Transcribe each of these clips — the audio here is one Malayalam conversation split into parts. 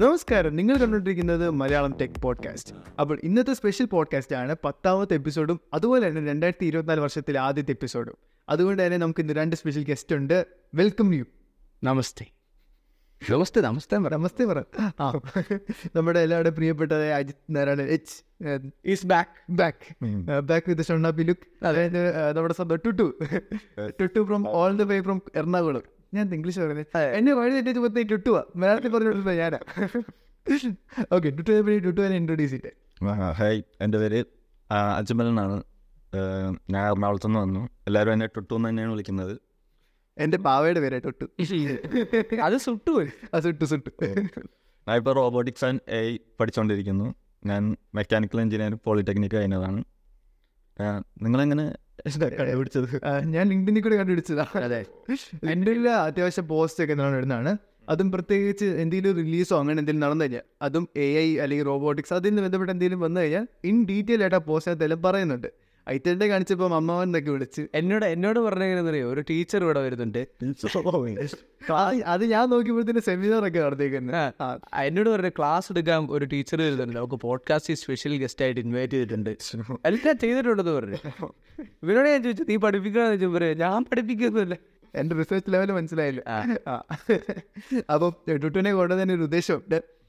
നമസ്കാരം. നിങ്ങൾ കണ്ടുകൊണ്ടിരിക്കുന്നത് മലയാളം ടെക് പോഡ്കാസ്റ്റ് അപ്പോൾ ഇന്നത്തെ സ്പെഷ്യൽ പോഡ്കാസ്റ്റ് ആണ് പത്താമത്തെ എപ്പിസോഡും അതുപോലെ തന്നെ രണ്ടായിരത്തി ഇരുപത്തിനാല് വർഷത്തിലെ ആദ്യത്തെ എപ്പിസോഡും അതുകൊണ്ട് തന്നെ നമുക്ക് ഇന്ന് രണ്ട് സ്പെഷ്യൽ ഗസ്റ്റ് ഉണ്ട്. വെൽക്കം യു നമസ്തേ. നമസ്തേ നമസ്തേ പറ. നമസ്തേ പറ. ആ. നമ്മുടെ എല്ലാവരുടെ പ്രിയപ്പെട്ട Ajith Narayanan H is back back back with ഷണ്ണാപ്പി look അതായത് നമ്മുടെ സ്വന്തം Tuttu. Tuttu from all the way from Ernakulam. ഞാൻ ഇംഗ്ലീഷ് പറയുന്നത് എന്നെ വഴി തെറ്റി ചുമത്തേ ടുട്ടുവ. മലയാളത്തിൽ പറഞ്ഞു കൊടുത്തത് ഞാനാ. ഓക്കെ ടുട്ടു ടുട്ടു ടുട്ടുവിനെ ഇൻട്രൊഡ്യൂസ് ചെയ്തേ. ഹായ് എന്റെ പേര് അജ്മൽ അജ്മലനാണ്. ഞാൻ എറണാകുളത്ത് നിന്ന് വന്നു. എല്ലാവരും എന്നെ ടുട്ടു എന്ന് തന്നെയാണ് വിളിക്കുന്നത്. എന്റെ പാവയുടെ പേരെ ടുട്ടു. അത് സുട്ടു ആ സുട്ടു സുട്ടു. ഞാൻ ഇപ്പോൾ റോബോട്ടിക്സ് ആൻഡ് എ പഠിച്ചുകൊണ്ടിരിക്കുന്നു ഞാൻ മെക്കാനിക്കൽ എഞ്ചിനീയർ പോളിടെക്നിക് കഴിഞ്ഞതാണ്. നിങ്ങളെങ്ങനെ കണ്ടുപിടിച്ചത് ഞാൻ ലിങ്ക്ഡിനിൽ കൂടെ കണ്ടുപിടിച്ചതാണ് അതെ. എന്റെ അത്യാവശ്യം പോസ്റ്റ് ഒക്കെ ഇടുന്നതാണ് അതും പ്രത്യേകിച്ച് എന്തെങ്കിലും റിലീസോ അങ്ങനെ എന്തെങ്കിലും നടന്നു കഴിഞ്ഞാൽ അതും എ ഐ അല്ലെങ്കിൽ റോബോട്ടിക്സ് അതിൽ നിന്ന് ബന്ധപ്പെട്ട് എന്തെങ്കിലും വന്നു കഴിഞ്ഞാൽ ഇൻ ഡീറ്റെയിൽ ആയിട്ട് ആ പോസ്റ്റിനകത്തെല്ലാം പറയുന്നുണ്ട്. ഐറ്റന്റെ കാണിച്ചപ്പോൾ അമ്മാവൻ എന്നൊക്കെ വിളിച്ച് എന്നോട് എന്നോട് പറഞ്ഞറിയോ ഒരു ടീച്ചർ ഇവിടെ വരുന്നുണ്ട്. അത് ഞാൻ നോക്കിയപ്പോഴത്തേന് സെമിനാർ ഒക്കെ ആ, എന്നോട് പറഞ്ഞ ക്ലാസ് എടുക്കാൻ ഒരു ടീച്ചർ വരുന്നുണ്ട്. നമുക്ക് പോഡ്കാസ്റ്റ് സ്പെഷ്യൽ ഗസ്റ്റ് ആയിട്ട് ഇൻവൈറ്റ് ചെയ്തിട്ടുണ്ട്. എല്ലാം ചെയ്തിട്ടുണ്ടെന്ന് പറഞ്ഞു. ഇവരോട് ഞാൻ ചോദിച്ചു നീ പഠിപ്പിക്കണമെന്ന് ചോദിച്ചു. പറയാം ഞാൻ പഠിപ്പിക്കുന്നില്ല എന്റെ റിസർച്ച് ലെവൽ മനസ്സിലായില്ല. അപ്പം ടുട്ടുവിനെ കൊണ്ടുതന്നെ ഒരു ഉദ്ദേശമുണ്ട്.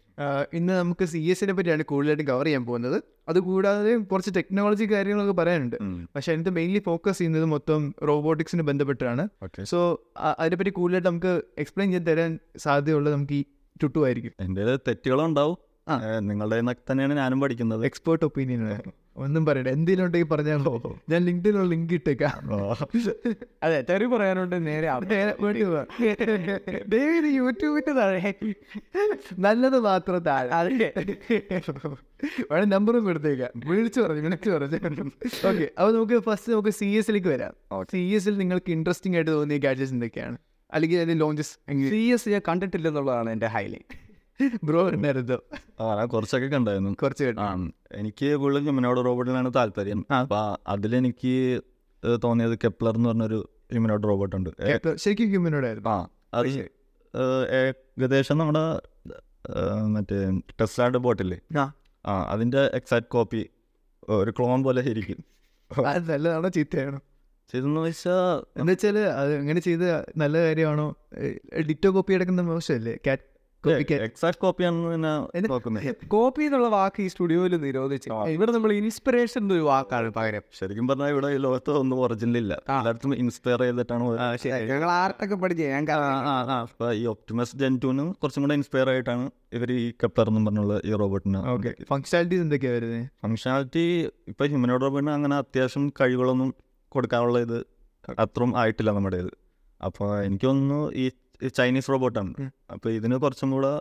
ഇന്ന് നമുക്ക് സി എസിനെ പറ്റിയാണ് കൂടുതലായിട്ട് കവർ ചെയ്യാൻ പോകുന്നത്. അതുകൂടാതെ കുറച്ച് ടെക്നോളജി കാര്യങ്ങളൊക്കെ പറയാനുണ്ട്. പക്ഷെ അതിനകത്ത് മെയിൻലി ഫോക്കസ് ചെയ്യുന്നത് മൊത്തം റോബോട്ടിക്സിന് ബന്ധപ്പെട്ടാണ്. സോ അതിനെപ്പറ്റി കൂടുതലായിട്ട് നമുക്ക് എക്സ്പ്ലെയിൻ ചെയ്ത് തരാൻ സാധ്യതയുള്ളത് നമുക്ക് ഈ ടുട്ടു ആയിരിക്കും. എന്റെ. നിങ്ങളുടെ തന്നെയാണ് ഞാനും പഠിക്കുന്നത്. എക്സ്പേർട്ട് ഒപ്പീനിയൻ ഒന്നും പറയണ്ട. എന്തെങ്കിലും ഉണ്ടെങ്കിൽ പറഞ്ഞാലോ ഞാൻ ലിങ്ക്ഡിനുള്ള ലിങ്ക് ഇട്ടേക്കാം. അതെ തെറി പറയാനുണ്ട് നേരെ യൂട്യൂബിന്റെ താഴെ. നല്ലത് മാത്രം താഴെ. അതെ. വേണം നമ്പറും കൊടുത്തേക്കാം വിളിച്ചു പറഞ്ഞു വിളിച്ചു പറഞ്ഞു. ഓക്കെ അപ്പോൾ നമുക്ക് ഫസ്റ്റ് നമുക്ക് സി എസിലേക്ക് വരാം. സി എസിൽ നിങ്ങൾക്ക് ഇൻട്രസ്റ്റിംഗ് ആയിട്ട് തോന്നിയ ഗാഡ്ജറ്റ്സ് എന്തൊക്കെയാണ്? അല്ലെങ്കിൽ അതിന്റെ ലോഞ്ചസ് സി എസ് ഞാൻ കണ്ടിട്ടില്ലെന്നുള്ളതാണ് എന്റെ ഹൈലൈറ്റ് ബ്രോ ഉണ്ടായിരുന്നോ ആ ഞാൻ കുറച്ചൊക്കെ കണ്ടായിരുന്നു. കുറച്ച് ആ എനിക്ക് കൂടുതലും ഹ്യൂമനോട് റോബോട്ടിനാണ് താല്പര്യം. അപ്പൊ അതിലെനിക്ക് തോന്നിയത് കെപ്ലർ എന്ന് പറഞ്ഞൊരു ഹ്യൂമനോട് റോബോട്ട് ഉണ്ട് ശരിക്കും ശരിക്കും ഹ്യൂമനോടായിരുന്നു ആ അത് ഏകദേശം നമ്മുടെ മറ്റേ ടെസ്ലാഡ് ബോട്ടില്ലേ? ആ. അതിന്റെ എക്സാക്ട് കോപ്പി ഒരു ക്ലോൺ പോലെ ശരിക്കും നല്ലതാണോ ചീത്തയാണോ? ചെയ്തെന്ന് വെച്ചാൽ എന്നുവെച്ചാൽ വെച്ചാൽ അത് എങ്ങനെ ചെയ്ത് നല്ല കാര്യമാണോ? ഡിറ്റോ കോപ്പി എടുക്കുന്ന മോശമല്ലേ? കാറ്റ് കോപ്പി എന്നുള്ള വാക്ക് ഈ സ്റ്റുഡിയോയിൽ നിരോധിച്ചു. ഇവിടെ നമ്മൾ ഇൻസ്പിറേഷൻ ഒരു വാക്കാണ് പകരം. ശരിക്കും പറഞ്ഞാൽ ഇവിടെ ലോകത്ത് ഒന്നും ഒറിജിനൽ ഇല്ല. എല്ലായിടത്തും ഇൻസ്പയർ ചെയ്തിട്ടാണ് ഞങ്ങൾ ആർട്ടൊക്കെ പഠിച്ചേ ഞാൻ ഈ ഒപ്റ്റിമസ് ജെന്റൂന് കുറച്ചും കൂടെ ഇൻസ്പയർ ആയിട്ടാണ് ഇവർ ഈ കെപ്ലർ എന്നും പറഞ്ഞുള്ള ഈ റോബോട്ടിന് ഓക്കെ. ഫംഗ്ഷനാലിറ്റീസ് എന്തൊക്കെയാണ് വരുന്നത് ഫംഗ്ഷനാലിറ്റി ഇപ്പൊ ഹ്യൂമനോട് റോബോട്ടിന് അങ്ങനെ അത്യാവശ്യം കഴിവുകളൊന്നും കൊടുക്കാനുള്ള ഇത് അത്രയും ആയിട്ടില്ല നമ്മുടെ ഇത് അപ്പോൾ എനിക്ക് തോന്നുന്നു ഈ ചൈനീസ് റോബോട്ടാണ്. അപ്പോൾ ഇതിന് കുറച്ചും കൂടെ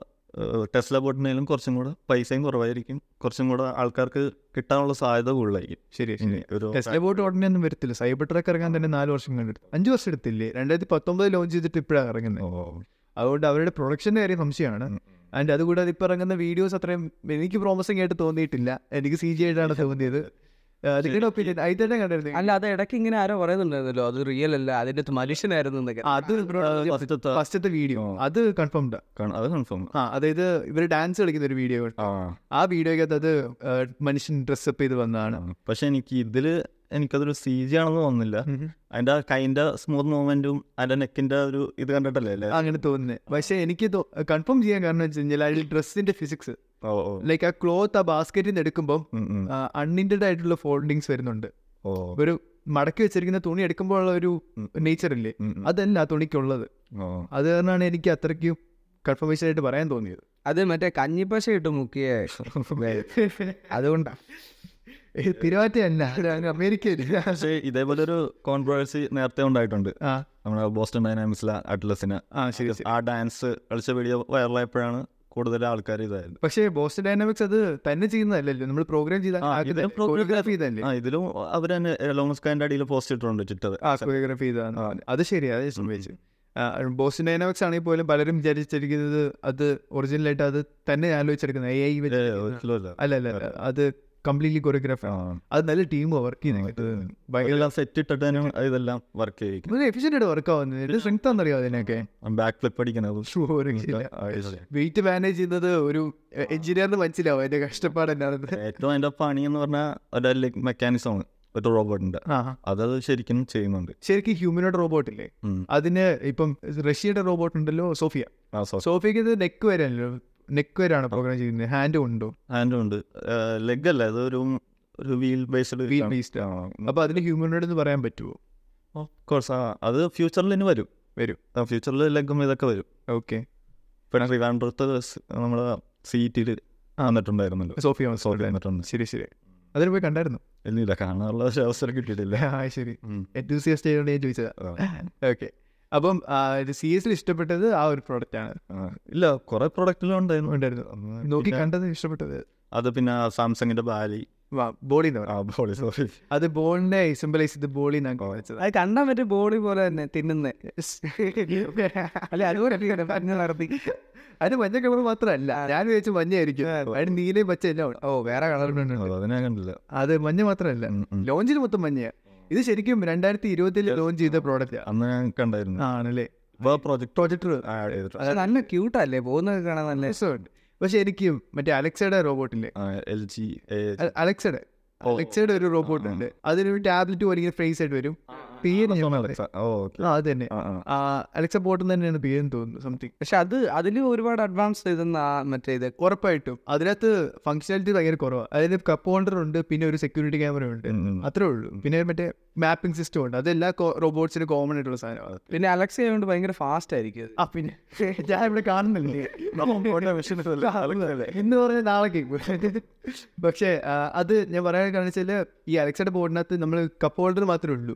ടെസ്ല ബോട്ടിനേലും കുറച്ചും കൂടെ പൈസയും കുറവായിരിക്കും. കുറച്ചും കൂടെ ആൾക്കാർക്ക് കിട്ടാനുള്ള സാധ്യത കൂടുതലായിരിക്കും. ശരി ഒരു ടെസ്ല ബോട്ട് ഉടനെ ഒന്നും വരത്തില്ല. സൈബർ ട്രക്ക് ഇറങ്ങാൻ തന്നെ നാല് വർഷം കണ്ടെടുത്തു അഞ്ച് വർഷം എടുത്തില്ലേ? രണ്ടായിരത്തി പത്തൊമ്പത് ലോഞ്ച് ചെയ്തിട്ട് ഇപ്പോഴാണ് ഇറങ്ങുന്നത് അതുകൊണ്ട് അവരുടെ പ്രൊഡക്ഷന്റെ കാര്യം സംശയമാണ്. ആൻഡ് അതുകൂടാതെ ഇപ്പോൾ ഇറങ്ങുന്ന വീഡിയോസ് അത്രയും എനിക്ക് പ്രോമിസിംഗ് ആയിട്ട് തോന്നിയിട്ടില്ല. എനിക്ക് സി ജി ആയിട്ടാണ് തോന്നിയത്. ഒപ്പീനിയൻ കണ്ടിരുന്നു. അല്ല അത് ഇടയ്ക്ക് ഇങ്ങനെ ആരോ പറയുന്നുണ്ടായിരുന്നല്ലോ. അത് റിയൽ അല്ല അതിന്റെ മനുഷ്യനായിരുന്നു എന്നൊക്കെ. അത് ഫസ്റ്റത്തെ വീഡിയോ അത് കൺഫേംഡ് അത് കൺഫേം ആ അതായത് ഇവർ ഡാൻസ് കളിക്കുന്ന ഒരു വീഡിയോ ആ. വീഡിയോയ്ക്കകത്ത് അത് മനുഷ്യൻ ഡ്രസ്സപ്പ് ചെയ്ത് വന്നതാണ്. പക്ഷെ എനിക്ക് ഇതിൽ എനിക്കതൊരു സി ജി ആണെന്ന് തോന്നുന്നില്ല. അതിന്റെ ആ കൈന്റെ സ്മൂത്ത് മൂവ്മെന്റും അതിന്റെ നെക്കിന്റെ ഒരു ഇത് കണ്ടിട്ടല്ലേ? അല്ലേ അങ്ങനെ തോന്നുന്നത് പക്ഷെ എനിക്ക് കൺഫേം ചെയ്യാൻ കാരണം വെച്ച് കഴിഞ്ഞാൽ അതിൽ ഡ്രസ്സിന്റെ ഫിസിക്സ് ലൈക്ക് ആ ക്ലോത്ത് ആ ബാസ്ക്കറ്റിൽ നിന്ന് എടുക്കുമ്പോൾ. അൺഇന്റഡ് ആയിട്ടുള്ള ഫോൾഡിങ്സ് വരുന്നുണ്ട്. ഒരു മടക്കി വെച്ചിരിക്കുന്ന തുണി എടുക്കുമ്പോഴുള്ള ഒരു നേച്ചർ ഇല്ലേ. അതല്ല ആ തുണിക്കുള്ളത്. അത് കാരണമാണ് എനിക്ക് അത്രയ്ക്കും കൺഫർമേഷൻ ആയിട്ട് പറയാൻ തോന്നിയത്. അത് മറ്റേ കഞ്ഞിപ്പശ ഇട്ട് മുക്കിയ അതുകൊണ്ടാ. തിരുവാറ്റയല്ല അമേരിക്കയിൽ. പക്ഷേ ഇതേപോലെ ഒരു കോൺട്രവേഴ്സി നേരത്തെ ഉണ്ടായിട്ടുണ്ട്. നമ്മുടെ ബോസ്റ്റൺ ഡൈനാമിക്സിലെ അറ്റ്ലസിന് ആ ശരി ശരി. ആ ഡാൻസ് കളിച്ച വീഡിയോ വൈറലായപ്പോഴാണ് കൂടുതൽ ആൾക്കാർ ഇതായത് പക്ഷേ ബോസ്റ്റൺ ഡൈനാമിക്സ് അത് തന്നെ ചെയ്യുന്നതല്ലല്ലോ. നമ്മൾ പ്രോഗ്രാം ചെയ്ത കൊറിയോഗ്രാഫി ചെയ്തല്ലേ ഇതിലും അവർ തന്നെ ലോങ്സ്കാന്റെ അടിയിൽ പോസ്റ്റ് ഇട്ടിട്ടുണ്ട് ട്വിറ്റർ ആ കൊറിയോഗ്രാഫി ചെയ്താണ് അത് ശരിയാ അത് സംഭവിച്ചു ബോസ്റ്റൺ ഡൈനാമിക്സ് ആണെങ്കിൽ പോലും പലരും വിചാരിച്ചിരിക്കുന്നത് അത് ഒറിജിനലായിട്ട് അത് തന്നെ ആലോചിച്ചെടുക്കുന്നത് എ ഐ അല്ല. അല്ല. അത് കംപ്ലീറ്റ്ലി കൊറിയോഗ്രാഫി. അത് നല്ല ടീം വർക്ക് ചെയ്യുന്നത് സെറ്റ് ഇട്ടിട്ട് ഇതെല്ലാം വർക്ക് ചെയ്യിക്കും എഫിഷ്യന്റ് ആയിട്ട് വർക്ക് ആവുന്നത് സ്ട്രെങ്ത് ആണെന്നറിയോ അതിനൊക്കെ? ബാക്ക് ഫ്ലിപ്പ് അടിക്കുന്നത്. വെയിറ്റ് മാനേജ് ചെയ്യുന്നത് ഒരു എഞ്ചിനീയറിന് മനസ്സിലാവും അതിന്റെ കഷ്ടപ്പാട് എന്നാണ് ഏറ്റവും അതിന്റെ പണി എന്ന് പറഞ്ഞാൽ ഒരു മെക്കാനിസം ഒരു റോബോട്ടിന്റെ ആ. അതത് ശരിക്കും ചെയ്യുന്നുണ്ട്. ശരിക്കും ഹ്യൂമനോട് റോബോട്ട് ഇല്ലേ. അതിന് ഇപ്പം റഷ്യയുടെ റോബോട്ട് ഉണ്ടല്ലോ സോഫിയ. സോഫിയക്ക് ഇത് നെക്ക് വരെയല്ലോ നെക്ക് വരെയാണ് പ്രോഗ്രാം ചെയ്യുന്നത് ഹാൻഡും ഉണ്ടോ? ഹാൻഡും ഉണ്ട്. ലെഗ് അല്ല അത് ഒരു ബേസ്ഡ് വീൽ ബേസ്ഡ് ആണ്. അപ്പോൾ അപ്പൊ അതിന് ഹ്യൂമനോയിഡ് എന്ന് പറയാൻ പറ്റുമോ കോഴ്സ് അത് ഫ്യൂച്ചറിൽ ഇനി വരും. വരും. ഫ്യൂച്ചറിൽ ലെഗും ഇതൊക്കെ വരും. ഓക്കെ ഇപ്പം ട്രിവാൻഡ്രത്ത് നമ്മുടെ സീറ്റിൽ വന്നിട്ടുണ്ടായിരുന്നല്ലോ. സോഫിയ സോഫി വന്നിട്ടുണ്ട്. ശരി ശരി. അതിന് പോയി കണ്ടായിരുന്നു? ഇല്ല കാണാനുള്ള അവസരം കിട്ടിയിട്ടില്ല. ആ ശരി. ഉം. എന്തൂസിയസ്റ്റ് ആയതുകൊണ്ട് ഞാൻ ചോദിച്ചതാ. ഓക്കെ അപ്പം സി എസിൽ ഇഷ്ടപ്പെട്ടത് ആ ഒരു പ്രോഡക്റ്റ് ആണ് ഇല്ല കുറെ പ്രോഡക്റ്റുകൾ ഉണ്ടായിരുന്നു ഉണ്ടായിരുന്നു നോക്കി കണ്ടത് ഇഷ്ടപ്പെട്ടത്. അത് പിന്നെ സാംസങ്ങിന്റെ ബാലി. ബോളി ആ ബോളി സോറി അത് ബോളിനെ സിംബലൈസ് ചെയ്ത് ബോളി ഞാൻ വെച്ചത്. അത് കണ്ടാൻ പറ്റിയ ബോളി പോലെ തന്നെ തിന്നുന്നേ. അല്ലെ അതുപോലെ പറഞ്ഞു നടത്തി അത് മഞ്ഞ കളർ മാത്രമല്ല ഞാൻ വിചാരിച്ചു മഞ്ഞയായിരിക്കും. അതിന് നീലയും പച്ച എല്ലാം ഓ വേറെ കളറിലുണ്ട് അതിനെ കണ്ടില്ല. അത് മഞ്ഞ മാത്രമല്ല. ലോഞ്ചിൽ മൊത്തം മഞ്ഞയാ. ഇത് ശരിക്കും രണ്ടായിരത്തി ഇരുപതിൽ ലോഞ്ച് ചെയ്ത പ്രോഡക്റ്റ് അന്ന് ഞാൻ കണ്ടായിരുന്നു. ആണല്ലേ? പ്രോജക്ട് പ്രൊജക്ടർ നല്ല ക്യൂട്ടല്ലേ പോകുന്നത് കാണാൻ നല്ല രസമുണ്ട്. പക്ഷെ ശരിക്കും മറ്റേ അലക്സയുടെ റോബോട്ടില്ലേ എൽ ജി അലക്സയുടെ. അലക്സയുടെ ഒരു റോബോട്ട് ഉണ്ട്. അതിനൊരു ടാബ്ലറ്റ് പോലെ ഇങ്ങനെ ഫ്രേസ് ആയിട്ട് വരും. പേര് അത് തന്നെ അലക്സ ബോട്ട് തന്നെയാണ് പേരെന്ന് തോന്നുന്നു സംതിങ് പക്ഷെ അത് അതിൽ ഒരുപാട് അഡ്വാൻസ് ചെയ്തെന്ന് മറ്റേ ഇത് ഉറപ്പായിട്ടും. അതിനകത്ത് ഫംഗ്ഷനാലിറ്റി ഭയങ്കര കുറവാണ് അതിന് കപ്പ് ഹോൾഡർ ഉണ്ട് പിന്നെ ഒരു സെക്യൂരിറ്റി ക്യാമറ ഉണ്ട്. അത്രേ ഉള്ളൂ. പിന്നെ മറ്റേ മാപ്പിംഗ് സിസ്റ്റം ഉണ്ട്. അതെല്ലാ റോബോട്ട്സിന് കോമൺ ആയിട്ടുള്ള സാധനമാണ് പിന്നെ അലക്സ ആയതുകൊണ്ട് ഭയങ്കര ഫാസ്റ്റ് ആയിരിക്കും അത്. ആ പിന്നെ ഞാൻ ഇവിടെ കാണുന്നില്ലേ? എന്ന് പറഞ്ഞാൽ നാളെ കേൾക്കും. പക്ഷേ അത് ഞാൻ പറയാൻ കാരണം വെച്ചാൽ ഈ അലക്സയുടെ ബോർഡിനകത്ത് നമ്മൾ കപ്പ് ഹോൾഡർ മാത്രമേ ഉള്ളൂ.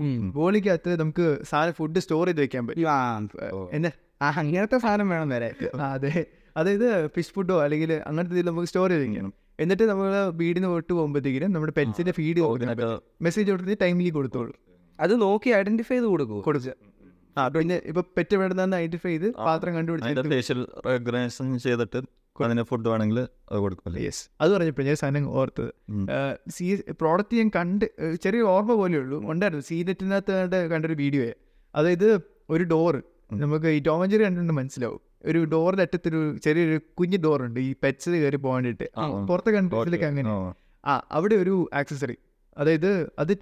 ബോളിക്കകത്ത് നമുക്ക് സാധനം ഫുഡ് സ്റ്റോർ ചെയ്ത് വെക്കാൻ പറ്റും. എന്നെ ആ, അങ്ങനത്തെ സാധനം വേണം വരെ അതെ. അതായത് ഫിഷ് ഫുഡോ അല്ലെങ്കിൽ അങ്ങനത്തെ ഇതിൽ നമുക്ക് സ്റ്റോർ ചെയ്ത് വെക്കണം. എന്നിട്ട് നമ്മൾ വീടിന് തൊട്ട് പോകുമ്പോഴത്തേക്കും നമ്മുടെ പെറ്റ്സിന്റെ ഫീഡ് മെസ്സേജ് കൊടുത്തിട്ട് ടൈമിൽ കൊടുത്തോളൂ. അത് നോക്കി ഐഡന്റിഫൈ ചെയ്ത് കൊടുക്കും. കൊടുക്കുക. ആ പിന്നെ ഇപ്പൊ പെറ്റ് വേണ്ടതെന്ന് ഐഡന്റിഫൈ ചെയ്ത് പാത്രം കണ്ടുപിടിച്ചു ചെയ്തിട്ട് അതിന് ഫുഡ് വേണമെങ്കിൽ അത് കൊടുക്കുമല്ലേ? യെസ് അത് പറഞ്ഞപ്പോൾ ഞാൻ സാധനം ഓർത്തത് സീ പ്രോഡക്റ്റ് ഞാൻ കണ്ട് ചെറിയ ഓർമ്മ പോലെ ഉള്ളൂ. ഉണ്ടായിരുന്നു. സി നെറ്റിനകത്ത് കണ്ട കണ്ടൊരു വീഡിയോ അതായത് ഒരു ഡോറ് നമുക്ക് ഈ ടോമഞ്ചേരി കണ്ടിട്ട് മനസ്സിലാവും. ഒരു ഡോറിന്റെ അറ്റത്തൊരു ചെറിയൊരു കുഞ്ഞു ഡോറുണ്ട് ഈ പെറ്റ്സ് കയറി പോകാൻ വേണ്ടിയിട്ട്. പുറത്തെ കൺട്രീസിലേക്ക് അങ്ങനെ ആ. അവിടെ ഒരു ആക്സസറി അതായത് അത്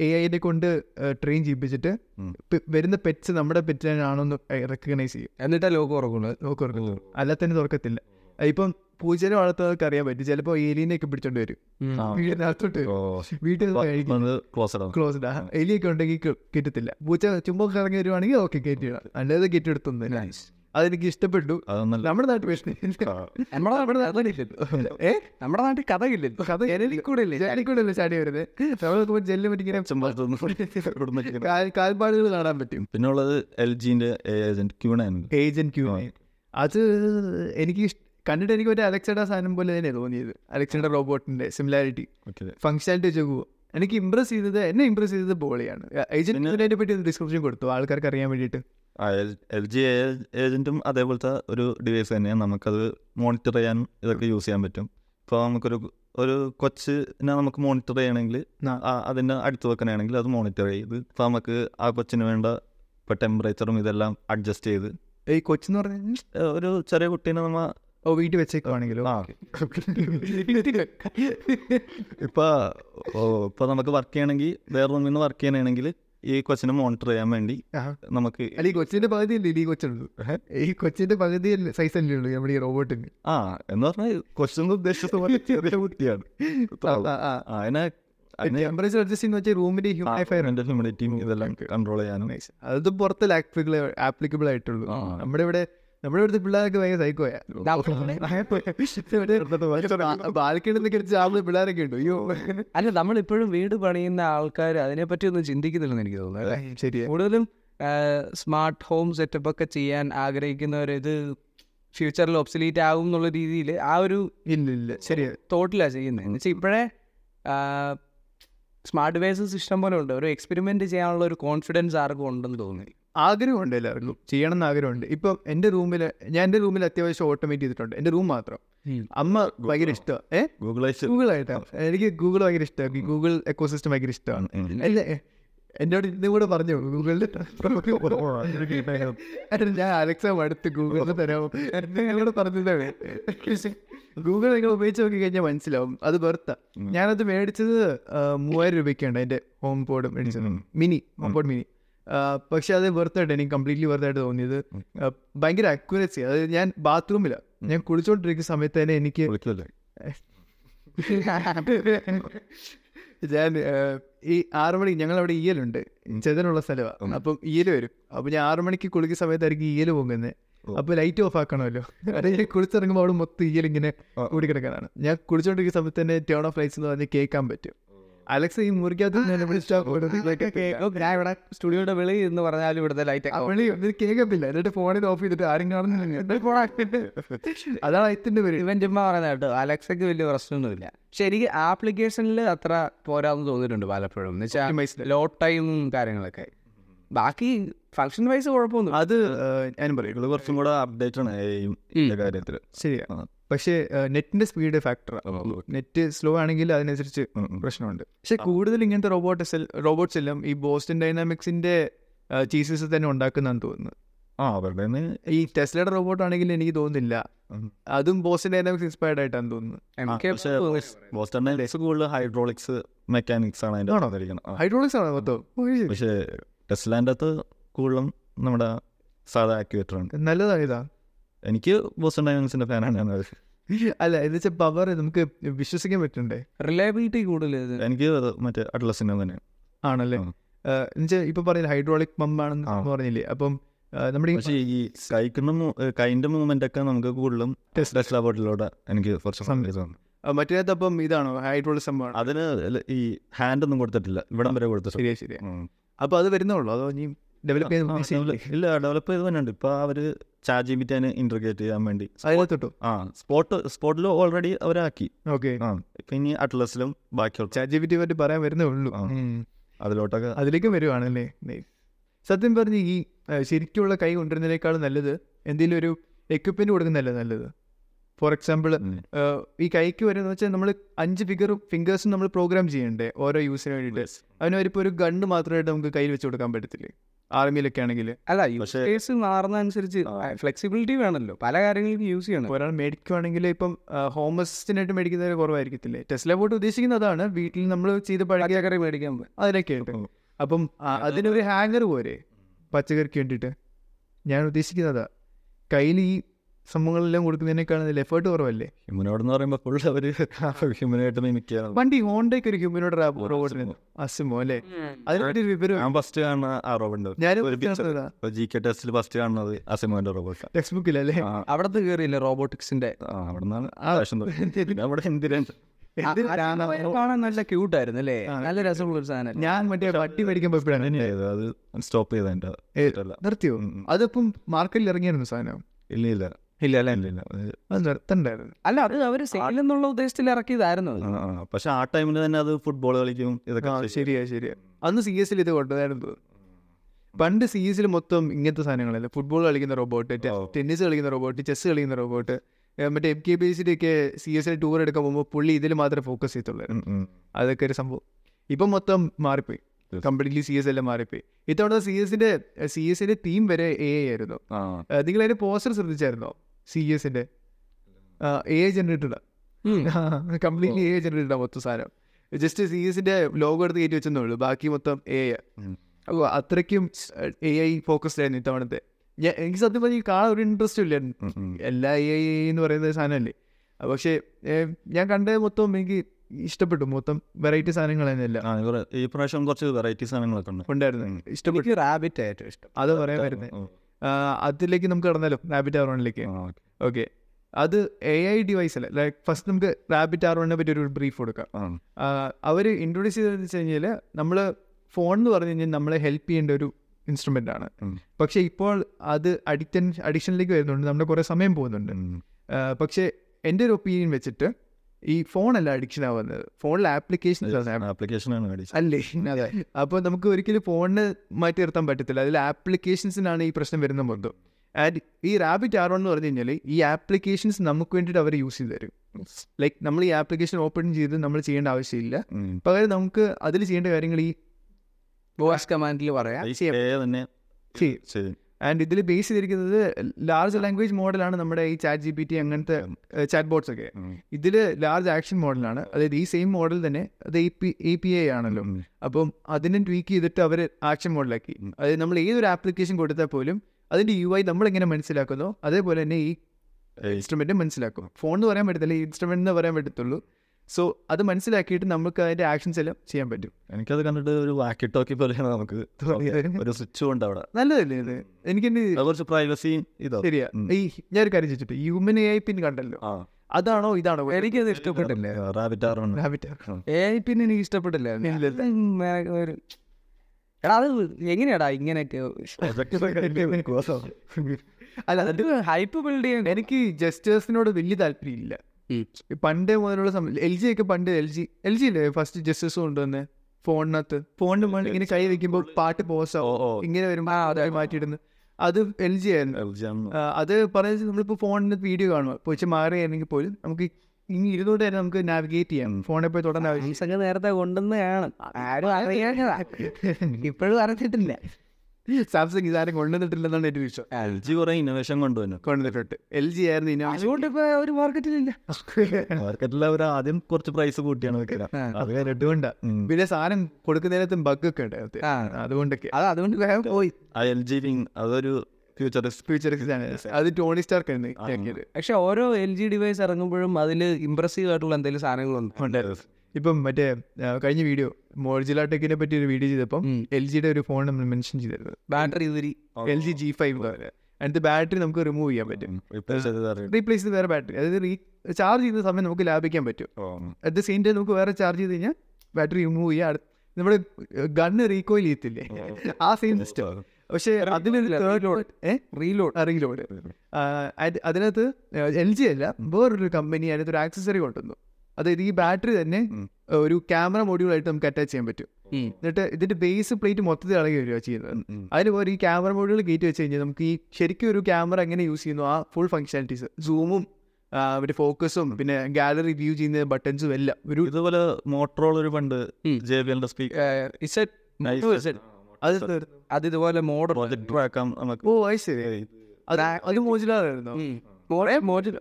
എ ഐനെ കൊണ്ട് ട്രെയിൻ ചെയ്യിപ്പിച്ചിട്ട് വരുന്ന പെറ്റ്സ് നമ്മുടെ പെറ്റിനാണോ എന്ന് റെക്കഗ്നൈസ് ചെയ്യും. എന്നിട്ടാ ലോക്ക് ഉറക്കുന്നത് ലോക്ക് തുറക്കത്തുള്ളൂ. അല്ലാതെ തന്നെ തുറക്കത്തില്ല. ഇപ്പം പൂച്ചനെ വളർത്തുന്നവർക്ക് അറിയാൻ പറ്റും. ചിലപ്പോൾ എലിനെയൊക്കെ പിടിച്ചോണ്ട് വരും. വീടിനകത്തോട്ട്. വീട്ടിൽ ക്ലോസ്ഡ് എലിയൊക്കെ ഉണ്ടെങ്കിൽ കിട്ടത്തില്ല. പൂച്ച ചുമ്പോ കറങ്ങി വരുവാണെങ്കിൽ ഓക്കെ കയറ്റിയിടാം അല്ലാതെ കെട്ടിയെടുത്തൊന്നും അതെനിക്ക് ഇഷ്ടപ്പെട്ടു. നമ്മുടെ നാട്ടിൽ നമ്മുടെ നമ്മുടെ നാട്ടിലില്ലല്ലോ ഏ? നമ്മുടെ നാട്ടിൽ കഥയില്ലല്ലോ കഥ കൂടെ ഇല്ലേ? ജാലിക്കൂടല്ലേ ചാടി വരുന്നത് നമ്മൾ ജെല്ല് കാൽ- കാൽപ്പാടുകൾ കാണാൻ പറ്റും. പിന്നെ ഉള്ളത് എൽ ജിന്റെ ഏജന്റ് ക്യൂണാണ് ഏജന്റ് ക്യൂ അത് എനിക്ക് കണ്ടിട്ട് എനിക്ക് ഒരു അലക്സയുടെ സാധനം പോലെ തന്നെയാണ് തോന്നിയത്. അലക്സയുടെ റോബോട്ടിന്റെ സിമിലാരിറ്റി. ഫംഗ്ഷനാലിറ്റി വെച്ച് പോകും എനിക്ക് ഇമ്പ്രസ് ചെയ്തത് എന്നെ ഇമ്പ്രസ് ചെയ്തത് ബോളിയാണ് ഏജന്റിനെ പറ്റി ഡിസ്ക്രിപ്ഷൻ കൊടുത്തു? ആൾക്കാർക്ക് അറിയാൻ വേണ്ടിയിട്ട്. എൽ ജി ഏജന്റും അതേപോലത്തെ ഒരു ഡിവൈസ് തന്നെയാണ് നമുക്കത് മോണിറ്റർ ചെയ്യാനും ഇതൊക്കെ യൂസ് ചെയ്യാൻ പറ്റും. ഇപ്പോൾ നമുക്കൊരു ഒരു കൊച്ചിനെ നമുക്ക് മോണിറ്റർ ചെയ്യണമെങ്കിൽ. അതിന്റെ അടുത്ത് വെക്കണമെങ്കിൽ അത് മോണിറ്റർ ചെയ്ത് ഇപ്പോൾ നമുക്ക് ആ കൊച്ചിന് വേണ്ട ഇപ്പോൾ ടെമ്പറേച്ചറും ഇതെല്ലാം അഡ്ജസ്റ്റ് ചെയ്ത് ഈ കൊച്ചെന്ന് പറഞ്ഞാൽ ഒരു ചെറിയ കുട്ടീനെ നമ്മ ഓ വീട്ടിൽ വെച്ചേക്കുവാണെങ്കിലോ? ഇപ്പൊ ഇപ്പോൾ നമുക്ക് വർക്ക് ചെയ്യണമെങ്കിൽ വേറെ റൂമിൽ നിന്ന് വർക്ക് ചെയ്യണമെങ്കിൽ ഈ കൊച്ചിനെ മോണിറ്റർ ചെയ്യാൻ വേണ്ടി നമുക്ക് അല്ല ഈ കൊച്ചിന്റെ പകുതി അല്ലേ ഈ കൊച്ചുള്ളൂ ഈ കൊച്ചിന്റെ പകുതി സൈസ് അല്ലേ ഉള്ളൂ നമ്മുടെ ഈ റോബോട്ടിന്? ആ എന്ന് പറഞ്ഞാൽ കൊച്ചിന് ഉദ്ദേശിച്ചത് പോലെ ചെറിയ കുട്ടിയാണ്. അതിനെ ടെമ്പറേച്ചർ അഡ്ജസ്റ്റ് ചെയ്യുന്ന വെച്ചാൽ റൂമിന്റെ ഹ്യൂമിഫയർ ഹ്യൂമിഡിറ്റിയും ഇതെല്ലാം കൺട്രോൾ ചെയ്യാനും. അത് പുറത്തെ ആപ്ലിക്കബിൾ ആയിട്ടുള്ളൂ. നമ്മുടെ ഇവിടെ നമ്മുടെ ഇവിടുത്തെ പിള്ളേരൊക്കെ ഭയങ്കര സൈക്കോയാ ആവുന്ന പിള്ളേരൊക്കെ ഉണ്ട്. അയ്യോ. അല്ല നമ്മളിപ്പോഴും വീട് പണിയുന്ന ആൾക്കാർ അതിനെപ്പറ്റി ഒന്നും ചിന്തിക്കുന്നില്ലെന്ന് എനിക്ക് തോന്നുന്നു ശരി കൂടുതലും സ്മാർട്ട് ഹോം സെറ്റപ്പ് ഒക്കെ ചെയ്യാൻ ആഗ്രഹിക്കുന്നവർ ഇത് ഫ്യൂച്ചറിൽ ഒബ്സലീറ്റ് ആകും എന്നുള്ള രീതിയിൽ ആ ഒരു ഇല്ല ഇല്ല. ശരിയാ. തോട്ടിലാണ് ചെയ്യുന്നത്. എന്ന് വെച്ചാൽ ഇപ്പോഴേ സ്മാർട്ട് ഡിവൈസസ് ഇഷ്ടം പോലെ ഉണ്ട്. ഒരു എക്സ്പെരിമെന്റ് ചെയ്യാനുള്ള ഒരു കോൺഫിഡൻസ് ആർക്കും ഉണ്ടെന്ന് തോന്നി ആഗ്രഹമുണ്ട് എല്ലാവർക്കും. ചെയ്യണം എന്ന് ആഗ്രഹമുണ്ട് ഇപ്പം എന്റെ റൂമിൽ ഞാൻ എന്റെ റൂമിൽ അത്യാവശ്യം ഓട്ടോമേറ്റ് ചെയ്തിട്ടുണ്ട്. എന്റെ റൂം മാത്രം. അമ്മ ഭയങ്കര ഇഷ്ടമാണ് ഏഹ് ഗൂഗിൾ ആയിട്ടാണ് എനിക്ക് ഗൂഗിൾ ഭയങ്കര ഇഷ്ടമാണ് ഗൂഗിൾ എക്കോ സിസ്റ്റം ഭയങ്കര ഇഷ്ടമാണ് അല്ല? എന്നോട് ഇന്നും കൂടെ പറഞ്ഞു? ഗൂഗിളിൽ ഞാൻ അലക്സ അടുത്ത് ഗൂഗിളിൽ തരാം എന്നോട് പറഞ്ഞതാണ് ഗൂഗിൾ നിങ്ങൾ ഉപയോഗിച്ച് നോക്കി കഴിഞ്ഞാൽ മനസ്സിലാവും. അത് വെറുത്ത ഞാനത് മേടിച്ചത് മൂവായിരം രൂപയ്ക്കാണ് എന്റെ ഹോം പോഡ് മേടിച്ചത്. Mini HomePod mini. പക്ഷെ അത് വെറുതായിട്ട് എനിക്ക് കംപ്ലീറ്റ്ലി വെറുതായിട്ട് തോന്നിയത് ഭയങ്കര അക്യുറസി അതായത് ഞാൻ ബാത്റൂമിലാണ് ഞാൻ കുളിച്ചോണ്ടിരിക്കുന്ന സമയത്ത് തന്നെ എനിക്ക് ഞാൻ ഈ ആറു മണിക്ക് ഞങ്ങളവിടെ ഈയലുണ്ട് ചെതനുള്ള സ്ഥലമാണ് അപ്പം ഇയൽ വരും. അപ്പൊ ഞാൻ ആറു മണിക്ക് കുളിക്കുന്ന സമയത്തായിരിക്കും ഇയൽ പോകുന്നത് അപ്പൊ ലൈറ്റ് ഓഫ് ആക്കണമല്ലോ. അതായത് ഞാൻ കുളിച്ചിറങ്ങുമ്പോൾ അവിടെ മൊത്തം ഈയൽ ഇങ്ങനെ കൂടി കിടക്കാനാണ് ഞാൻ കുളിച്ചോണ്ടിരിക്കുന്ന സമയത്ത് തന്നെ ടേൺ ഓഫ് ലൈറ്റ്സ് എന്ന് പറഞ്ഞ് കേൾക്കാൻ പറ്റും. അലക്സ ഈ മുറിക്കകത്ത് നിന്ന് എന്നെ വിളിച്ചാ ഞാൻ ഇവിടെ സ്റ്റുഡിയോയുടെ വെളി എന്ന് പറഞ്ഞാലും ഇവിടുത്തെ ലൈറ്റ് വിളി ഒന്നും കേൾക്കത്തില്ല. എന്നിട്ട് ഫോണിൽ ഓഫ് ചെയ്തിട്ട് ആരും കാണുന്നില്ല അതാണ് ഐത്തിന്റെ പേര് ഇവൻ ചുമ്മാ പറയുന്നത് കേട്ടോ അലക്സയ്ക്ക് വലിയ പ്രശ്നമൊന്നുമില്ല. പക്ഷെ എനിക്ക് ആപ്ലിക്കേഷനിൽ അത്ര പോരാന്ന് തോന്നിയിട്ടുണ്ട് പലപ്പോഴും. എന്ന്. വെച്ചാൽ ലോ ടൈമും കാര്യങ്ങളൊക്കെ. ബാക്കി ഫങ്ഷൻ വൈസ് കുഴപ്പമൊന്നും അത് ഞാൻ ഞാനും പറയും. കുറച്ചും കൂടെ അപ്ഡേറ്റ് ആണ് ഈ കാര്യത്തിൽ ശരിയാ. ആ. പക്ഷേ നെറ്റിന്റെ സ്പീഡ് ഫാക്ടറാണ് നെറ്റ് സ്ലോ ആണെങ്കിൽ അതിനനുസരിച്ച് പ്രശ്നമുണ്ട്. പക്ഷെ കൂടുതൽ ഇങ്ങനത്തെ റോബോട്ട് റോബോട്ട്സ് എല്ലാം ഈ ബോസ്റ്റൺ ഡൈനാമിക്സിന്റെ ചീസസ് തന്നെ ഉണ്ടാക്കുന്നതാണ് തോന്നുന്നു ആ അവരുടെ ഈ ടെസ്ലയുടെ റോബോട്ട് ആണെങ്കിൽ എനിക്ക് തോന്നുന്നില്ല. അതും ബോസ്റ്റൺ ഡൈനാമിക്സ് ഇൻസ്പയർഡ് ആയിട്ടാണ് തോന്നുന്നത്. ബോസ്റ്റൺ കൂടുതൽ ഹൈഡ്രോളിക്സ് മെക്കാനിക്സ് ആണ് ആണോ? ഹൈഡ്രോളിക്സ് ആണ് മൊത്തം. പക്ഷേ ടെസ്ലാന്റെ അകത്ത് കൂടുതലും നമ്മുടെ സാധാ ആക്യുവേറ്റർ ആണ് നല്ലതായതാ എനിക്ക് ബോസ്റ്റൺ ഡൈനാമിക്സിന്റെ ഫാനാണ് ഞാൻ. അല്ല എന്ന് വെച്ചാൽ പവർ നമുക്ക് വിശ്വസിക്കാൻ പറ്റണ്ടേ റിലയബിലിറ്റി കൂടുതൽ എനിക്ക് മറ്റേ അഡ്ലസിനെ തന്നെ. ആണല്ലേ. എന്നുവെച്ചാൽ ഇപ്പൊ പറയുന്നത് ഹൈഡ്രോളിക് പമ്പാണെന്ന്. പറഞ്ഞില്ലേ? അപ്പം നമ്മുടെ ഈ പക്ഷേ ഈ കൈക്കുന്ന കൈന്റെ മൂവ്മെന്റ് ഒക്കെ നമുക്ക് കൂടുതലും ടെസ്റ്റ്. ബോട്ടിലൂടെ എനിക്ക് കുറച്ച് സമയം. തോന്നുന്നു. ആ, മറ്റേത് അപ്പം ഇതാണോ? ഹൈഡ്രോളിക് സംഭവം അതിന് ഈ ഹാൻഡ് ഒന്നും കൊടുത്തിട്ടില്ല. ഇവിടം വരെ കൊടുത്തു ശരി ശരി അപ്പം അപ്പൊ അത് വരുന്നുള്ളൂ? അതോ ഇനി ഡെവലപ്പ് ചെയ്ത് ഇല്ല ഡെവലപ്പ് ചെയ്ത് തന്നെയുണ്ട് ഇപ്പൊ അവർ chat G B T integrate ചെയ്യാൻ വേണ്ടി. കിട്ടും. ആ സ്പോട്ട് സ്പോട്ടിൽ ഓൾറെഡി അവരാക്കി. ഓക്കെ. ആ പിന്നെ ഇനി അറ്റ്ലസിലും ബാക്കിയുള്ള ചാറ്റ് ജി ടി പറ്റി പറയാൻ വരുന്നേ ഉള്ളൂ. അതിലോട്ടൊക്കെ അതിലേക്ക് വരുവാണല്ലേ? സത്യം പറഞ്ഞ് ഈ ശരിക്കുള്ള കൈ കൊണ്ടുവരുന്നതിനേക്കാളും നല്ലത് എന്തെങ്കിലും ഒരു എക്യുപ്മെന്റ് കൊടുക്കുന്നതല്ലേ നല്ലത്? ഫോർ എക്സാമ്പിൾ ഈ കൈക്ക് വരുന്ന വെച്ചാൽ നമ്മൾ അഞ്ച് ഫിഗറും ഫിംഗേഴ്സും നമ്മൾ പ്രോഗ്രാം ചെയ്യണ്ടേ ഓരോ യൂസിന് വേണ്ടിയിട്ട്. അതിന് ഒരു ഗണ്ണ് മാത്രമായിട്ട് നമുക്ക് കയ്യിൽ വെച്ച് കൊടുക്കാൻ പറ്റത്തില്ലേ? ആർമിയിലൊക്കെ ആണെങ്കിൽ. അല്ല യൂസ് കേസ് മാറുന്നതനുസരിച്ച് ഫ്ലെക്സിബിലിറ്റി വേണമല്ലോ. പല കാര്യങ്ങൾക്കും യൂസ് ചെയ്യണം. ഒരാൾ മേടിക്കുവാണെങ്കിൽ ഇപ്പം ഹോം അസിസ്റ്റന്റായിട്ട് കുറവായിരിക്കത്തില്ലേ? ടെസ്ല പോയിട്ട് ഉദ്ദേശിക്കുന്നത് അതാണ് വീട്ടിൽ നമ്മൾ ചെയ്ത് പഴകിയാക്കറി മേടിക്കാൻ പോകും അതിനൊക്കെ അപ്പം അതിനൊരു ഹാങ്ങർ പോരെ? പച്ചക്കറിക്ക് വേണ്ടിയിട്ട്. ഞാൻ ഉദ്ദേശിക്കുന്നതാ കയ്യിൽ ഈ സംഭവങ്ങളെല്ലാം കൊടുക്കുന്നതിനേക്കാൾ എഫേർട്ട് കുറവല്ലേ? ഹ്യൂമനോട് എന്ന് പറയുമ്പോൾ ഫുൾ അവർ ഹ്യൂമനായിട്ട് മിമിക്കുക വണ്ടി ഹോണ്ടയ്ക്ക് ഒരു ഹ്യൂമനോട് റോബോട്ടിന് അസിമോ അല്ലേ? അതിനൊരു വിവരം ഞാൻ ഫസ്റ്റ് കാണുന്ന ആ റോബോട്ട്. ജി കെ ടെസ്റ്റിൽ ഫസ്റ്റ് കാണുന്നത്. അസിമോന്റെ റോബോട്ട് ടെക്സ്റ്റ് ബുക്കിലല്ലേ അവിടത്തെ കയറിയില്ലേ റോബോട്ടിക്സിന്റെ ആ അവിടെ നിന്നാണ് ആ വേഷം അവിടെ എന്തിനാണ് കാണാൻ നല്ല ക്യൂട്ടായിരുന്നു അല്ലേ? നല്ല രസമുള്ള ഒരു സാധനം ഞാൻ മറ്റേ വട്ടി മേടിക്കാൻ പോയപ്പോഴാണ് അത് സ്റ്റോപ്പ് ചെയ്ത അല്ല. നിർത്തിയോ. അതിപ്പം മാർക്കറ്റിൽ ഇറങ്ങിയായിരുന്നു സാധനം? ഇല്ല ഇല്ല. ഇല്ല അല്ലേ ഇല്ല ഇല്ല. അത് നിർത്തണ്ടായിരുന്നു. അല്ല അത് അവർ സെയിൽ എന്നുള്ള ഉദ്ദേശത്തിൽ ഇറക്കിയതായിരുന്നു അത്. പക്ഷെ ആ ടൈമിൽ തന്നെ അത് ഫുട്ബോൾ കളിക്കും ഇതൊക്കെ ആ. ശരിയാ ശരിയാ. അന്ന് സി എസിൽ ഇത് കൊണ്ടുവന്നായിരുന്നു. പണ്ട് സി എസിൽ മൊത്തം ഇങ്ങനത്തെ സാധനങ്ങളല്ലേ? ഫുട്ബോൾ കളിക്കുന്ന റോബോട്ട്. ടെന്നീസ് കളിക്കുന്ന റോബോട്ട് ചെസ് കളിക്കുന്ന റോബോട്ട് മറ്റേ എം കെ ബി സിയിലൊക്കെ സി എസിൽ ടൂർ എടുക്കാൻ പോകുമ്പോൾ പുള്ളി ഇതിൽ മാത്രമേ ഫോക്കസ് ചെയ്യത്തുള്ളൂ. ഉം, ഉം. അതൊക്കെ ഒരു സംഭവം. ഇപ്പം മൊത്തം മാറിപ്പോയി. Yes. കംപ്ലീറ്റ്ലി സി എസ് എല്ലാം മാറിപ്പോയി. ഇത്തവണ സി എസിന്റെ സി എസിന്റെ തീം വരെ എ ആയിരുന്നു. ആ. നിങ്ങൾ അതിന്റെ പോസ്റ്റർ ശ്രദ്ധിച്ചായിരുന്നോ? സി എസിന്റെ A generated completely A generated മൊത്തം സാധനം. ജസ്റ്റ് സി എസിന്റെ ലോഗോ എടുത്ത് കയറ്റി വെച്ചെന്നേ ഉള്ളൂ. ബാക്കി മൊത്തം എ. അപ്പോൾ അത്രയ്ക്കും എ ഐ ഫോക്കസ്ഡ് ആയിരുന്നു ഇത്തവണത്തെ. ഞാൻ എനിക്ക് സത്യം പറഞ്ഞാൽ കാണാൻ ഒരു ഇൻട്രസ്റ്റും ഇല്ല. എല്ലാ എ ഐ എന്ന് പറയുന്ന സാധനമല്ലേ? പക്ഷേ ഞാൻ കണ്ടത് മൊത്തം എനിക്ക് ഇഷ്ടപ്പെട്ടു. മൊത്തം വെറൈറ്റി സാധനങ്ങൾ തന്നെയല്ല ഈ പ്രാവശ്യം കുറച്ച് വെറൈറ്റി സാധനങ്ങളൊക്കെ ഉണ്ട്. ഉണ്ടായിരുന്നു. ഇഷ്ടപ്പെട്ടു. റാബിറ്റ് ഏറ്റവും ഇഷ്ടം. അത് പറയാൻ വരുന്നത്. അതിലേക്ക് നമുക്ക് കടന്നാലോ? റാബിറ്റ് ആർ വണ്ണിലേക്ക് ഓക്കെ. അത് എ ഐ ഡിവൈസ് അല്ല? ലൈക്ക് ഫസ്റ്റ് നമുക്ക് റാബിറ്റ് ആർ വണ്ണിനെ പറ്റി ഒരു ബ്രീഫ് കൊടുക്കാം. അവർ ഇൻട്രൊഡ്യൂസ് ചെയ്തതെന്ന് വെച്ച് കഴിഞ്ഞാൽ നമ്മൾ ഫോൺ എന്ന് പറഞ്ഞു കഴിഞ്ഞാൽ നമ്മളെ ഹെൽപ്പ് ചെയ്യേണ്ട ഒരു ഇൻസ്ട്രുമെന്റ് ആണ്. പക്ഷെ ഇപ്പോൾ അത് അഡിക്റ്റൻ അഡിക്ഷനിലേക്ക് വരുന്നുണ്ട്. നമ്മുടെ കുറേ സമയം പോകുന്നുണ്ട്. പക്ഷേ എന്റെ ഒരു ഒപ്പീനിയൻ വെച്ചിട്ട് ഈ ഫോണല്ല അഡിക്ഷൻ ആവുന്നത് ഫോണിലെ ആപ്ലിക്കേഷൻസ് ആപ്ലിക്കേഷനാണ് അഡിക്ഷൻ. അല്ലേ? അതെ. അപ്പോൾ നമുക്ക് ഒരിക്കലും ഫോണിന് മാറ്റി നിർത്താൻ പറ്റത്തില്ല. അതിൽ ആപ്ലിക്കേഷൻസിനാണ് ഈ പ്രശ്നം വരുന്ന മൊത്തം. ആൻഡ് ഈ റാബിറ്റ് ആർ എന്ന് പറഞ്ഞു കഴിഞ്ഞാൽ ഈ ആപ്ലിക്കേഷൻസ് നമുക്ക് വേണ്ടിയിട്ട് അവർ യൂസ് ചെയ്ത് തരും. ലൈക്ക് നമ്മൾ ഈ ആപ്ലിക്കേഷൻ ഓപ്പൺ ചെയ്ത് നമ്മൾ ചെയ്യേണ്ട ആവശ്യമില്ല. പകരം നമുക്ക് അതിൽ ചെയ്യേണ്ട കാര്യങ്ങൾ ഈ വോയിസ് കമാൻഡിൽ പറയാം. ആൻഡ് ഇതിൽ ബേസ് ചെയ്തിരിക്കുന്നത് ലാർജ് ലാംഗ്വേജ് മോഡലാണ് നമ്മുടെ ഈ ചാറ്റ് ജി പി ടി അങ്ങനത്തെ ചാറ്റ് ബോട്ട്സ് ഒക്കെ. ഇതിൽ ലാർജ് ആക്ഷൻ മോഡലാണ് അതായത് ഈ സെയിം മോഡൽ തന്നെ അത് A P A P I ആണല്ലോ. അപ്പം അതിനെ ട്വീക്ക് ചെയ്തിട്ട് അവർ ആക്ഷൻ മോഡലാക്കി. അതായത് നമ്മൾ ഏതൊരു ആപ്ലിക്കേഷൻ കൊടുത്താൽ പോലും അതിന്റെ യു ഐ നമ്മളെങ്ങനെ മനസ്സിലാക്കുന്നു അതേപോലെ തന്നെ ഈ. ഇൻസ്ട്രുമെന്റ് മനസ്സിലാക്കും ഫോൺ എന്ന് പറയാൻ പറ്റത്തില്ല ഈ ഇൻസ്ട്രുമെന്റ് എന്ന് പറയാൻ പറ്റത്തുള്ളൂ സോ അത് മനസ്സിലാക്കിയിട്ട് നമുക്ക് അതിന്റെ ആക്ഷൻസ് എല്ലാം ചെയ്യാൻ പറ്റും. എനിക്കത് കണ്ടിട്ട് ഒരു വാക്കി ടോക്കി പോലെയാണ് നമുക്ക്. ഒരു സ്വിച്ച് ഉണ്ട് അവിടെ. നല്ലതല്ലേ ഇത്? എനിക്കെന്നെ കുറച്ച് പ്രൈവസി ഇതോ. ശരിയാ. ഈ ഞാനൊരു കാര്യം ചോദിച്ചിട്ട് ഹ്യൂമൻ എ ഐ പിൻ കണ്ടല്ലോ. ആ. അതാണോ ഇതാണോ? എനിക്കത് ഇഷ്ടപ്പെട്ടില്ല. റാബിറ്റ് ആർ വൺ റാബിറ്റ് ഏ പിന്നെ എനിക്ക് ഇഷ്ടപ്പെട്ടില്ല. എടാ അത് എങ്ങനെയാടാ ഇങ്ങനെയൊക്കെ? അല്ല അത് ഹൈപ്പ് ബിൽഡ് ചെയ്യാൻ എനിക്ക് ജസ്റ്റേഴ്സിനോട് വലിയ താല്പര്യമില്ല. പണ്ടേ മുതലുള്ള എൽ ജി ഒക്കെ പണ്ട് എൽ ജി എൽ ജി അല്ലേ ഫസ്റ്റ് ജസ്റ്റിസ് കൊണ്ടുവന്ന് ഫോണിനകത്ത്. ഫോണിന് മുകളിൽ ഇങ്ങനെ കൈ വെക്കുമ്പോൾ പാട്ട് പോസ് ഓ. ഇങ്ങനെ വരുമ്പോൾ അതായി മാറ്റിയിടുന്നു. അത് എൽ ജി ആയിരുന്നു. എൽ ജി ആണ് ആ, അത് പറയുന്നത് നമ്മളിപ്പോൾ ഫോണിന് വീഡിയോ കാണുക ഇപ്പോൾ മാറിയായിരുന്നെങ്കിൽ പോലും നമുക്ക് ഇനി ഇരുന്നോട്ട് തന്നെ നമുക്ക് നാവിഗേറ്റ് ചെയ്യാം. ഫോണിൽ പോയി തുടരാൻ ആവശ്യം നേരത്തെ കൊണ്ടുവന്നതാണ് ആരും അറിയാഞ്ഞതാ. ഇപ്പോഴും അറിഞ്ഞിട്ടില്ല. സാംസങ് ഇതാരും കൊണ്ടുവന്നിട്ടില്ലെന്നാണ് എന്റെ വിശ്വാസം എൽ ജി കുറെ ഇന്നോവേഷൻ കൊണ്ടുവന്നു. കൊണ്ടുവന്നിട്ടുണ്ട്. എൽ ജി ആയിരുന്നു ഇന്നോവേഷൻ അതുകൊണ്ട് ഇപ്പൊ ഒരു മാർക്കറ്റിലില്ല. മാർക്കറ്റിൽ അവർ ആദ്യം കുറച്ച് പ്രൈസ് കൂട്ടിയാണ് വെക്കുന്നത് അത് കഴിഞ്ഞിട്ട് അതുകൊണ്ടാ പിന്നെ സാധനം കൊടുക്കുന്നതിനകത്തും ബഗ് ഒക്കെ ഉണ്ട്. അതുകൊണ്ടൊക്കെ. അത് അതുകൊണ്ട് വേഗം പോയി. ആ എൽ ജി വിങ് അതൊരു അത് ടോണി സ്റ്റാർക്ക് പക്ഷെ ഓരോ എൽ ജി ഡിവൈസ് ഇറങ്ങുമ്പോഴും അതിൽ ഇമ്പ്രസീവ് ആയിട്ടുള്ള എന്തെങ്കിലും സാധനങ്ങളുണ്ട് ഇപ്പം മറ്റേ കഴിഞ്ഞ വീഡിയോ മോർജില ടെക്കിനെ പറ്റി ഒരു വീഡിയോ ചെയ്തപ്പം. എൽ ജിയുടെ ഒരു ഫോൺ നമ്മൾ മെൻഷൻ ചെയ്തിരുന്നത് ബാറ്ററി ഇതൊരു. എൽ ജി ജി ഫൈവ് അതിനകത്ത് ബാറ്ററി നമുക്ക് റിമൂവ് ചെയ്യാൻ പറ്റും. റീപ്ലേസ് ചെയ്ത് വേറെ ബാറ്ററി അതായത് റീ ചാർജ് ചെയ്യുന്ന സമയം നമുക്ക് ലാഭിക്കാൻ പറ്റും. അറ്റ് ദ സെയിം ടൈം നമുക്ക് വേറെ ചാർജ് ചെയ്ത് കഴിഞ്ഞാൽ ബാറ്ററി റിമൂവ് ചെയ്യാൻ നമ്മുടെ ഗണ്ണ് റീകോയിൽ ചെയ്യത്തില്ലേ? ആ സെയിം സിസ്റ്റം പക്ഷേ അതിനൊരു തേർഡ് റീലോഡ് റീലോഡ് അതിനകത്ത് എൽ ജി അല്ല വേറൊരു കമ്പനി അതിനകത്ത് ഒരു ആക്സസറി കൊണ്ടുവന്നു. അതായത് ഈ ബാറ്ററി തന്നെ ഒരു ക്യാമറ മോഡ്യൂൾ ആയിട്ട് നമുക്ക് അറ്റാച്ച് ചെയ്യാൻ പറ്റും. എന്നിട്ട് ഇതിന്റെ ബേസ് പ്ലേറ്റ് മൊത്തത്തിൽ ഇളകി വരിക ചെയ്യുന്നത്. അതിന് പോലെ ഈ ക്യാമറ മോഡ്യൂൾ കയറ്റി വെച്ച് കഴിഞ്ഞാൽ നമുക്ക് ഈ ശരിക്കും ഒരു ക്യാമറ എങ്ങനെ യൂസ് ചെയ്യുന്നു ആ ഫുൾ ഫംഗ്ഷനാലിറ്റീസ് സൂമും മറ്റേ ഫോക്കസും പിന്നെ ഗാലറി വ്യൂ ചെയ്യുന്ന ബട്ടൺസും എല്ലാം ഒരു ഇതുപോലെ മോട്ടറോൾ ഒരു പണ്ട്. ജെ ബി സ്പീക്കർ അത് അത് ഇതുപോലെ മോഡൽ പ്രൊജക്ടർ ആക്കാം നമുക്ക്. ഓ അത് ശരി. അത് അത് മോജിലായിരുന്നു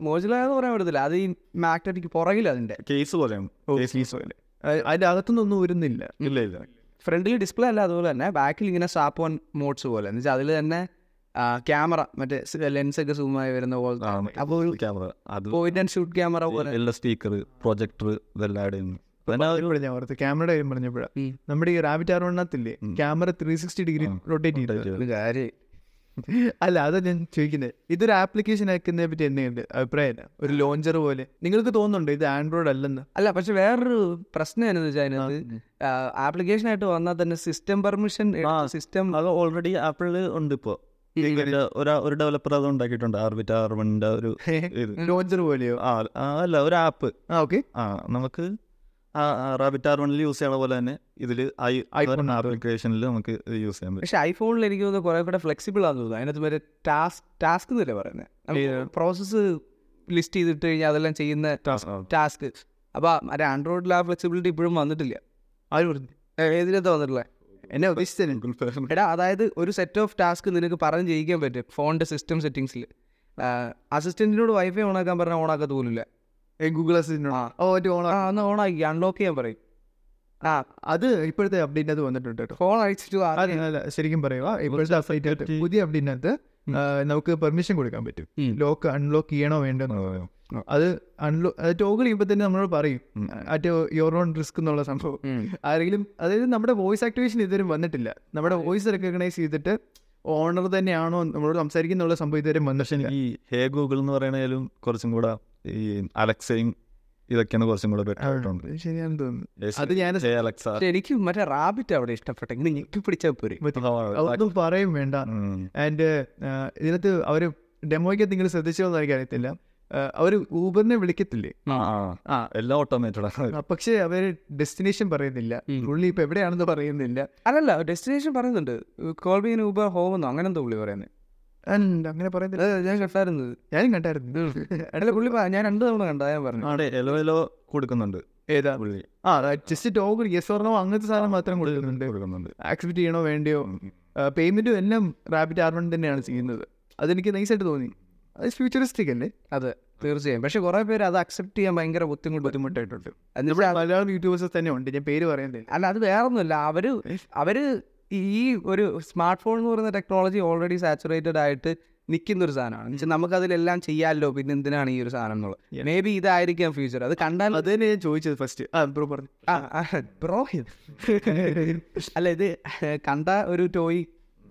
മോജില എന്ന് പറയാൻ പറ്റത്തില്ല. അത് ഈ മാഗ്നറ്റിക് പുറകിൽ അതിന്റെ. കേസ് പോലെ അതിന്റെ അകത്തുനിന്നൊന്നും വരുന്നില്ല. ഇല്ല ഇല്ല. ഫ്രണ്ടിൽ ഡിസ്പ്ലേ അല്ല അതുപോലെ തന്നെ ബാക്കിൽ ഇങ്ങനെ സാപ്പ് ഓൺ മോഡ്സ് പോലെ. എന്ന് വെച്ചാൽ അതിൽ തന്നെ ക്യാമറ മറ്റേ ലെൻസ് ഒക്കെ സൂമായി ആയി വരുന്ന പോലെ അപ്പോൾ ക്യാമറ. അത് പോയിന്റ് ആൻഡ് ഷൂട്ട് ക്യാമറ പോലെ. എല്ലാ സ്പീക്കർ പ്രൊജക്ടർ ഇതെല്ലാം ഒരു ഞാൻ ഓർത്ത് ക്യാമറയുടെ കാര്യം പറഞ്ഞപ്പോഴാണ് നമ്മുടെ ഈ rabbit R വണ്ണത്തില്ലേ camera three sixty degree rotate ചെയ്തത് ഒരു കാര്യം അല്ല അതാ ഞാൻ ചോദിക്കുന്നത് ഇതൊരു ആപ്ലിക്കേഷൻ ആക്കുന്നതിനെ പറ്റി എന്തെങ്കിലും അഭിപ്രായം? ഒരു ലോഞ്ചർ പോലെ. നിങ്ങൾക്ക് തോന്നുന്നുണ്ടോ ഇത് ആൻഡ്രോയിഡ് അല്ലെന്ന്? അല്ല പക്ഷെ വേറൊരു പ്രശ്നം എന്ന് വെച്ചാൽ അതിനകത്ത്. ആപ്ലിക്കേഷൻ ആയിട്ട് വന്നാൽ തന്നെ സിസ്റ്റം പെർമിഷൻ സിസ്റ്റം അത് ഓൾറെഡി ആപ്പിളിൽ ഉണ്ട് ഇപ്പോ. ഒരാ ഡെവലപ്പർ അത് ഉണ്ടാക്കിയിട്ടുണ്ട്. ആർബിറ്റ് ആർ ആർവണിന്റെ ഒരു ലോഞ്ചർ പോലെയോ? ആ, അല്ല ഒരു ആപ്പ് ആ ഓക്കെ ആ നമുക്ക് റാബിറ്റ് ആർ വണ്ണിൽ യൂസ് ചെയ്യണ പോലെ തന്നെ ഇതിൽ ഐ ആപ്ലിക്കേഷനിൽ നമുക്ക് യൂസ് ചെയ്യാൻ പറ്റും. പക്ഷെ ഐഫോണിൽ എനിക്ക് തോന്നുന്നു കുറെ കൂടെ ഫ്ലെക്സിബിൾ ആണെന്ന് തോന്നുന്നു. അതിനകത്ത് വരെ ടാസ്ക് ടാസ്ക് എന്നല്ലേ പറയുന്നത് പ്രോസസ്സ് ലിസ്റ്റ് ചെയ്തിട്ട് കഴിഞ്ഞാൽ അതെല്ലാം ചെയ്യുന്ന ടാസ്ക് അപ്പോൾ മറ്റേ ആൻഡ്രോയിഡിൽ ആ ഫ്ലെക്സിബിലിറ്റി ഇപ്പോഴും വന്നിട്ടില്ല. ആര് ഏതിനകത്ത് വന്നിട്ടില്ല എന്നെ ഉദ്ദേശിച്ചത് എടാ അതായത് ഒരു സെറ്റ് ഓഫ് ടാസ്ക് നിനക്ക് പറഞ്ഞ് ചെയ്യിക്കാൻ പറ്റും. ഫോണിന്റെ സിസ്റ്റം സെറ്റിങ്സിൽ അസിസ്റ്റന്റിനോട് വൈഫൈ ഓണാക്കാൻ പറഞ്ഞാൽ ഓണാക്കത്ത് പോലില്ല ഗൂഗിൾ അസിസ്റ്റന്റ് ഓൺ ഓ മറ്റേ ഓണ ആ അൺലോക്ക് ചെയ്യാൻ പറയും. ആ അത് ഇപ്പോഴത്തെ അപ്ഡേറ്റ് അത് വന്നിട്ടുണ്ട് കേട്ടോ. ഫോൺ അയച്ചിട്ട് ശരിക്കും പറയുക ഇപ്പോഴത്തെ അപ്ഡേറ്റ് പുതിയ അപ്ഡേറ്റിനകത്ത് നമുക്ക് പെർമിഷൻ കൊടുക്കാൻ പറ്റും. ലോക്ക് അൺലോക്ക് ചെയ്യണോ വേണ്ടോ അത് അൺലോ അത് ടോഗിൾ ചെയ്യുമ്പോൾ തന്നെ നമ്മളോട് പറയും അറ്റ് യുവർ ഓൺ റിസ്ക് എന്നുള്ള സംഭവം. ആരെങ്കിലും അതായത് നമ്മുടെ വോയിസ് ആക്ടിവേഷൻ ഇതുവരെ വന്നിട്ടില്ല. നമ്മുടെ വോയിസ് റെക്കഗ്നൈസ് ചെയ്തിട്ട് ഓണർ തന്നെയാണോ നമ്മളോട് സംസാരിക്കുന്നുള്ള സംഭവം ഇതുവരെ വന്നിട്ടില്ല. ഈ ഹേ ഗൂഗിൾ എന്ന് പറയണേലും കുറച്ചും കൂടെ ഈ അലക്സയും ഇതൊക്കെയാണ് കുറച്ചും കൂടെ ബെറ്റർ ആയിട്ടുണ്ട് ശരിയാണെന്ന് തോന്നുന്നു. അത് ഞാൻ അലക്സ എനിക്ക് മറ്റേ റാബിറ്റ് അവിടെ ഇഷ്ടപ്പെട്ടെ ഇങ്ങനെ ഞെക്കി പിടിച്ചാൽ പോരെ. അതൊന്നും പറയും വേണ്ട. ആൻഡ് ഇതിനകത്ത് അവർ ഡെമോയ്ക്ക് നിങ്ങൾ എനിക്ക് എനിക്കറിയത്തില്ല അവർ ഊബറിനെ വിളിക്കത്തില്ലേ? എല്ലാം ഓട്ടോമേറ്റഡ് പക്ഷെ അവർ ഡെസ്റ്റിനേഷൻ പറയുന്നില്ല. പുള്ളി ഇപ്പൊ എവിടെയാണെന്ന് പറയുന്നില്ല. അല്ലല്ല ഡെസ്റ്റിനേഷൻ പറയുന്നുണ്ട്. കോൾബിൻ ഊബർ ഹോം എന്നോ അങ്ങനെ പുള്ളി പറയുന്നത് അല്ല, അങ്ങനെ പറയുന്നില്ല ഞാൻ കേട്ടായിരുന്നത് ഞാനും കണ്ടായിരുന്നു. അല്ല പുള്ളി ഞാൻ രണ്ട് തവണ കണ്ടാ ഞാൻ പറഞ്ഞു. എലോ എലോ കൊടുക്കുന്നുണ്ട്. ഏതാ പുള്ളി? ആ ജസ്റ്റ് ടോക്കൺ യെസ് ഓർണോ അങ്ങനത്തെ സാധനം മാത്രം കൊടുക്കുന്നുണ്ട്. കൊടുക്കുന്നുണ്ട്. ആക്സെപ്റ്റ് ചെയ്യണോ വേണ്ടിയോ? പേയ്മെന്റും എല്ലാം റാബിറ്റ് ആർമൺ തന്നെയാണ് ചെയ്യുന്നത്. അതെനിക്ക് നൈസായിട്ട് തോന്നി. അത് ഫ്യൂച്ചറിസ്റ്റിക് അല്ലേ? അതെ തീർച്ചയായും. പക്ഷെ കുറെ പേര് അത് അക്സെപ്റ്റ് ചെയ്യാൻ ഭയങ്കര ബുദ്ധിമുട്ട് ബുദ്ധിമുട്ടായിട്ടുണ്ട്. മലയാളം യൂട്യൂബേഴ്സ് തന്നെ ഉണ്ട് ഞാൻ പേര് പറയുന്നില്ല അല്ല അത് വേറൊന്നുമില്ല. അവർ അവർ ഈ ഒരു സ്മാർട്ട് ഫോൺ എന്ന് പറയുന്ന ടെക്നോളജി ഓൾറെഡി സാച്ചുറേറ്റഡ് ആയിട്ട് നിൽക്കുന്ന ഒരു സാധനമാണ്. എന്നുവെച്ചാൽ നമുക്ക് അതിലെല്ലാം ചെയ്യാമല്ലോ പിന്നെ എന്തിനാണ് ഈ ഒരു സാധനം എന്നുള്ളത്? മേ ബി ഇതായിരിക്കാം ഫ്യൂച്ചർ അത് കണ്ടാൽ അത് തന്നെ ഞാൻ ചോദിച്ചത് ഫസ്റ്റ് ആ ബ്രോ പറഞ്ഞു. ബ്രോ അല്ല ഇത് കണ്ട ഒരു ടോയ്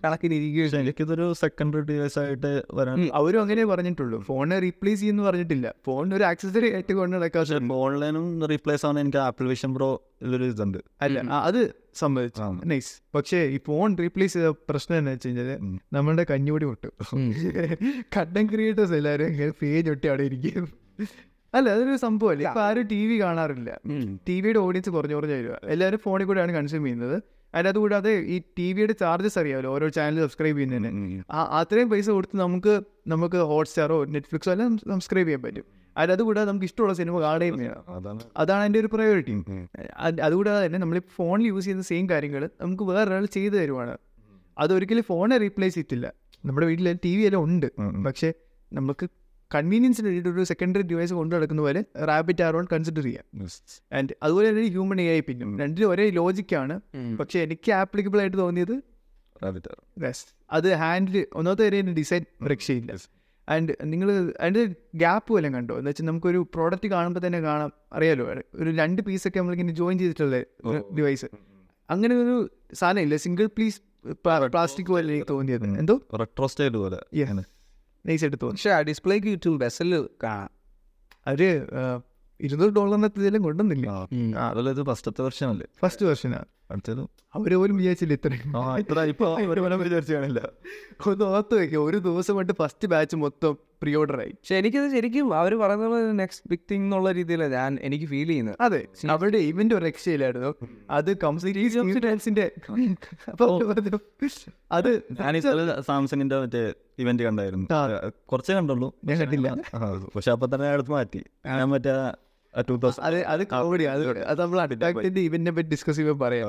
കണക്കിനിരിക്കും എനിക്കിതൊരു സെക്കൻഡറി ഡിവൈസ് ആയിട്ട് വരാൻ അവരും അങ്ങനെ പറഞ്ഞിട്ടുള്ളൂ. ഫോണിനെ റീപ്ലേസ് ചെയ്യുന്നു പറഞ്ഞിട്ടില്ല. ഫോൺ ഒരു ആക്സസറി ആയിട്ട് കൊണ്ട് നടക്കാൻ ഓൺലൈനും റീപ്ലേസ് ആവുന്ന എനിക്ക് ആപ്ലിക്കേഷൻ വിഷൻ പ്രോ ഇതൊരു ഇതുണ്ട്. അല്ല അത് സമ്മതിച്ചു. ആ. നൈസ് പക്ഷേ ഈ ഫോൺ റീപ്ലേസ് ചെയ്ത പ്രശ്നം എന്താ വെച്ച് കഴിഞ്ഞാൽ നമ്മളുടെ കഞ്ഞുപൊടി മുട്ടും കണ്ടന്റ് ക്രിയേറ്റേഴ്സ് എല്ലാവരും ഇങ്ങനെ പേജ് ഒട്ടി അവിടെ ഇരിക്കും. അല്ല അതൊരു സംഭവമല്ല? ഇപ്പൊ ആരും ടി വി കാണാറില്ല. ടി വിയുടെ ഓഡിയൻസ് കുറഞ്ഞു കുറഞ്ഞു വരിക. എല്ലാവരും ഫോണിൽ കൂടെയാണ് കൺസ്യൂം ചെയ്യുന്നത്. അതിനകത്ത് കൂടാതെ ഈ ടി വിയുടെ ചാർജസ് അറിയാമല്ലോ ഓരോ ചാനൽ സബ്സ്ക്രൈബ് ചെയ്യുന്നതിന്. അത്രയും പൈസ കൊടുത്ത് നമുക്ക് നമുക്ക് ഹോട്ട്സ്റ്റാറോ നെറ്റ്ഫ്ലിക്സോ എല്ലാം സബ്സ്ക്രൈബ് ചെയ്യാൻ പറ്റും. അതിനകത്ത് കൂടാതെ നമുക്ക് ഇഷ്ടമുള്ള സിനിമ കാണുകയും ചെയ്യാം അതാണ്. അതാണ് എന്റെ ഒരു പ്രയോറിറ്റി അതുകൂടാതെ തന്നെ നമ്മൾ ഫോണിൽ യൂസ് ചെയ്യുന്ന സെയിം കാര്യങ്ങൾ നമുക്ക് വേറൊരാൾ ചെയ്തു തരുവാണ്. അതൊരിക്കലും ഫോണെ റീപ്ലേസ് ചെയ്തിട്ടില്ല. നമ്മുടെ വീട്ടിൽ ടി വി എല്ലാം ഉണ്ട്. പക്ഷേ നമുക്ക് കൺവീനിയൻസിന് വേണ്ടിയിട്ട് ഒരു സെക്കൻഡറി ഡിവൈസ് കൊണ്ടു നടക്കുന്ന പോലെ റാബിറ്റ് ആറോൺ കൺസിഡർ ചെയ്യാം. ആൻഡ് അതുപോലെ തന്നെ ഹ്യൂമൻ എ ഐ പിന്നും. രണ്ടിലും ഒരേ ലോജിക്കാണ് പക്ഷേ എനിക്ക് ആപ്ലിക്കബിൾ ആയിട്ട് തോന്നിയത് അത് ഹാൻഡിൽ ഒന്നാമത്തെ കാര്യം ഡിസൈൻ രക്ഷയില്ല ആൻഡ് നിങ്ങൾ അതിന്റെ ഗ്യാപ്പ് വല്ലതും കണ്ടോ? എന്ന് വെച്ചാൽ നമുക്കൊരു പ്രോഡക്റ്റ് കാണുമ്പോൾ തന്നെ കാണാം. അറിയാലോ? ഒരു രണ്ട് പീസൊക്കെ നമ്മളിങ്ങനെ ജോയിൻ ചെയ്തിട്ടുള്ള ഡിവൈസ് അങ്ങനെ ഒരു സാധനം ഇല്ല. സിംഗിൾ പീസ് പ്ലാസ്റ്റിക് പോലെ എനിക്ക് തോന്നിയത്. എന്തോ? റെട്രോ സ്റ്റൈൽ പോലെ. Yeah. നൈസ് ആയിട്ട് തോന്നി. പക്ഷേ ആ ഡിസ്പ്ലേക്ക് ചുറ്റും ബസ്സിൽ കാണാം. അവർ ഇരുന്നൂറ് ഡോളറിനകത്ത് ഇതെല്ലാം കൊണ്ടുവന്നില്ല. അതല്ല ഇത് ഫസ്റ്റത്തെ വെർഷനല്ലേ ഫസ്റ്റ് വെർഷനാണ് അടുത്തത് അവർ പോലും വിചാരിച്ചില്ല ഇത്രയും. ആ ഇത്ര ഇപ്പൊ ഒരു പോലും വിചാരിച്ചു കാണില്ല. ഒന്ന് ഓർത്ത് വെക്കുക ഒരു ദിവസം കൊണ്ട് ഫസ്റ്റ് ബാച്ച് മൊത്തം പ്രീ ഓർഡർ ആയി. പക്ഷെ എനിക്കത് ശരിക്കും അവർ പറയുന്നത് നെക്സ്റ്റ് ബിഗ് തിങ് എന്നുള്ള രീതിയിലാണ് ഞാൻ എനിക്ക് ഫീൽ ചെയ്യുന്നത്. അതെ. അവരുടെ ഇവന്റ് ഒരു രക്ഷയില്ലായിരുന്നു. അത് പറഞ്ഞു, അത് ഞാൻ സാംസങ്ങിന്റെ മറ്റേ ഇവന്റ് കണ്ടായിരുന്നു. കുറച്ചേ കണ്ടുള്ളൂ. ഞാൻ കണ്ടില്ല. പക്ഷെ അപ്പൊ തന്നെ അടുത്ത് മാറ്റി. ഞാൻ മറ്റേ അത് അത് കോമഡി അത് അത് നമ്മൾ അറ്റാക്കിന്റെ ഇവന്റിനെ പറ്റി ഡിസ്കസ് ചെയ്യുമ്പോൾ പറയാം.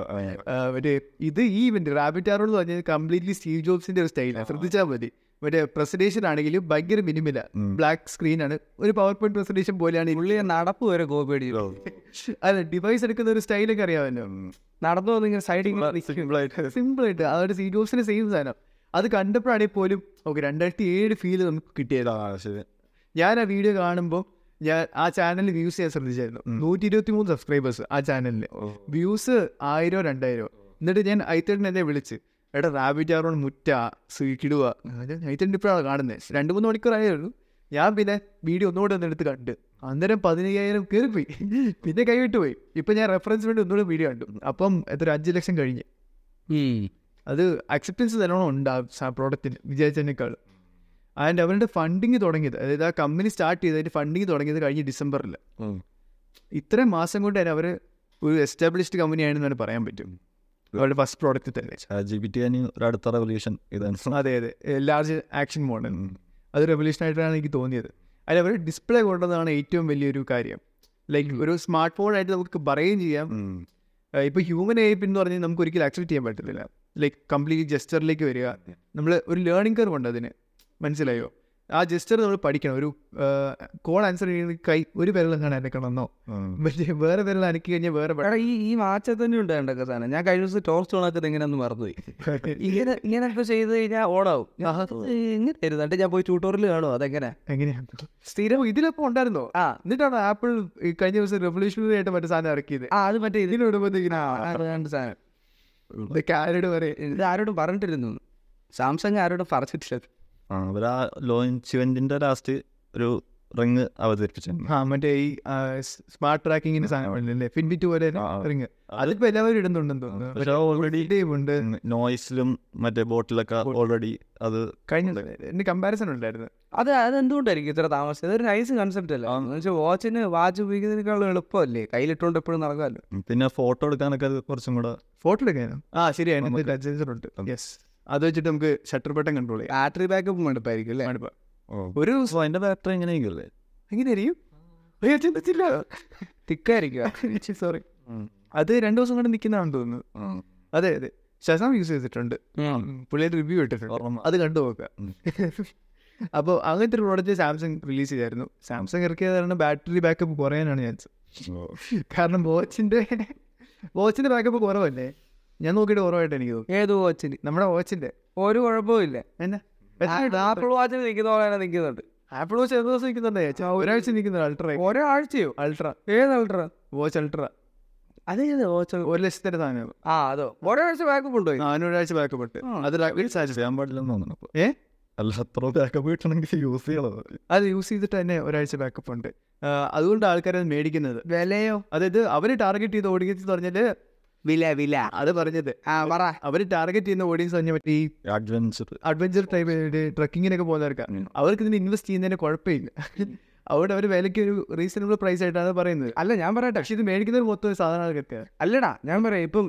മറ്റേ ഇത് ഈ ഇവന്റ് റാബിറ്റ് ആറോൾ എന്ന് പറഞ്ഞാൽ കംപ്ലീറ്റ്ലി സ്റ്റീവ് ജോബ്സിന്റെ ഒരു സ്റ്റൈലാണ് ശ്രദ്ധിച്ചാൽ മതി. മറ്റേ പ്രസന്റേഷൻ ആണെങ്കിലും ഭയങ്കര മിനിമില ബ്ലാക്ക് സ്ക്രീൻ ആണ്. ഒരു പവർ പോയിന്റ് പ്രസന്റേഷൻ പോലെയാണ് പുള്ളി നടപ്പ് വരെ കോപ്പി അല്ല ഡിവൈസ് എടുക്കുന്ന ഒരു സ്റ്റൈലൊക്കെ അറിയാമല്ലോ നടന്നു വന്ന് ഇങ്ങനെ സൈഡിൽ സിമ്പിൾ ആയിട്ട് അവരുടെ സീ ജോബ്സിന്റെ സെയിം സാധനം. അത് കണ്ടപ്പോഴാണെങ്കിൽ പോലും ഓക്കെ രണ്ടായിരത്തി ഏഴ് ഫീൽ നമുക്ക് കിട്ടിയതാണ് ഞാൻ ആ വീഡിയോ കാണുമ്പോൾ ഞാൻ ആ ചാനൽ വ്യൂസ് ചെയ്യാൻ ശ്രദ്ധിച്ചായിരുന്നു. നൂറ്റി ഇരുപത്തി മൂന്ന് സബ്സ്ക്രൈബേഴ്സ് ആ ചാനലിന് വ്യൂസ് ആയിരോ രണ്ടായിരോ. എന്നിട്ട് ഞാൻ ഐത്തേട്ടൻ എന്നെ വിളിച്ച് എടാ റാബിറ്റ് ആറോൺ മുറ്റ കിടുക ഐത്തേട്ടൻ ഇപ്പോഴാണ് കാണുന്നത് രണ്ട് മൂന്ന് മണിക്കൂർ ആയുള്ളൂ ഞാൻ പിന്നെ വീഡിയോ ഒന്നുകൂടെ ഒന്ന് എടുത്ത് കണ്ട് അന്നേരം പതിനയ്യായിരം കയറിപ്പോയി. പിന്നെ കൈവിട്ട് പോയി. ഇപ്പം ഞാൻ റെഫറൻസ് വേണ്ടി ഒന്നുകൂടെ വീഡിയോ കണ്ടു. അപ്പം എത്ര അഞ്ച് ലക്ഷം കഴിഞ്ഞ്. അത് അക്സെപ്റ്റൻസ് നല്ലോണം ഉണ്ട് ആ പ്രോഡക്റ്റിന് വിചാരിച്ചതിനേക്കാൾ ആൻഡ് അവരുടെ ഫണ്ടിങ് തുടങ്ങിയത്. അതായത് ആ കമ്പനി സ്റ്റാർട്ട് ചെയ്തതിന്റെ ഫണ്ടിങ് തുടങ്ങിയത് കഴിഞ്ഞ ഡിസംബറിൽ ഇത്രയും മാസം കൊണ്ട് തന്നെ അവർ ഒരു എസ്റ്റാബ്ലിഷ്ഡ് കമ്പനിയാണെന്നാണ് പറയാൻ പറ്റും. അവരുടെ ഫസ്റ്റ് പ്രോഡക്റ്റ് തന്നെ. ജി ബി ടി ഒരു അടുത്ത റെവല്യൂഷൻ ഇതാണ് അതെ അതെ. ലാർജ് ആക്ഷൻ മോഡൽ അത് റെവല്യൂഷൻ ആയിട്ടാണ് എനിക്ക് തോന്നിയത്. അതിൽ അവർ ഡിസ്പ്ലേ കൊണ്ടതാണ് ഏറ്റവും വലിയൊരു കാര്യം. ലൈക്ക് ഒരു സ്മാർട്ട് ഫോൺ ആയിട്ട് നമുക്ക് പറയുകയും ചെയ്യാം. ഇപ്പോൾ ഹ്യൂമൻ ഏപ്പ് എന്ന് പറഞ്ഞാൽ നമുക്ക് ഒരിക്കലും ആക്സെപ്റ്റ് ചെയ്യാൻ പറ്റത്തില്ല. ലൈക്ക് കംപ്ലീറ്റ് ജസ്റ്ററിലേക്ക് വരിക. നമ്മൾ ഒരു ലേണിംഗ് കർവ് ഉണ്ട് അതിന്. മനസ്സിലായോ? ആ ജസ്റ്റർ നമ്മൾ പഠിക്കണം. ഒരു കോൾ ആൻസർ ചെയ്യുന്ന കൈ ഒരു വിരൽ കാണാൻ അനക്കണമെന്നോ? മറ്റേ വേറെ വിരൽ അനക്കി കഴിഞ്ഞാൽ വേറെ ഈ ഈ വാച്ച തന്നെ ഉണ്ട് കണ്ടൊക്കെ സാധനം. ഞാൻ കഴിഞ്ഞ ദിവസം ടോർച്ച് ഓണാക്കുന്നത് എങ്ങനെയാന്ന് മറന്നുപോയി. ഇങ്ങനെ ഇങ്ങനെ ഇങ്ങനെയൊക്കെ ചെയ്ത് കഴിഞ്ഞാൽ ഓണാവും എങ്ങനെ എന്നിട്ട് ഞാൻ പോയി ട്യൂട്ടോറിയൽ കാണുമോ അതെങ്ങനെ? എങ്ങനെയാണ് സ്ഥിരം ഇതിലപ്പോ ഉണ്ടായിരുന്നോ? ആ. എന്നിട്ടാണ് ആപ്പിൾ കഴിഞ്ഞ ദിവസം റെവല്യൂഷണറി ആയിട്ട് മറ്റേ സാധനം ഇറക്കിയത്? ആ അത് മറ്റേ ഇതിന് സാധനം ഇതൊക്കെ സാധനം. കാരഡ് പറയും? ഇത് ആരോടും പറഞ്ഞിട്ടില്ലെന്നു സാംസങ് ആരോടും പറഞ്ഞിട്ടില്ല ആ അവർ ആ ലോഞ്ച് ഇവന്റിന്റെ ലാസ്റ്റ് ഒരു റിങ് അവതരിപ്പിച്ചിരുന്നു. ആ മറ്റേ ഈ സ്മാർട്ട് ട്രാക്കിങ്ങിന്റെ സാധനമല്ലേ ഫിൻബിറ്റ് പോലെ. റിങ് അതിപ്പോ എല്ലാവരും ഇടുന്നുണ്ടെന്ന് തോന്നുന്നു. ഓൾറെഡി ഉണ്ട്. നോയ്സിലും മറ്റേ ബോട്ടിലൊക്കെ ഓൾറെഡി അത് കഴിഞ്ഞു കമ്പാരിസൺ ഉണ്ടായിരുന്നു. അത് അത് അതെന്തുകൊണ്ടായിരിക്കും ഇത്ര താമസിച്ചത്? അതൊരു നൈസ് കൺസെപ്റ്റ് അല്ല? എന്ന് വെച്ചാൽ വാച്ചിന് വാച്ച് ഉപയോഗിക്കുന്നതിനേക്കാളും എളുപ്പമല്ലേ? കയ്യിലിട്ടുകൊണ്ട് എപ്പോഴും നടക്കാമല്ലോ പിന്നെ ഫോട്ടോ എടുക്കാനൊക്കെ കുറച്ചും കൂടെ ഫോട്ടോ എടുക്കാനും? ആ ശരിയാണ് ഉണ്ട്. യെസ് അത് വെച്ചിട്ട് നമുക്ക് ഷട്ടർ ബട്ടൺ കൺട്രോൾ ചെയ്യാം. ബാറ്ററി ബാക്കപ്പ് മടുപ്പായിരിക്കും അല്ലേ? മടുപ്പ്. ഒരു ദിവസം അതിന്റെ ബാറ്ററി എങ്ങനെയായിരിക്കും എങ്ങനെ അറിയും അയ്യോ, ചിന്തിച്ചില്ല. തിക്കായിരിക്കും സോറി അത് രണ്ടു ദിവസം കൊണ്ട് നിൽക്കുന്നതാണെന്ന് തോന്നുന്നു. അതെ അതെ. ശശാം യൂസ് ചെയ്തിട്ടുണ്ട്. പുള്ളിയുടെ റിവ്യൂ ഇട്ടിട്ടുണ്ട്. അത് കണ്ടു നോക്കുക. അപ്പോൾ അങ്ങനത്തെ ഒരു പ്രോഡക്റ്റ് സാംസങ് റിലീസ് ചെയ്തായിരുന്നു. സാംസങ് ഇറക്കിയത് കാരണം ബാറ്ററി ബാക്കപ്പ് കുറയാനാണ് ചാൻസ് കാരണം വാച്ചിന്റെ വാച്ചിന്റെ ബാക്കപ്പ് കുറവല്ലേ? ഞാൻ നോക്കിയിട്ട് ഓർമ്മയായിട്ട് എനിക്ക് തോന്നുന്നു. ഏത് വാച്ചിന് നമ്മുടെ വാച്ചിന്റെ ഒരു കുഴപ്പമില്ല എന്നാ? ആപ്പിൾ വാച്ചിന് നിൽക്കുന്ന പോലെയാണ് നിൽക്കുന്നുണ്ട്. ആപ്പിൾ വാച്ച് എന്ത് ദിവസം നിൽക്കുന്നുണ്ടേ? ഒരാഴ്ച നിൽക്കുന്നുണ്ട് അൾട്ര. ഒരാഴ്ചയോ? അൾട്ര. ഏത് അൾട്ര? Watch ultra. അതേത് വാച്ച് ഒരു ലക്ഷത്തിന്റെ സാധനം ആ അതോ. ഒരാഴ്ച ബാക്കപ്പ് ഉണ്ടോ? ഇതിന്? നാനൂറാഴ്ച ബാക്കപ്പ് ഉണ്ട്. അത് സാറ്റിസ്ഫൈ ചെയ്യാൻ പാടില്ലെന്ന് തോന്നുന്നു ഏ? അല്ല അത്ര ബാക്കപ്പ് കിട്ടണമെങ്കിൽ യൂസ് ചെയ്യണത് അത് യൂസ് ചെയ്തിട്ട് തന്നെ ഒരാഴ്ച ബാക്കപ്പ് ഉണ്ട്. അതുകൊണ്ട് ആൾക്കാരത് മേടിക്കുന്നത്. വിലയോ? അതായത് അവർ ടാർഗറ്റ് ചെയ്ത് ഓടിക്കുന്നത് പറഞ്ഞാൽ വില വില. അത് പറഞ്ഞത്. ആ പറ. അവർ ടാർഗറ്റ് ചെയ്യുന്ന ഓഡിയൻസ് പറഞ്ഞ പറ്റി അഡ്വഞ്ചർ അഡ്വഞ്ചർ ടൈപ്പ് ട്രക്കിങ്ങിനൊക്കെ പോകുന്നവർക്ക്. അവർക്ക് ഇതിന് ഇൻവെസ്റ്റ് ചെയ്യുന്നതിന് കുഴപ്പമില്ല. അവിടെ അവർ വിലയ്ക്ക് ഒരു റീസണബിൾ പ്രൈസ് ആയിട്ടാണ് പറയുന്നത്. അല്ല ഞാൻ പറയട്ടെ. പക്ഷെ ഇത് മേടിക്കുന്നത് മൊത്തം സാധാരണ ആൾക്കാർക്ക് അല്ലടാ ഞാൻ പറയാം. ഇപ്പം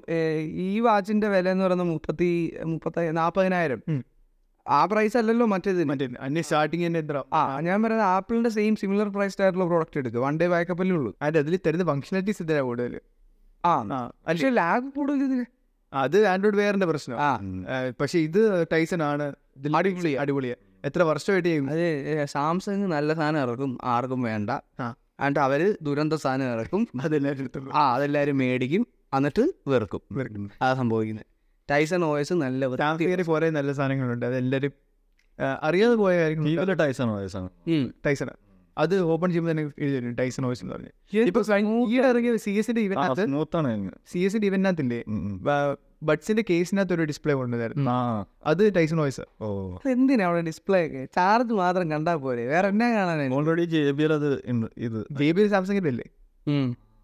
ഈ വാച്ചിന്റെ വില എന്ന് പറയുന്നത് മുപ്പത്തി മുപ്പത്തി നാൽപ്പതിനായിരം ആ പ്രൈസ് അല്ലല്ലോ മറ്റേത് മറ്റേ അന്യ സ്റ്റാർട്ടിങ് തന്നെ എത്ര? ആ ഞാൻ പറയുന്നത് ആപ്പിളിന്റെ സെയിം സിമിലർ പ്രൈസ് ആയിട്ടുള്ള പ്രോഡക്റ്റ് എടുക്കുക വൺ ഡേ ബാക്കപ്പല്ലേ ഉള്ളൂ. അതിന്റെ അതിൽ തരുന്ന ഫംഗ്ഷനാലിറ്റീസ് ഇതിനാണ് കൂടുതൽ ആ. പക്ഷെ ലാഗ് കൂടുതൽ ഇതിന് അത് ആൻഡ്രോയിഡ് വെയറിന്റെ പ്രശ്നം. പക്ഷെ ഇത് ടൈസൺ ആണ് അടിപൊളി. അടിപൊളിയാ. അടിപൊളിയാ എത്ര വർഷമായിട്ട് ചെയ്യും അത് സാംസങ് നല്ല സാധനം ഇറക്കും ആർക്കും വേണ്ട. എന്നിട്ട് അവർ ദുരന്ത സാധനം ഇറക്കും. അതെല്ലാവരും ആ അതെല്ലാരും മേടിക്കും എന്നിട്ട് വെറുക്കും. വെറുക്കും. അതാ സംഭവിക്കുന്നത് ടൈസൺ ഓയസ് നല്ല കുറെ നല്ല സാധനങ്ങളുണ്ട്. അതെല്ലാവരും ആ, അറിയാതെ പോയ കാര്യങ്ങൾ ടൈസൺ ആണ്. വയസ്സാണ് ഉം. ടൈസൺ. അത് ഓപ്പൺ ചെയ്യുമ്പോൾ തന്നെ എഴുതി ടൈസൺ ഓയിസ് എന്ന് പറഞ്ഞു. ഇപ്പൊ smooth ഈയിടെ ഇറങ്ങിയ സി എസിന്റെ ഇവന്റിനകത്ത് സി എസിന്റെ ഇവന്റിനകത്തില്ലേ ബഡ്സിന്റെ കേസിനകത്ത് ഒരു ഡിസ്പ്ലേ കൊണ്ടുവന്നായിരുന്നു. ആ. അത് ടൈസൺ വോയിസ് ഓ. എന്തിനാ അവിടെ ഡിസ്പ്ലേ ഒക്കെ? ചാർജ് മാത്രം കണ്ടാ പോരെ. വേറെ എന്നാ കാണാൻ ഓൾറെഡി ജെ ബി അത് ഇത്. ജെ ബി സാംസങ്ങിന്റെ അല്ലേ?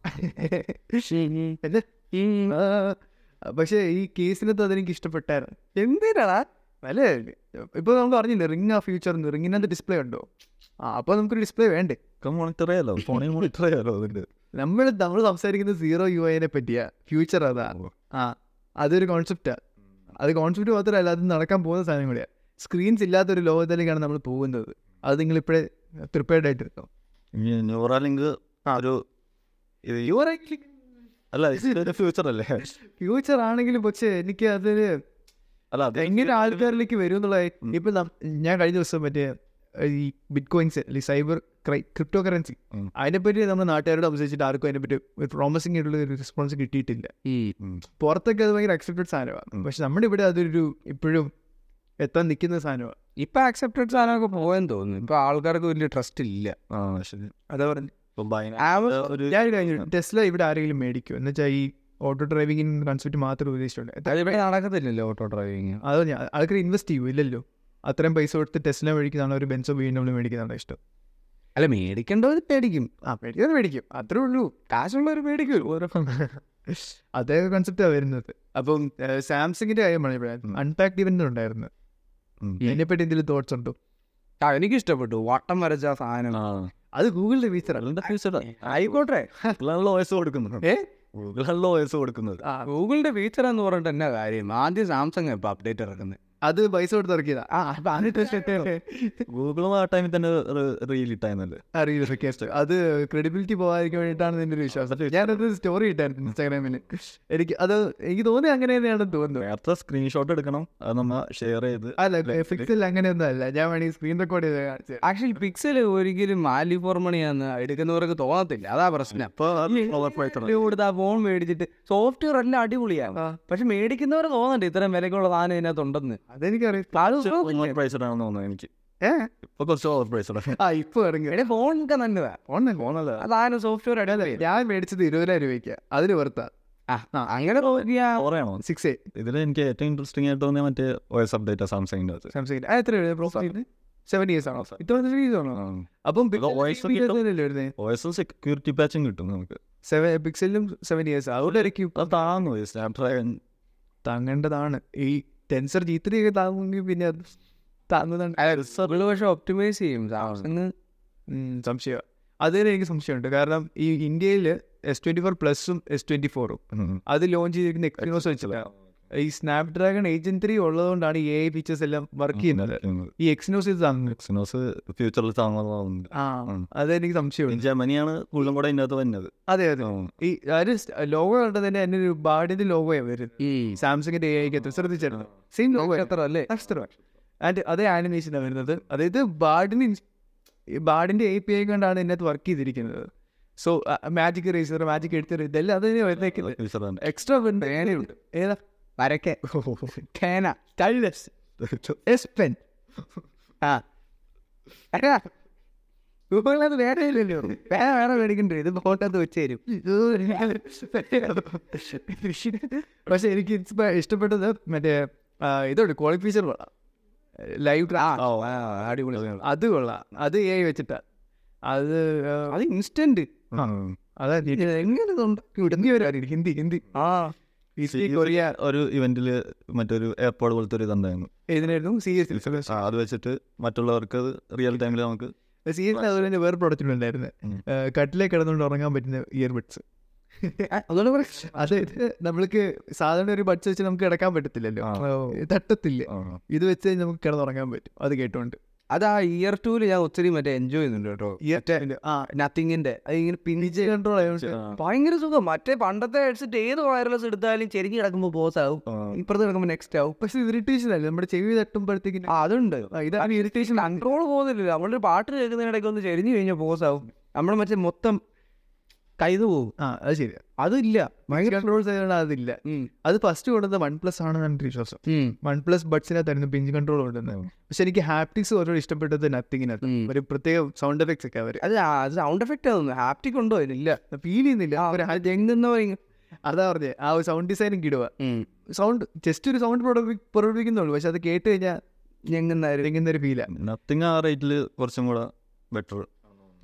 പക്ഷേ ഈ കേസിനകത്ത് അതെനിക്ക് ഇഷ്ടപ്പെട്ടായിരുന്നു. എന്തിനാടാ? വല ഇപ്പൊ നമുക്ക് അറിഞ്ഞില്ലേ റിംഗ് ആ ഫ്യൂച്ചർ റിങ്ങിനകത്ത് ഡിസ്പ്ലേ ഉണ്ടോ? ആ അപ്പൊ നമുക്കൊരു ഡിസ്പ്ലേ വേണ്ടേ? മോണിറ്റർ ചെയ്യാലോ ഫോണിൽ മോണിറ്റർ ചെയ്യാലോ അതിന്റെ. നമ്മൾ നമ്മൾ സംസാരിക്കുന്നത് സീറോ യു ഐനെ പറ്റിയാ. ഫ്യൂച്ചർ അതാ. ആ അതൊരു കോൺസെപ്റ്റാ അത് കോൺസെപ്റ്റ് മാത്രമല്ല അത് നടക്കാൻ പോകുന്ന സാധനം കൂടിയാ. സ്ക്രീൻസ് ഇല്ലാത്തൊരു ലോകത്തിലേക്കാണ് നമ്മൾ പോകുന്നത്. അത് നിങ്ങൾ ഇപ്പോഴേ പ്രിപ്പയർഡ് ആയിട്ടിരുന്നോ ന്യൂറാലിങ്ക് ഒരു അല്ല ഫ്യൂച്ചർ അല്ലേ? ഫ്യൂച്ചർ ആണെങ്കിലും പക്ഷേ എനിക്ക് അതൊരു എങ്ങനെ ആൾക്കാരിലേക്ക് വരും എന്നുള്ള ഇപ്പം ഞാൻ കഴിഞ്ഞ ദിവസം മറ്റേ ഈ ബിറ്റ് കോയിൻസ് അല്ലെങ്കിൽ സൈബർ ക്രിപ്റ്റോ കറൻസി. അതിനെപ്പറ്റി നമ്മുടെ നാട്ടുകാരോട് സംസാരിച്ചിട്ട് ആർക്കും അതിനെപ്പറ്റി ഒരു പ്രോമിസിംഗ് ആയിട്ടുള്ള ഒരു റെസ്പോൺസ് കിട്ടിയിട്ടില്ല. ഈ പുറത്തൊക്കെ അത് ഭയങ്കര അക്സെപ്റ്റഡ് സാധനമാണ്. പക്ഷെ നമ്മുടെ ഇവിടെ അതൊരു ഇപ്പോഴും എത്താൻ നിൽക്കുന്ന സാധനമാണ്. ഇപ്പം അക്സെപ്റ്റഡ് സാധനമൊക്കെ പോകാൻ തോന്നുന്നു. ഇപ്പം ആൾക്കാർക്ക് വലിയ ട്രസ്റ്റ് ഇല്ല. അതാ പറഞ്ഞു ടെസ്ല ഇവിടെ ആരെങ്കിലും മേടിക്കും എന്ന് വെച്ചാൽ ഈ ഓട്ടോ ഡ്രൈവിംഗിന് കൺസെപ്റ്റ് മാത്രം ഉദ്ദേശിച്ചിട്ടുണ്ട് നടക്കത്തില്ലല്ലോ ഓട്ടോ ഡ്രൈവിംഗ് അത് ആൾക്കാർ ഇൻവെസ്റ്റ് ചെയ്യൂ ഇല്ലല്ലോ. അത്രയും പൈസ കൊടുത്ത് ടെസ്റ്റിനെ മേടിക്കുന്നതാണ് ഒരു ബെൻസോ വീണ്ടും ഡബ്ല്യൂ മേടിക്കുന്നതാണ് ഇഷ്ടം. അല്ല മേടിക്കേണ്ടവർ മേടിക്കും ആ മേടിക്കുന്നത് മേടിക്കും അത്രേ ഉള്ളൂ. കാശുള്ളവർ മേടിക്കും. അതേ കൺസെപ്റ്റാണ് വരുന്നത്. അപ്പം സാംസങ്ങിന്റെ കാര്യം പറഞ്ഞപ്പോഴായിരുന്നു അൺപാക്ട് ഇവന്റ് ഉണ്ടായിരുന്നു. അതിനെപ്പറ്റി എന്തെങ്കിലും തോട്ട്സ് ഉണ്ടോ? ആ എനിക്ക് ഇഷ്ടപ്പെട്ടു വട്ടം വരച്ച സാധനം. അത് ഗൂഗിളിന്റെ ഫീച്ചറാണ് ഗൂഗിളിന്റെ ഫീച്ചർ ആയിക്കോട്ടെ. ഗൂഗിളാണല്ലോ വോയിസ് കൊടുക്കുന്നത്. ഏ? ഗൂഗിളാണല്ലോ വോയിസ് കൊടുക്കുന്നത്. ഗൂഗിളിന്റെ ഫീച്ചർ എന്ന് പറഞ്ഞിട്ട് എന്നാ കാര്യം? ആദ്യം സാംസങ് ഇപ്പൊ അപ്ഡേറ്റ് ഇറക്കുന്നത്. അത് പൈസ കൊടുത്ത് ഇറക്കിയതാ. ആ ഗൂഗിളും ആ ടൈമിൽ തന്നെ റീൽ ഇട്ടായിരുന്നല്ലേ? റീൽ റിക്വസ്റ്റ് അത് ക്രെഡിബിലിറ്റി പോകാതിരിക്കാൻ വേണ്ടിയിട്ടാണ് എന്റെ ഒരു വിശ്വാസം. ഞാനത് സ്റ്റോറി ഇട്ടായിരുന്നു ഇൻസ്റ്റാഗ്രാമിൽ എനിക്ക് അത് എനിക്ക് തോന്നി അങ്ങനെ തന്നെയാണെന്ന് തോന്നുന്നു. നേരത്തെ സ്ക്രീൻഷോട്ട് എടുക്കണം. അത് നമ്മൾ ഷെയർ ചെയ്ത് അല്ല പിക്സൽ അങ്ങനെയൊന്നും അല്ല. ഞാൻ വേണമെങ്കിൽ സ്ക്രീൻ റെക്കോർഡ് ചെയ്ത് കാണിച്ചു ആക്ച്വലി പിക്സൽ ഒരിക്കലും വാല്യൂ ഫോർ മണിയാന്ന് എടുക്കുന്നവർക്ക് തോന്നത്തില്ല. അതാ പ്രശ്നം. ഇപ്പൊ കൊടുത്ത് ആ ഫോൺ മേടിച്ചിട്ട് സോഫ്റ്റ്വെയർ എല്ലാം അടിപൊളിയാണ്. പക്ഷെ മേടിക്കുന്നവർ തോന്നണ്ട ഇത്രയും വിലക്കുള്ള സാധനം ഇതിനകത്തുണ്ടെന്ന്. അതെനിക്കറിയാം. അത് ഓവർ പ്രൈസ്ഡ് ആണെന്ന് തോന്നുന്നു എനിക്ക്. ഇപ്പൊ കുറച്ച് ഓവർ പ്രൈസ്ഡ് ആ ഇപ്പൊ ഇറങ്ങി എടേ ഫോണൊക്കെ നല്ലതാ. ഫോണല്ല ഫോണല്ല അതാണ് സോഫ്റ്റ്വെയർ അടിപൊളി ഞാൻ മേടിച്ചത് ഇരുപതിനായിരം രൂപയ്ക്ക്. അതിന് വെറുത്ത അങ്ങനെ ഓറയാണോ സിക്സ് ഇതിൽ എനിക്ക് ഏറ്റവും ഇൻട്രസ്റ്റിംഗ് ആയിട്ട് തോന്നിയ മറ്റേ വോയിസ് അപ്ഡേറ്റ് സാംസങ്ങിന്റെ സാംസങ്ങിന്റെ എത്ര പ്രോഫൈറ്റ് സെവൻ ഇയേഴ്സ് ആണോ? ഇത്ര സീരീസ് ആണോ? അപ്പം ഒക്കെ എസും സെക്യൂരിറ്റി പാച്ചും കിട്ടും നമുക്ക്. സെവൻ പിക്സലിലും സെവൻ ഇയേഴ്സ് അതുകൊണ്ട് അത് താന്നു സ്നാപ്ഡ്രാഗൺ താങ്ങേണ്ടതാണ്. ഈ ടെൻസർ ജി ത്രീ ഒക്കെ താങ്ങുമെങ്കിൽ പിന്നെ അത് താങ്ങുന്നുണ്ട് പക്ഷെ ഒപ്റ്റിമൈസ് ചെയ്യും. സാംസങ് സംശയം. അത് തന്നെ എനിക്ക് സംശയമുണ്ട്. കാരണം ഈ ഇന്ത്യയിൽ എസ് ട്വന്റി ഫോർ പ്ലസും എസ് ട്വന്റി ഫോറും അത് ലോഞ്ച് ചെയ്തിരിക്കുന്ന എക്സ്പീരിയൻസ് വെച്ചില്ല ഈ സ്നാപ് ഡ്രാഗൺ ഏജന്റ് ത്രീ ഉള്ളതുകൊണ്ടാണ് ഈ എ ഫീച്ചേഴ്സ് എല്ലാം വർക്ക് ചെയ്യുന്നത്. ഈ എക്സിനോസ് ഇത് താങ്ങുന്നത് എക്സിനോസ് ഫ്യൂച്ചറിൽ താങ്ങുന്നതാവുന്നുണ്ട് ആ. അതെനിക്ക് സംശയമുണ്ട്. ജർമ്മനിയാണ് കൂടുതലും കൂടെ ഇതിനകത്ത് അതെ അതെ. ഈ ഒരു ലോഗോ കണ്ടത് തന്നെ എന്റെ ഒരു ബാഡിന്റെ ലോഗോയാണ് വരുന്നത് സാംസങ്ങിന്റെ എ ഐക്ക് ശ്രദ്ധിച്ചിരുന്നു സെയിം ലോഗോ എത്ര അല്ലേ? ആൻഡ് അതേ ആനിമേഷനാണ് വരുന്നത്. അതായത് ബാഡിന് ബാഡിന്റെ എ പി ഐ കൊണ്ടാണ് ഇതിനകത്ത് വർക്ക് ചെയ്തിരിക്കുന്നത്. So magic eraser magic editor ഇതെല്ലാം അതിന് വരുന്നേക്കുന്നത് എക്സ്ട്രാ ഉണ്ട് ഏതാ? വരക്കെ കേന സ്റ്റൈലസ് എസ് പെൻ ആ. അതാ ഗൂഗിളിനകത്ത് വേറെ ഇല്ലല്ലോ. വേറെ വേറെ മേടിക്കണ്ടേ? ഇത് ഫോട്ടോത്ത് വെച്ച് തരും. പക്ഷെ എനിക്ക് ഇഷ്ടപ്പെട്ടത് മറ്റേ ഇതുണ്ട് ക്വാളിറ്റി ഫീച്ചർ കൊള്ളാം. ലൈവ് അടിപൊളി അത് കൊള്ളാം. അത് എ വെച്ചിട്ടാ. അത് അത് ഇൻസ്റ്റന്റ് അതാ എങ്ങനെ ഉണ്ടാക്കി വിടുന്ന ഹിന്ദി ഹിന്ദി. ആ. ഹിന്ദി കൊറിയ ഒരു ഇവന്റിൽ മറ്റൊരു എയർപോർട്ട് പോലത്തെ ഒരു ഇതുണ്ടായിരുന്നു. ഇതിനായിരുന്നു സി എസ് അത് വെച്ചിട്ട് മറ്റുള്ളവർക്ക് അത് റിയൽ ടൈമിൽ നമുക്ക് സി എസ് അതുപോലെ തന്നെ വേറെ പ്രോഡക്റ്റ് ഉണ്ടായിരുന്നു. ഉം. കട്ടിലേക്ക് കിടന്നുകൊണ്ട് ഉറങ്ങാൻ പറ്റുന്ന ഇയർബഡ്സ് അതുകൊണ്ട് പറ അതായത് നമ്മൾക്ക് സാധാരണ ഒരു ബഡ്സ് വെച്ച് നമുക്ക് കിടക്കാൻ പറ്റത്തില്ലല്ലോ. തട്ടത്തില്ല. ഇത് വെച്ച് നമുക്ക് കിടന്നുറങ്ങാൻ പറ്റും. അത് കേട്ടോണ്ട്. അത് ആ ഇയർ ടൂൽ ഞാൻ ഒത്തിരി മറ്റേ എൻജോയ് ചെയ്യുന്നുണ്ട് കേട്ടോ. നത്തിങ്ങിന്റെ ഇങ്ങനെ പിഞ്ച് കൺട്രോൾ ഭയങ്കര സുഖം. മറ്റേ പണ്ടത്തെ ഹെഡ്സെറ്റ് ഏത് വയർലെസ് എടുത്താലും ചെരിഞ്ഞ് കിടക്കുമ്പോൾ ബോസ് ആവും. ഇപ്പുറത്ത് കിടക്കുമ്പോൾ നെക്സ്റ്റ് ആവും. പക്ഷെ ഇറിറ്റേഷൻ അല്ലേ? നമ്മുടെ ചെവി തട്ടുമ്പോഴത്തേക്കും അതുണ്ട്. ഇതാണ് ഇറിറ്റേഷൻ കൺട്രോൾ പോകുന്നില്ല നമ്മളൊരു പാട്ട് കേൾക്കുന്നതിനിടയ്ക്ക് ഒന്ന് ചെരിഞ്ഞു കഴിഞ്ഞാൽ പോസ് ആവും. നമ്മൾ മറ്റേ മൊത്തം കൈത് പോകും. ആ അത് ശരി അതില്ല. കൺട്രോൾസ് ആയതുകൊണ്ട് അതില്ല. അത് ഫസ്റ്റ് കൊണ്ടത് വൺ പ്ലസ് ആണ് എനിക്ക് വിശ്വാസം. വൺ പ്ലസ് ബഡ്സിനകത്തായിരുന്നു പിഞ്ച് കൺട്രോൾ കൊണ്ടുവന്നത്. പക്ഷെ എനിക്ക് ഹാപ്റ്റിക്സ് ഓരോ ഇഷ്ടപ്പെട്ടത് നത്തിങ്ങിനകത്ത് ഒരു പ്രത്യേക സൗണ്ട് എഫക്ട്സ് ഒക്കെ അവർ അത് അത് സൗണ്ട് എഫക്റ്റ് ആവുന്നു ഹാപ്റ്റിക് ഉണ്ടോ? ഇല്ല. ഫീൽ ചെയ്യുന്നില്ല. അതാ പറഞ്ഞേ. ആ ഒരു സൗണ്ട് ഡിസൈനും കിടുക സൗണ്ട് ജസ്റ്റ് ഒരു സൗണ്ട് പുറപ്പെടുവിക്കുന്നുള്ളൂ. പക്ഷെ അത് കേട്ട് കഴിഞ്ഞാൽ ഞെങ്ങുന്ന ഒരു ഫീലാണ് നത്തിങ് ആ. റേറ്റിൽ കുറച്ചും കൂടെ ബെറ്റർ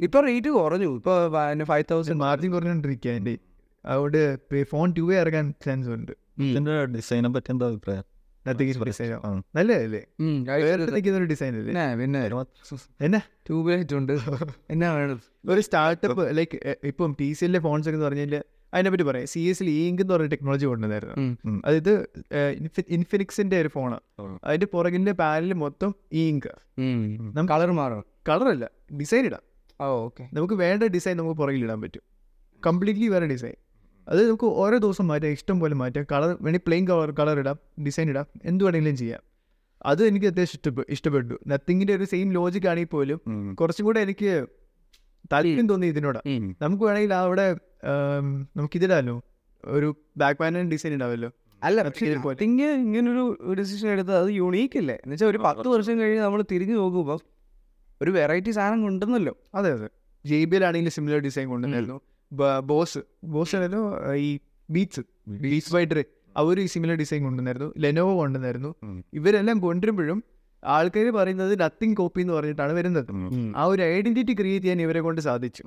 ഇപ്പൊ റേറ്റ് കുറഞ്ഞു. ഇപ്പൊ ഫൈവ് തൗസൻഡ് മാർജിൻ കുറഞ്ഞോണ്ടിരിക്കുക അതിന്റെ. അതുകൊണ്ട് ഫോൺ ടു വേ ഇറങ്ങാൻ ചാൻസ് ഉണ്ട്. ഡിസൈനെ പറ്റി എന്താ അഭിപ്രായം. നല്ലതല്ലേ? ഒരു ഡിസൈൻ അല്ലേ? പിന്നെ എന്നാ? ട്യൂബ് ലൈറ്റ് ഉണ്ട് എന്നാ വേണം ഒരു സ്റ്റാർട്ടപ്പ് ലൈക്ക് ഇപ്പം ടി സി എല്ലിലെ ഫോൺസ് ഒക്കെ എന്ന് പറഞ്ഞാൽ അതിനെപ്പറ്റി പറയാം. സി എസ് ഇങ്ക് എന്ന് പറഞ്ഞ ടെക്നോളജി കൊണ്ടുവന്നായിരുന്നു. അതായത് ഇൻഫിനിക്സിന്റെ ഒരു ഫോണ് അതിന്റെ പുറകിന്റെ പാനലിൽ മൊത്തം ഈ ഇങ്ക് കളർ മാറണം കളറല്ല ഡിസൈൻ ഇടാം. Oh okay. നമുക്ക് വേണ്ട ഡിസൈൻ നമുക്ക് പുറകിൽ ഇടാൻ പറ്റും. കംപ്ലീറ്റ്ലി വേറെ ഡിസൈൻ അത് നമുക്ക് ഓരോ ദിവസം മാറ്റാം ഇഷ്ടം പോലെ മാറ്റാം. കളർ വേണമെങ്കിൽ പ്ലെയിൻ കളർ കളർ ഇടാം ഡിസൈൻ ഇടാം എന്ത് വേണമെങ്കിലും ചെയ്യാം. അത് എനിക്ക് അത്യാവശ്യം ഇഷ്ടപ്പെട്ടു ഇഷ്ടപ്പെട്ടു. നത്തിങ്ങിന്റെ ഒരു സെയിം ലോജിക് ആണെങ്കിൽ പോലും കുറച്ചും കൂടെ എനിക്ക് താല്പര്യം തോന്നി ഇതിനോട്. നമുക്ക് വേണമെങ്കിൽ അവിടെ നമുക്ക് ഇതിടാമല്ലോ ഒരു ബാക്ക് പാനൽ ഡിസൈൻ ഉണ്ടാവല്ലോ അല്ല ഇങ്ങനെ ഇങ്ങനൊരു ഡിസിഷൻ എടുത്തത് അത് യുണീക്ക് അല്ലേ? എന്നുവെച്ചാൽ ഒരു പത്ത് വർഷം കഴിഞ്ഞ് നമ്മൾ തിരിഞ്ഞു നോക്കുമ്പോൾ ഒരു വെറൈറ്റി സാധനം കൊണ്ടുവന്നല്ലോ. അതെ അതെ. ജെ ബി എൽ ആണെങ്കിൽ സിമിലർ ഡിസൈൻ കൊണ്ടുവന്നായിരുന്നു. ബോസ് ബോസ് ആണല്ലോ ഈ ബീച്ച് ബീച്ച് വൈഡർ അവർ ഈ സിമിലർ ഡിസൈൻ കൊണ്ടുവന്നായിരുന്നു. ലെനോവോ കൊണ്ടുവന്നായിരുന്നു. ഇവരെല്ലാം കൊണ്ടുവരുമ്പോഴും ആൾക്കാർ പറയുന്നത് നത്തിങ് കോപ്പി എന്ന് പറഞ്ഞിട്ടാണ് വരുന്നത്. ആ ഒരു ഐഡന്റിറ്റി ക്രിയേറ്റ് ചെയ്യാൻ ഇവരെ കൊണ്ട് സാധിച്ചു.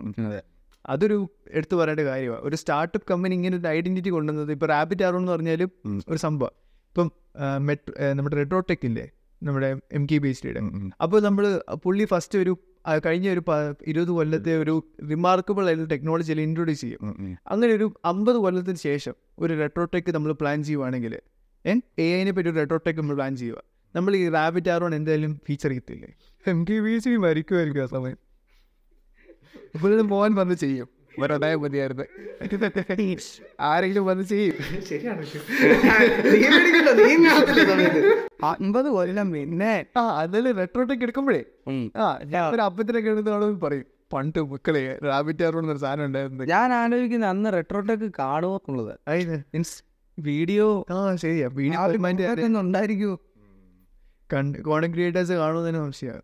അതൊരു എടുത്തു പറയേണ്ട കാര്യമാണ്. ഒരു സ്റ്റാർട്ടപ്പ് കമ്പനി ഇങ്ങനെ ഒരു ഐഡന്റിറ്റി കൊണ്ടുവന്നത് ഇപ്പോൾ റാബിറ്റ് ആറോ എന്ന് പറഞ്ഞാലും ഒരു സംഭവം. ഇപ്പം മെട്രോ നമ്മുടെ റെട്രോടെക് ഇല്ലേ? നമ്മുടെ എം കെ ബി എച്ച് അപ്പോൾ നമ്മൾ പുള്ളി ഫസ്റ്റ് ഒരു കഴിഞ്ഞ ഒരു ഇരുപത് കൊല്ലത്തെ ഒരു റിമാർക്കബിൾ ആയിട്ടുള്ള ടെക്നോളജിയിൽ ഇൻട്രൊഡ്യൂസ് ചെയ്യും. അങ്ങനെ ഒരു അമ്പത് കൊല്ലത്തിന് ശേഷം ഒരു റെട്രോടെക് നമ്മൾ പ്ലാൻ ചെയ്യുവാണെങ്കിൽ എ ഐനെ പറ്റി ഒരു റെട്രോടെക് നമ്മൾ പ്ലാൻ ചെയ്യുക നമ്മൾ ഈ റാബിറ്റ് ആറോൺ എന്തായാലും ഫീച്ചർ ചെയ്യത്തില്ലേ എം കെ ബി എച്ച് മരിക്കുമായിരിക്കും ആ സമയം. അപ്പോൾ മോഹൻ വന്ന് ചെയ്യും. വെറുതെ മതിയായിരുന്നു ആരെങ്കിലും വന്ന് ചെയ്യും. അമ്പത് കൊല്ലം പിന്നെ ആ അതിൽ റെട്രോടെക് എടുക്കുമ്പോഴേ. ആ ഞാൻ ഒരു അപ്പത്തിനൊക്കെ എടുത്താണെന്ന് പറയും പണ്ട് മക്കളെ റാബിറ്റ് സാധനം ഉണ്ടായിരുന്നു. ഞാൻ ആലോചിക്കുന്ന അന്ന് റെട്രോടെക്ക് കാണുമോ എന്നുള്ളത്. മീൻസ് വീഡിയോ ആ ശരിയാ. വീഡിയോ ഉണ്ടായിരിക്കുമോ കോണ്ടന്റ് ക്രിയേറ്റേഴ്സ് കാണുന്നതിന് സംശയമാണ്.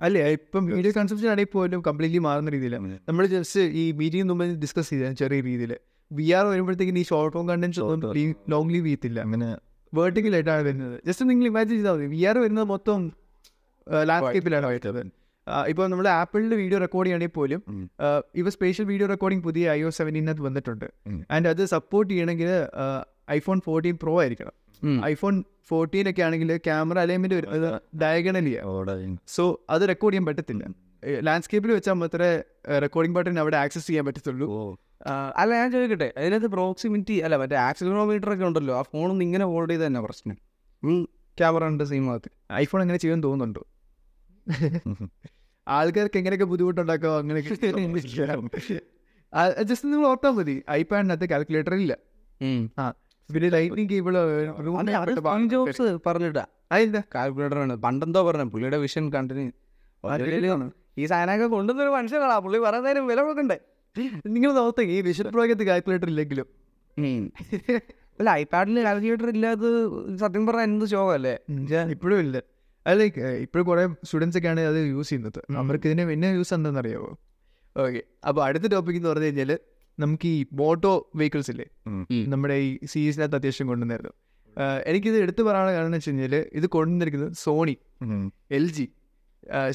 അല്ലേ? ഇപ്പം വീഡിയോ കൺസെപ്ഷൻ ആണെങ്കിൽ പോലും കംപ്ലീറ്റ്ലി മാറുന്ന രീതിയിലാണ് നമ്മൾ ജസ്റ്റ് ഈ മീറ്റിംഗ് മുമ്പ് ഡിസ്കസ് ചെയ്ത ചെറിയ രീതിയിൽ വി ആർ വരുമ്പോഴത്തേക്കും ഈ short form content long leave ചെയ്യത്തില്ല. അങ്ങനെ വേർട്ടിക്കലായിട്ടാണ് വരുന്നത്. ജസ്റ്റ് നിങ്ങൾ ഇമാജിൻ ചെയ്താൽ മതി. വി ആർ വരുന്നത് മൊത്തം ലാൻഡ്സ്കേപ്പിലാണ് വരുന്നത്. ഇപ്പോൾ നമ്മൾ ആപ്പിളിൽ വീഡിയോ റെക്കോർഡ് ചെയ്യണമെങ്കിൽ പോലും. ഇവ സ്പേഷ്യൽ വീഡിയോ റെക്കോർഡിംഗ് പുതിയ ഐ ഒ സെവന്റീനകത്ത് വന്നിട്ടുണ്ട്. ആൻഡ് അത് സപ്പോർട്ട് ചെയ്യണമെങ്കിൽ ഐഫോൺ ഫോർട്ടീൻ പ്രോ ആയിരിക്കണം. ഐഫോൺ ഫോർട്ടീൻ ഒക്കെ ആണെങ്കിൽ ക്യാമറ അലൈൻമെന്റ് വരുന്നത് ഡയഗണലി സോ അത് റെക്കോർഡ് ചെയ്യാൻ പറ്റത്തില്ല. ലാൻഡ്സ്കേപ്പിൽ വെച്ചാൽ മാത്രമേ റെക്കോർഡിംഗ് ബട്ടൺ അവിടെ ആക്സസ് ചെയ്യാൻ പറ്റത്തുള്ളൂ. അല്ല ഞാൻ ചോദിക്കട്ടെ അതിനകത്ത് പ്രോക്സിമിറ്റി അല്ല മറ്റേ ആക്സിലറോമീറ്റർ ഒക്കെ ഉണ്ടല്ലോ ആ ഫോണൊന്നും ഇങ്ങനെ ഹോൾഡ് ചെയ്ത് തന്നെ പ്രശ്നം? ക്യാമറ ഉണ്ട് സെയിം ഭാഗത്ത്. ഐഫോൺ എങ്ങനെ ചെയ്യാൻ തോന്നുന്നുണ്ടോ? ആൾക്കാർക്ക് എങ്ങനെയൊക്കെ ബുദ്ധിമുട്ടുണ്ടാക്കോ അങ്ങനെയൊക്കെ? ജസ്റ്റ് നിങ്ങൾ ഓർത്താൽ മതി. ഐപാഡിനകത്ത് കാൽക്കുലേറ്റർ ഇല്ല. ആ പിന്നെ ലൈറ്റിംഗ് കേബിൾ ജോബ്സ് പറഞ്ഞിട്ടാ. അതെന്താ? കാൽക്കുലേറ്റർ ആണ്. പണ്ടെന്തോ പറഞ്ഞു പുള്ളിയുടെ വിഷൻ കണ്ടിന്യൂ ഈ സാധനമൊക്കെ കൊണ്ടുവന്നൊരു മനുഷ്യനാണ്. പുള്ളി പറയുന്നതിന് വില കൊടുക്കണ്ടേ? നിങ്ങൾ നോക്കത്തെ ഈ വിഷൻ പ്രോയ്ക്കകത്ത് കാൽക്കുലേറ്റർ ഇല്ലെങ്കിലും. അല്ല ഐപാഡിൽ കാൽക്കുലേറ്റർ ഇല്ലാതെ സത്യം പറഞ്ഞാൽ എന്ത് ശോകമല്ലേ? ഇപ്പോഴും ഇല്ല. അത് ലൈക്ക് ഇപ്പോഴും കുറേ സ്റ്റുഡൻസ് ഒക്കെയാണ് അത് യൂസ് ചെയ്യുന്നത്. അവർക്ക് ഇതിന് പിന്നെ യൂസ് എന്താണെന്ന് അറിയാമോ ഓക്കെ അപ്പോൾ അടുത്ത ടോപ്പിക് എന്ന് പറഞ്ഞു കഴിഞ്ഞാൽ നമുക്ക് ഈ മോട്ടോ വെഹിക്കിൾസ് ഇല്ലേ? നമ്മുടെ ഈ സീരീസിനകത്ത് അത്യാവശ്യം കൊണ്ടുവന്നായിരുന്നു. എനിക്കിത് എടുത്തു പറയാനുള്ള കാരണം എന്ന് വെച്ച് കഴിഞ്ഞാൽ ഇത് കൊണ്ടുവന്നിരിക്കുന്നത് Sony. L G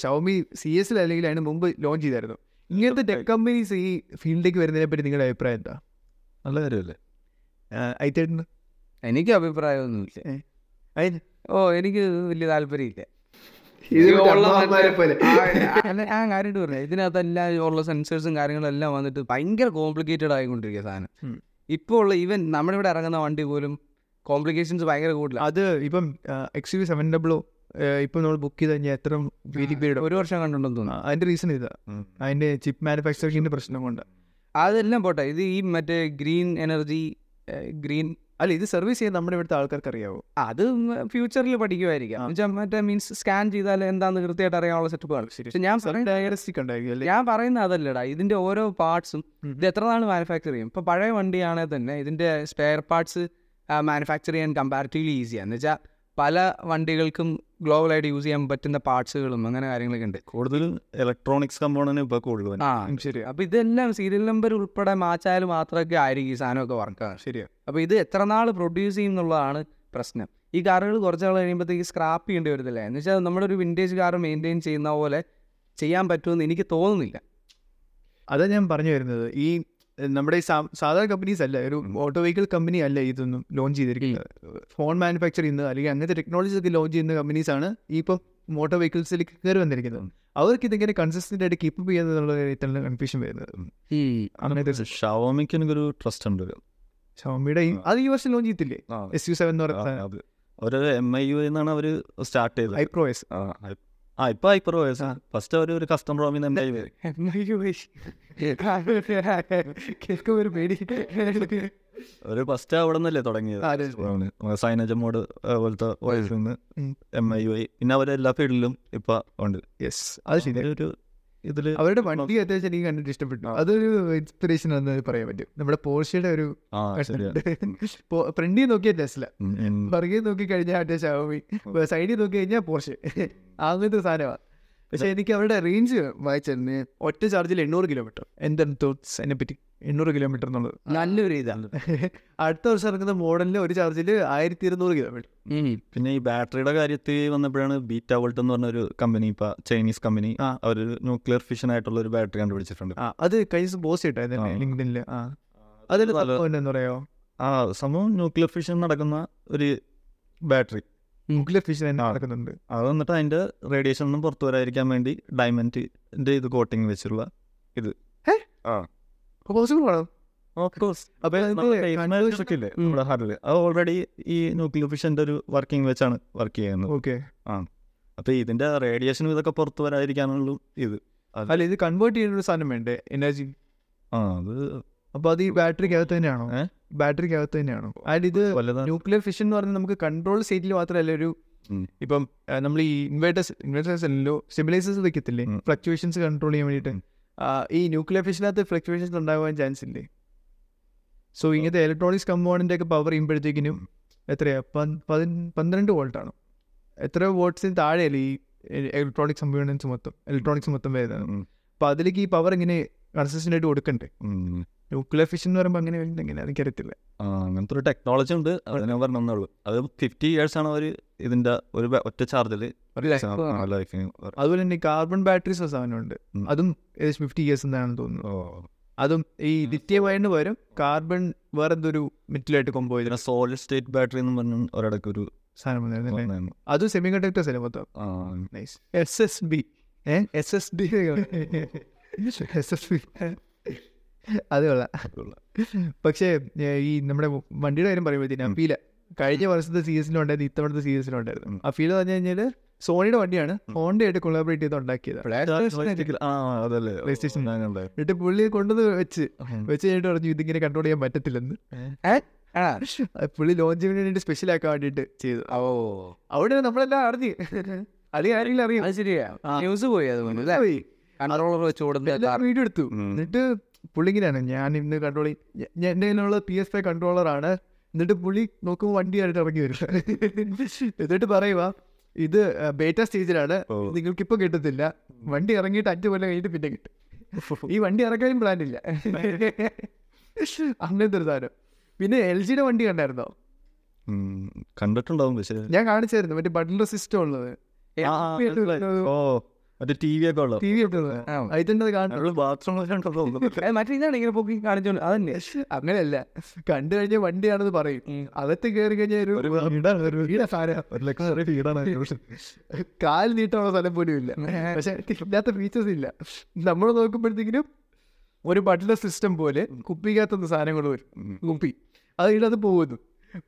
Xiaomi C എസിൽ അല്ലെങ്കിൽ അതിന് മുമ്പ് ലോഞ്ച് ചെയ്തായിരുന്നു. ഇങ്ങനത്തെ ടെക് കമ്പനീസ് ഈ ഫീൽഡിലേക്ക് വരുന്നതിനെ പറ്റി നിങ്ങളുടെ അഭിപ്രായം എന്താ? നല്ല കാര്യമല്ലേ? ഐത്തേട്ടന് എനിക്ക് അഭിപ്രായമൊന്നുമില്ല ഓ എനിക്ക് വലിയ താല്പര്യമില്ല. ഞാൻ കാര്യമായിട്ട് പറഞ്ഞു. ഇതിനകത്തെല്ലാം ഉള്ള സെൻസേഴ്സും കാര്യങ്ങളും എല്ലാം വന്നിട്ട് ഭയങ്കര കോംപ്ലിക്കേറ്റഡ് ആയിക്കൊണ്ടിരിക്കുക സാധനം. ഇപ്പോൾ ഉള്ള ഈവൻ നമ്മുടെ ഇവിടെ ഇറങ്ങുന്ന വണ്ടി പോലും കോംപ്ലിക്കേഷൻസ് ഭയങ്കര കൂടുതലും. അത് ഇപ്പം എക്സ് യു സെവൻ ഡബ്ലോ ഇപ്പം നമ്മൾ ബുക്ക് ചെയ്ത് കഴിഞ്ഞാൽ എത്ര വെയിറ്റിംഗ് പീരീഡ് ഒരു വർഷം കണ്ടുണ്ടെന്ന് തോന്നുന്നു. അതിന്റെ റീസൺ ഇതാ. അതിന്റെ ചിപ്പ് മാനുഫാക്ചറിങ്ങിന്റെ പ്രശ്നം കൊണ്ട്. അതെല്ലാം പോട്ടെ. ഇത് ഈ മറ്റേ ഗ്രീൻ എനർജി ഗ്രീൻ അല്ല ഇത് സർവീസ് ചെയ്യാൻ നമ്മുടെ ഇവിടുത്തെ ആൾക്കാർക്ക് അറിയാവോ അത് ഫ്യൂച്ചറിൽ പഠിക്കുമായിരിക്കാം മറ്റേ മീൻസ് സ്കാൻ ചെയ്താൽ എന്താണെന്ന് കൃത്യമായിട്ട് അറിയാനുള്ള സെറ്റപ്പാണ് ശരി. ഞാൻ പറയുന്നത് ഡയഗ്നോസ്റ്റിക് ഉണ്ടായിരിക്കും ഞാൻ പറയുന്നത് അതല്ലടാ ഇതിന്റെ ഓരോ പാർട്സും ഇത് എത്ര നാൾ മാനുഫാക്ചർ ചെയ്യും? ഇപ്പൊ പഴയ വണ്ടിയാണെങ്കിൽ തന്നെ ഇതിന്റെ സ്പെയർ പാർട്സ് മാനുഫാക്ചർ ചെയ്യാൻ കമ്പാരിറ്റീവ്ലി ഈസിയാണ് എന്ന് വെച്ചാൽ പല വണ്ടികൾക്കും ഗ്ലോബലായിട്ട് യൂസ് ചെയ്യാൻ പറ്റുന്ന പാർട്സുകളും അങ്ങനെ കാര്യങ്ങളൊക്കെ ഉണ്ട്. കൂടുതലും ഇലക്ട്രോണിക്സ് കമ്പോണന്റ് ഇപ്പോൾ കൂടുതൽ ആ ശരി അപ്പോൾ ഇതെല്ലാം സീരിയൽ നമ്പർ ഉൾപ്പെടെ മാച്ചായാൽ മാത്രമൊക്കെ ആയിരിക്കും ഈ സാധനമൊക്കെ വർക്കാണ് ശരിയാണ് അപ്പോൾ ഇത് എത്ര നാൾ പ്രൊഡ്യൂസ് ചെയ്യും എന്നുള്ളതാണ് പ്രശ്നം. ഈ കാറുകൾ കുറച്ച് നാൾ കഴിയുമ്പോഴത്തേക്ക് സ്ക്രാപ്പ് ചെയ്യേണ്ടി വരത്തില്ല. എന്ന് വെച്ചാൽ നമ്മുടെ ഒരു വിന്റേജ് കാർ മെയിന്റെയിൻ ചെയ്യുന്ന പോലെ ചെയ്യാൻ പറ്റുമെന്ന് എനിക്ക് തോന്നുന്നില്ല. അതാ ഞാൻ പറഞ്ഞു വരുന്നത്. ഈ നമ്മുടെ ഈ സാധാരണ കമ്പനീസ് അല്ല ഒരു ഓട്ടോ വെഹിക്കിൾ കമ്പനി അല്ല ഇതൊന്നും ലോഞ്ച് ചെയ്തിരിക്കുന്നത്. ഫോൺ മാനുഫാക്ചർ ചെയ്യുന്നത് അല്ലെങ്കിൽ അങ്ങനത്തെ ടെക്നോളജീസ് ഒക്കെ ലോഞ്ച് ചെയ്യുന്ന കമ്പനീസ് ആണ് ഈ ഇപ്പം മോട്ടോർ വെഹിക്കിൾസിലേക്ക് കയറി വന്നിരിക്കുന്നത്. അവർക്ക് ഇതിങ്ങനെ കൺസിസ്റ്റന്റ് ആയിട്ട് കീപ്പ് ചെയ്യുന്നതെന്നുള്ള കാര്യത്തിലാണ് കൺഫ്യൂഷൻ വരുന്നത്. ഷവോമിക്ക് എനിക്കൊരു ട്രസ്റ്റ് ഉണ്ട്. ഷവോമിയുടെ അത് ഈ വർഷം ലോഞ്ച് ചെയ്തില്ലേ എസ് യു സെവൻ എന്ന് പറയുന്നത് ഒരു എം ഐ യു എന്നാണ് അവർ സ്റ്റാർട്ട് ചെയ്തത്. ഐപ്രോ എസ് ആ, ഇപ്പൊ ഹൈപ്പർ ഓയസ് ഫസ്റ്റ് അവർ ഒരു കസ്റ്റമർ റോമിന്ന് എം ഐ കേൾക്കുമ്പോൾ ഒരു പേടി ഒരു ഫസ്റ്റ് അവിടെ നിന്നല്ലേ തുടങ്ങിയത്? ആ, സൈനജ മോഡ് പോലത്തെ വോയിസിൽ നിന്ന്. എം ഐ യു ഐ പിന്നെ അവരെല്ലാ ഫീൽഡിലും ഇപ്പൊ ഉണ്ട്. യെസ് അത് ശരി ഒരു ഇതിൽ അവരുടെ വണ്ടി അത്യാവശ്യം എനിക്ക് കണ്ടിട്ട് ഇഷ്ടപ്പെട്ടു. അതൊരു ഇൻസ്പിറേഷൻ എന്ന് പറയാൻ പറ്റും. നമ്മുടെ പോർഷയുടെ ഒരു ഫ്രണ്ടിൽ നോക്കിയ ടെസ്ല. പുറകെ നോക്കി കഴിഞ്ഞാൽ മറ്റേ സൈഡിൽ നോക്കി കഴിഞ്ഞാൽ പോർഷ്യ അങ്ങനത്തെ സാധനമാണ് പക്ഷെ എനിക്ക് അവരുടെ റേഞ്ച് വായിച്ചിരുന്നു ഒറ്റ ചാർജിൽ എണ്ണൂറ് കിലോമീറ്റർ എന്താണ് തോട്ട്സ് എന്നെ പറ്റി എണ്ണൂറ് കിലോമീറ്റർ എന്നുള്ളത്. നല്ലൊരു ഇതാണ്. അടുത്ത വർഷം ഇറങ്ങുന്ന മോഡലിൽ ഒരു ചാർജിൽ ആയിരത്തി ഇരുന്നൂറ് കിലോമീറ്റർ പിന്നെ ഈ ബാറ്ററിയുടെ കാര്യത്തിൽ വന്നപ്പോഴാണ് ബീറ്റ വോൾട്ട് എന്ന് പറഞ്ഞ ഒരു കമ്പനി ഇപ്പൊ ചൈനീസ് കമ്പനി ആ. അവർ ന്യൂക്ലിയർ ഫിഷൻ ആയിട്ടുള്ള ഒരു ബാറ്ററി കണ്ടുപിടിച്ചിട്ടുണ്ട്. അത് കഴിഞ്ഞ ബോസ് ഇട്ടായിരുന്നു ആ. ലിങ്ക്ഡിനിൽ ആ. അതിൽ എന്താ പറയുക ആ സംഭവം ന്യൂക്ലിയർ ഫിഷൻ നടക്കുന്ന ഒരു ബാറ്ററി ന്യൂക്ലിയർ ഫിഷൻ തന്നെ. നടക്കുന്നുണ്ട്. അത് വന്നിട്ട് അതിന്റെ റേഡിയേഷൻ ഒന്നും പുറത്തു വരാതിരിക്കാൻ വേണ്ടി ഡയമണ്ടിന്റെ ഇത് കോട്ടിങ് വെച്ചുള്ള ഇത്. പോസിബിൾ ആണോ? ഓൾറെഡി ഈ ന്യൂക്ലിയർ ഫിഷന്റെ ഒരു വർക്കിംഗ് വെച്ചാണ് വർക്ക് ചെയ്യുന്നത്. ഓക്കെ ആ. അപ്പൊ ഇതിന്റെ റേഡിയേഷൻ ഇതൊക്കെ പുറത്തു വരാതിരിക്കാനുള്ള ഇത്. അല്ല ഇത് കൺവേർട്ട് ചെയ്യുന്ന ഒരു സാധനം വേണ്ടേ? എനർജി ആ അത് അപ്പൊ അത് ഈ ബാറ്ററിക്കകത്ത് തന്നെയാണോ? ബാറ്ററിക്ക് ബാറ്ററിക്കകത്ത് തന്നെയാണോ? ആൻഡ് ഇത് ന്യൂക്ലിയർ ഫിഷൻ എന്ന് പറഞ്ഞാൽ നമുക്ക് കൺട്രോൾ സ്റ്റേറ്റിൽ മാത്രമല്ല ഒരു. ഇപ്പം നമ്മൾ ഈ ഇൻവേർട്ടേഴ്സ് ഇൻവേർട്ടേഴ്സ് അല്ലല്ലോ സ്റ്റെബിലൈസേഴ്സ് വെക്കത്തില്ലേ? ഫ്ലക്ച്വേഷൻസ് കൺട്രോൾ ചെയ്യാൻ വേണ്ടിയിട്ട്. ഈ ന്യൂക്ലിയർ ഫിഷനകത്ത് ഫ്ലക്ച്വേഷൻസ് ഉണ്ടാകാൻ ചാൻസ് ഇല്ലേ സോ ഇങ്ങനത്തെ ഇലക്ട്രോണിക്സ് കമ്പോണന്റ് ഒക്കെ പവർ ചെയ്യുമ്പോഴത്തേക്കിനും എത്രയാ? പന്ത്രണ്ട് വോൾട്ടാണ് എത്ര വോൾട്ട്സിന് താഴെയല്ലേ ഈ ഇലക്ട്രോണിക്സ് കമ്പോണൻസ് മൊത്തം? ഇലക്ട്രോണിക്സ് മൊത്തം വരുന്നത്. അപ്പോൾ അതിലേക്ക് ഈ പവർ ഇങ്ങനെ കൺസിസ്റ്റന്റ് ആയിട്ട് കൊടുക്കണ്ടേ. ന്യൂക്ലിയർ ഫിഷൻ എന്ന് പറയുമ്പോൾ അങ്ങനെ വരുന്നത് എങ്ങനെ എനിക്കറിയത്തില്ല. ആ അങ്ങനത്തെ ഒരു ടെക്നോളജി ഉണ്ട്. അത് ഞാൻ പറഞ്ഞേ ഉള്ളൂ. അത് ഫിഫ്റ്റി ഇയേഴ്സ് ആണ് അവർ ഇതിന്റെ ഒരു ഒറ്റ ചാർജിൽ അതുപോലെ തന്നെ കാർബൺ ബാറ്ററീസ് സാധനമുണ്ട്. അതും ഏകദേശം ഫിഫ്റ്റി ഇയേഴ്സ് എന്നാണെന്ന് തോന്നുന്നു അതും ഈ ലിത്യം അയണിന് പകരം കാർബൺ വേറെ എന്തൊരു മെറ്റലായിട്ട് കൊമ്പോ ചെയ്ത സോളിഡ് സ്റ്റേറ്റ് ബാറ്ററി എന്ന് പറഞ്ഞ ഒരിടയ്ക്ക് ഒരു സാധനം അത് സെമി കണ്ടക്ടേഴ്സ് അല്ലേ മൊത്തം? S S B S S D S S B അത് കൊള്ളാം. പക്ഷേ ഈ നമ്മുടെ വണ്ടിയുടെ കാര്യം പറയുമ്പോഴത്തേനും അഫീല കഴിഞ്ഞ വർഷത്തെ സീസണിലുണ്ടായിരുന്നു ഇത്തവണത്തെ സീസണിലുണ്ടായിരുന്നു ഫീൽ പറഞ്ഞു കഴിഞ്ഞാൽ സോണിയുടെ വണ്ടിയാണ്. ഹോണ്ടയായിട്ട് കൊളാബറേറ്റ് ചെയ്ത് ഉണ്ടാക്കിയത്. എന്നിട്ട് പുള്ളി കൊണ്ടുവന്ന് വെച്ച് വെച്ച് കഴിഞ്ഞിട്ട് പറഞ്ഞു ഇതിങ്ങനെ കൺട്രോൾ ചെയ്യാൻ പറ്റത്തില്ലെന്ന്. പുള്ളി ലോഞ്ചിന് വേണ്ടിയിട്ട് സ്പെഷ്യൽ ആക്കാൻ വേണ്ടിയിട്ട് ചെയ്തു. ഓ. അവിടെ നമ്മളെല്ലാം അറിഞ്ഞ്. അല്ലെങ്കിൽ ആരെങ്കിലും അറിയാം? ശരിയാ. ന്യൂസ് പോയി വെച്ച് വീഡിയോ എടുത്തു. എന്നിട്ട് പുള്ളി ഇങ്ങനെയാണ് ഞാൻ ഇന്ന് കൺട്രോൾ എന്റെ കയ്യിലുള്ള പി എസ് ഫൈവ് കൺട്രോളറാണ് എന്നിട്ട് പുള്ളി നോക്കുമ്പോൾ വണ്ടിയായിട്ട് ഇറങ്ങി വരും. എന്നിട്ട് പറയുക ഇത് ബേറ്റ സ്റ്റേജിലാണ്. നിങ്ങൾക്ക് ഇപ്പൊ കിട്ടത്തില്ല. വണ്ടി ഇറങ്ങിയിട്ട് അഞ്ച് കൊല്ലം കഴിഞ്ഞിട്ട് പിന്നെ കിട്ടും. ഈ വണ്ടി ഇറക്കാനും പ്ലാൻ ഇല്ല. അങ്ങനത്തെ ഒരു സാധനം. പിന്നെ എൽ ജിയുടെ വണ്ടി കണ്ടായിരുന്നോ? കണ്ടിട്ടുണ്ടാവും പക്ഷേ. ഞാൻ കാണിച്ചായിരുന്നു. മറ്റേ ബട്ടൺ സിസ്റ്റം ഉള്ളത്. ഓ. മറ്റേ ടി വി ഒക്കെ ഉള്ളു ടി വി ഒക്കെ ഉള്ളത്. അതിന്റെ കാണുന്നത്? ഏ, മറ്റേ ഇതാണ് ഇങ്ങനെ പൊക്കി കാണിച്ചോണ്ട് അതന്നെ അങ്ങനെയല്ല. കണ്ടു കഴിഞ്ഞ വണ്ടിയാണെന്ന് പറയും. അകത്ത് കയറി കഴിഞ്ഞാൽ ഒരു കാൽ നീട്ടാനുള്ള സ്ഥലം പോലും ഇല്ല. പക്ഷെ ഇല്ലാത്ത ഫീച്ചേഴ്സ് ഇല്ല. നമ്മൾ നോക്കുമ്പോഴത്തേക്കിനും ഒരു ബട്ട്ലർ സിസ്റ്റം പോലെ കുപ്പിക്കകത്തുന്ന സാധനങ്ങൾ വരും. കുപ്പി. അത് ഇതിനകത്ത് പോകുന്നു.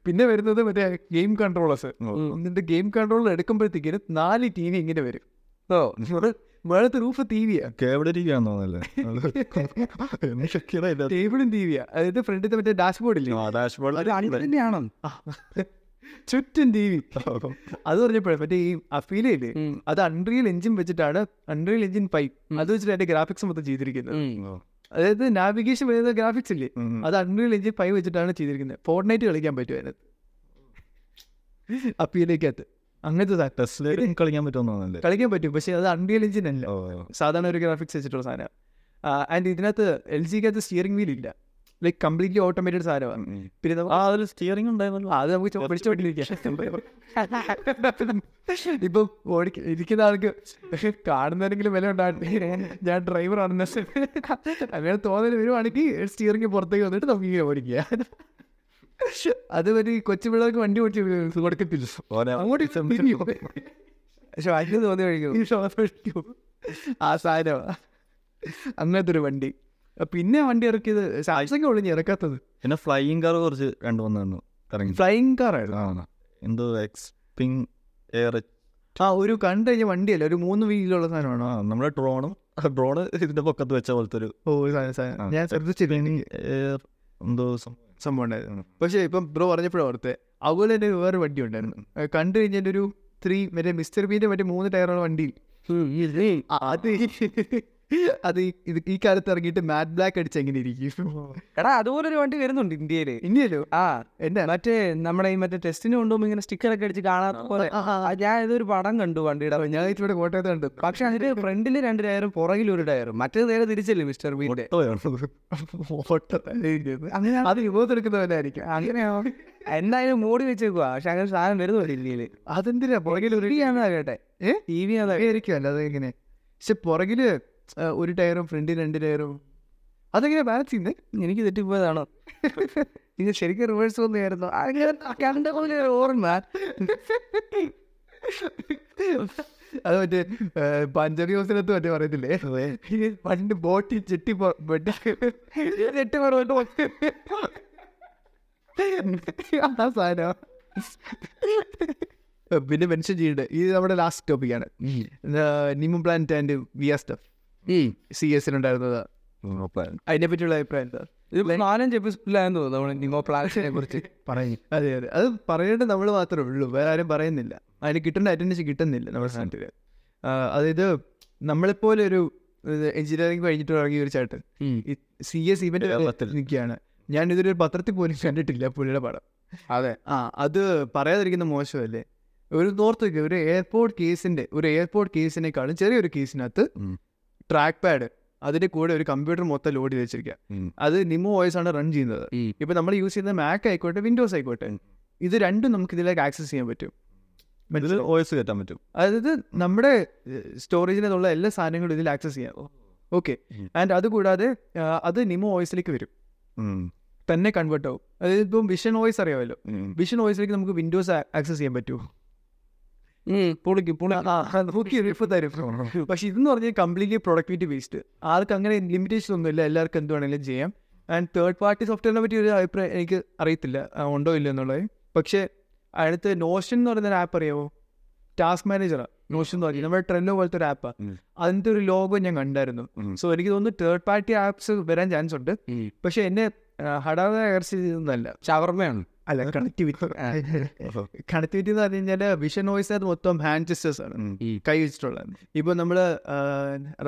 പിന്നെ വരുന്നത് മറ്റേ ഗെയിം കൺട്രോളേഴ്സ് എന്നിട്ട് ഗെയിം കൺട്രോളർ എടുക്കുമ്പോഴത്തേക്കിനും നാല് ടി വി ഇങ്ങനെ വരും. ഓ മേളത്തെ റൂഫ് ടി വിയാ കേബിള ടി വി ആണെന്ന് തോന്നല്ലേ ടേബിളും ടി വിയാ അതായത് ഫ്രണ്ടിലത്തെ മറ്റേ ഡാഷ്ബോർഡ് ഇല്ലേ? അണി തന്നെയാണോ ചുറ്റും ടി വി അത് പറഞ്ഞപ്പോഴേ മറ്റേ ഈ അഫീലയില്ലേ അത് അൺറിയൽ എഞ്ചിൻ വെച്ചിട്ടാണ് അൺറിയൽ എഞ്ചിൻ ഫൈവ് അത് വെച്ചിട്ട് അതിന്റെ ഗ്രാഫിക്സ് മൊത്തം ചെയ്തിരിക്കുന്നത്. അതായത് നാവിഗേഷൻ വരുന്ന ഗ്രാഫിക്സ് ഇല്ലേ? അത് അൺറിയൽ എഞ്ചിൻ ഫൈവ് വെച്ചിട്ടാണ് ചെയ്തിരിക്കുന്നത്. ഫോർട്ട് കളിക്കാൻ പറ്റും അതിനകത്ത്. അപ്പീലേക്കകത്ത് അങ്ങനത്തെ സാധനം. കളിക്കാൻ പറ്റുമെന്ന് കളിക്കാൻ പറ്റും. പക്ഷേ അത് അൺറിയൽ എഞ്ചിൻ അല്ല. സാധാരണ ഒരു ഗ്രാഫിക്സ് വെച്ചിട്ടുള്ള സാധനം. ആൻഡ് ഇതിനകത്ത് എൽ ജിക്കകത്ത് സ്റ്റിയറിംഗ് വീൽ ഇല്ല. ലൈക് കംപ്ലീറ്റ്ലി ഓട്ടോമേറ്റഡ് സാധനമാണ്. പിന്നെ ആ അതിൽ സ്റ്റിയറിംഗ് ഉണ്ടായിരുന്നല്ലോ. അത് നമുക്ക് ചോ- ഇപ്പം ഓടിക്ക ഇരിക്കുന്ന ആൾക്ക് കാണുന്നവരെങ്കിലും വില ഉണ്ടാകട്ടെ ഞാൻ ഡ്രൈവർ ആണെന്ന്. അങ്ങനെ തോന്നൽ വരുവാണെങ്കിൽ സ്റ്റിയറിംഗ് പുറത്തേക്ക് വന്നിട്ട് നമുക്ക് ഇങ്ങനെ ഓടിക്കുക. അത് ഒരു കൊച്ചു പിള്ളേർക്ക് വണ്ടി ഓടിച്ച് കൊടുക്കത്തില്ല. അങ്ങോട്ട്. പക്ഷെ വണ്ടി തോന്നി കഴിക്കും ഈ. ആ സാധനം. അങ്ങനത്തെ ഒരു വണ്ടി. പിന്നെ വണ്ടി ഇറക്കിയത് സാംസങ് ഒളിഞ്ഞ് ഇറക്കാത്തത്. പിന്നെ ഫ്ലൈയിങ് കാർ കുറച്ച് രണ്ട് വന്നു ഇറങ്ങി. ഫ്ലൈയിങ് കാർ ആയിരുന്നു. എന്തോ എക്സ്പിങ് എയർ ആ ഒരു കണ്ടു കഴിഞ്ഞ വണ്ടിയല്ല. ഒരു മൂന്ന് വീലുള്ള സാധനമാണ്. ആ നമ്മുടെ ഡ്രോണും ഡ്രോണ് ഇതിന്റെ പൊക്കത്ത് വെച്ച പോലത്തെ ഒരു ഓ. ഞാൻ ശ്രദ്ധിച്ചില്ല. എന്തോ സം- സംഭവം ഉണ്ടായിരുന്നു. പക്ഷേ ഇപ്പം ബ്രോ പറഞ്ഞപ്പോഴും ഓർത്തെ അതുപോലെ തന്നെ വേറെ വണ്ടി ഉണ്ടായിരുന്നു. കണ്ടു കഴിഞ്ഞാൽ ഒരു ത്രീ മറ്റേ മിസ്റ്റർ ബീന്റെ മറ്റേ മൂന്ന് ടയറുള്ള വണ്ടി അത് അത് ഈ- കാലത്ത് ഇറങ്ങിയിട്ട് മാറ്റ് ബ്ലാക്ക് അടിച്ച് എങ്ങനെ ഇരിക്കും? എടാ അതുപോലെ ഒരു വണ്ടി വരുന്നുണ്ട് ഇന്ത്യയിൽ. ഇന്ത്യയിലോ? ആ. എന്റെ മറ്റേ നമ്മുടെ ഈ മറ്റേ ടെസ്റ്റിന് കൊണ്ടുപോകുമ്പോൾ ഇങ്ങനെ സ്റ്റിക്കർ ഒക്കെ അടിച്ച് കാണാത്ത പോലെ. ഞാൻ ഇതൊരു പടം കണ്ടു വണ്ടിയുടെ. ഞാൻ ഇവിടെ കോട്ടയത്ത് കണ്ടു. പക്ഷെ അതിന്റെ ഫ്രണ്ടിൽ രണ്ട് ടയറും പുറകിൽ ഒരു ടയറും. മറ്റേ നേരെ തിരിച്ചല്ലേ മിസ്റ്റർ ബീന്റെ അങ്ങനെ അത് വിഭവത്ത് എടുക്കുന്നവനായിരിക്കും അങ്ങനെയോ എന്തായാലും മൂടി വെച്ചേക്കുക പക്ഷെ അങ്ങനെ സാധനം വരുന്നില്ല ഇന്ത്യയിൽ. അതെന്തിനാ? പുറകിൽ ഒരു ടി വി ആണെന്നാ കേട്ടെ. ഏ? ടി വി എങ്ങനെ പക്ഷെ പുറകിൽ ഒരു ടയറും ഫ്രണ്ടിൽ രണ്ട് ടയറും. അതെങ്ങനെ ബാലൻസ് ചെയ്യുന്നത് എനിക്ക് തെറ്റിപ്പോയതാണോ? ഇത് ശരിക്കും റിവേഴ്സ് വന്നായിരുന്നു അങ്ങനെ പോലെ ഓർമ്മ. അത് മറ്റേ പഞ്ചർ ഹൗസിനകത്ത് മറ്റേ പറയത്തില്ലേ? പണ്ട് ബോട്ടിൽ ചെട്ടി ചെട്ടി പറഞ്ഞു ആ സാധനം. പിന്നെ മെൻഷൻ ചെയ്യേണ്ടത് ഇത് നമ്മുടെ ലാസ്റ്റ് ടോപ്പിക്കാണ് Nimu plant and V R stuff C എസിലുണ്ടായിരുന്നത് അതിനെ പറ്റിയുള്ള അഭിപ്രായം എന്താ? ഇത് നാലഞ്ച് എപ്പിസോഡിലായെന്ന് തോന്നുന്നു നിമോ പ്ലാൻസിനെ കുറിച്ച്. പറയും. അതെ അതെ. അത് പറയേണ്ടത് നമ്മൾ മാത്രമേ ഉള്ളൂ. വേറെ ആരും പറയുന്നില്ല. അതിന് കിട്ടേണ്ട അറ്റൻഡൻസ് കിട്ടുന്നില്ല നമ്മുടെ നാട്ടിൽ അതായത് നമ്മളെപ്പോലെ ഒരു എഞ്ചിനീയറിംഗ് കഴിഞ്ഞിട്ട് ഇറങ്ങിയ ഒരു ചേട്ടൻ. C S event. നിൽക്കുകയാണ്. ഞാൻ ഇതൊരു പത്രത്തിൽ പോലും കണ്ടിട്ടില്ല പുള്ളിയുടെ പടം. അതെ. ആ അത് പറയാതിരിക്കുന്ന മോശമല്ലേ? ഒരു നോർത്ത് ഒരു എയർപോർട്ട് കേസിന്റെ ഒരു എയർപോർട്ട് കേസിനേക്കാളും ചെറിയൊരു കേസിനകത്ത്. ട്രാക്ക് പാഡ് അതിന്റെ കൂടെ ഒരു കമ്പ്യൂട്ടർ മൊത്തം ലോഡ് ചെയ്ത് വെച്ചിരിക്കുക അത് നിമോ വോയിസ് ആണ് റൺ ചെയ്യുന്നത്. ഇപ്പൊ നമ്മൾ യൂസ് ചെയ്യുന്ന മാക് ആയിക്കോട്ടെ വിൻഡോസ് ആയിക്കോട്ടെ. ഇത് രണ്ടും നമുക്ക് ഇതിലേക്ക് ആക്സസ് ചെയ്യാൻ പറ്റും. വോയിസ് കയറ്റാൻ പറ്റും. അതായത് നമ്മുടെ സ്റ്റോറേജിനുള്ള എല്ലാ സാധനങ്ങളും ഇതിൽ ആക്സസ് ചെയ്യാം. ഓക്കെ ആൻഡ് അതുകൂടാതെ അത് നിമോ വോയിസിലേക്ക് വരും. തന്നെ കൺവേർട്ട് ആവും. അതായത് ഇപ്പം വിഷൻ വോയിസ് അറിയാമല്ലോ. വിഷൻ വോയിസിലേക്ക് നമുക്ക് വിൻഡോസ് ആക്സസ് ചെയ്യാൻ പറ്റുമോ? പൊളിക്കും ഇപ്പൊ തരും. പക്ഷെ ഇതെന്ന് പറഞ്ഞാൽ കംപ്ലീറ്റ്ലി പ്രൊഡക്ടിവിറ്റി വേസ്റ്റ് ആർക്ക് അങ്ങനെ ലിമിറ്റേഷൻ ഒന്നുമില്ല. എല്ലാവർക്കും എന്ത് വേണമെങ്കിലും ചെയ്യാം. ആൻഡ് തേർഡ് പാർട്ടി സോഫ്റ്റ്വെയറിനെ പറ്റി ഒരു അഭിപ്രായം എനിക്ക് അറിയത്തില്ല. ഉണ്ടോ ഇല്ല എന്നുള്ളത്. പക്ഷേ അടുത്ത് നോഷൻ എന്ന് പറയുന്ന ഒരു ആപ്പ് അറിയാമോ ടാസ്ക് മാനേജറാണ് നോഷൻ എന്ന് പറയുന്നത് നമ്മുടെ ട്രെൻഡോ പോലത്തെ ഒരു ആപ്പാണ് അതിന്റെ ഒരു ലോഗോ ഞാൻ കണ്ടായിരുന്നു. സോ എനിക്ക് തോന്നുന്നു തേർഡ് പാർട്ടി ആപ്സ് വരാൻ ചാൻസ് ഉണ്ട്. പക്ഷെ എന്നെ ഹടാതെ അയർച്ചൊന്നല്ല ഷവർമ്മയാണ് അല്ല കണക്ടിവിറ്റി കണക്ടിവിറ്റി എന്ന് പറഞ്ഞു കഴിഞ്ഞാൽ വിഷൻ വോയിസ് അത് മൊത്തം ഹാൻഡ് ജസ്റ്റേഴ്സ് ആണ് ഈ കൈ വെച്ചിട്ടുള്ളത്. ഇപ്പോൾ നമ്മൾ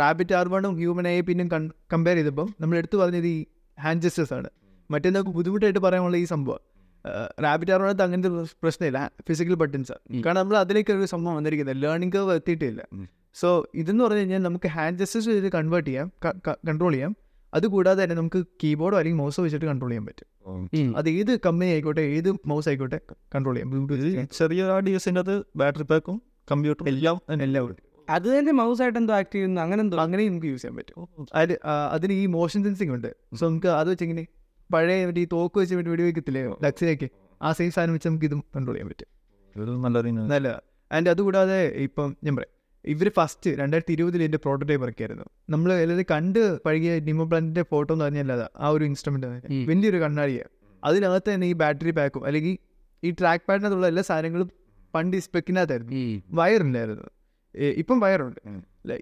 റാബിറ്റ് ആർവണും ഹ്യൂമൻ ആയി പിന്നെ കമ്പയർ ചെയ്തപ്പോൾ നമ്മൾ എടുത്തു പറഞ്ഞത് ഈ ഹാൻഡ് ജസ്റ്റേഴ്സ് ആണ് മറ്റേ നമുക്ക് ബുദ്ധിമുട്ടായിട്ട് പറയാനുള്ള ഈ സംഭവം. റാബിറ്റ് ആർവണത്ത് അങ്ങനത്തെ പ്രശ്നമില്ല. ഫിസിക്കൽ ബട്ടൺസ് കാരണം നമ്മൾ അതിലേക്ക് ഒരു സംഭവം വന്നിരിക്കുന്നത് ലേണിംഗ് കർവ് എത്തിയിട്ടില്ല. സോ ഇതെന്ന് പറഞ്ഞു കഴിഞ്ഞാൽ നമുക്ക് ഹാൻഡ് ജസ്റ്റേഴ്സ് ചെയ്ത് കൺവേർട്ട് ചെയ്യാം കൺട്രോൾ ചെയ്യാം. അതുകൂടാതെ തന്നെ നമുക്ക് കീബോർഡോ അല്ലെങ്കിൽ മൗസോ വെച്ചിട്ട് കൺട്രോൾ ചെയ്യാൻ പറ്റും. അത് ഏത് കമ്പനി ആയിക്കോട്ടെ ഏത് മൗസ് ആയിക്കോട്ടെ കൺട്രോൾ ചെയ്യാം. ചെറിയ ഡിവൈസിന്റെ അത് ബാറ്ററി പാക്കും കമ്പ്യൂട്ടർ എല്ലാം എല്ലാം ഉണ്ട്. അത് തന്നെ മൗസ് ആയിട്ട് എന്തോ ആക്ട് ചെയ്യുന്നു അങ്ങനെ എന്തോ. അങ്ങനെ നമുക്ക് യൂസ് ചെയ്യാൻ പറ്റും. അതിൽ അതിന് ഈ മോഷൻ സെൻസിങ് ഉണ്ട്. സോ നമുക്ക് അത് വെച്ചിങ്ങനെ പഴയ മറ്റേ ഈ തോക്ക് വെച്ച് മറ്റേ വെടിവെക്കത്തില്ലേ ലക്സിലേക്ക് ആ സെയിം സാധനം വെച്ച് നമുക്ക് ഇതും കൺട്രോൾ ചെയ്യാൻ പറ്റും. നല്ല ആൻഡ് അതുകൂടാതെ ഇപ്പം ഞാൻ പറയാം ഇവർ ഫസ്റ്റ് രണ്ടായിരത്തി ഇരുപതിൽ ഇതിന്റെ പ്രോട്ടോടൈപ്പ് ഇറക്കിയായിരുന്നു. നമ്മൾ എല്ലാവരും കണ്ട് പഴകിയ നിമോ പ്ലാന്റിന്റെ ഫോട്ടോ എന്ന് പറഞ്ഞാൽ അതാ? ആ ഒരു ഇൻസ്ട്രുമെന്റ്. വലിയൊരു കണ്ണാടിയാണ് അതിനകത്ത് തന്നെ ഈ ബാറ്ററി പാക്കും അല്ലെങ്കിൽ ഈ ട്രാക്ക് പാഡിനകത്തുള്ള എല്ലാ സാധനങ്ങളും പണ്ട് ഈ സ്പെക്കിനകത്തായിരുന്നു വയറില്ലായിരുന്നു ഇപ്പം വയറുണ്ട്.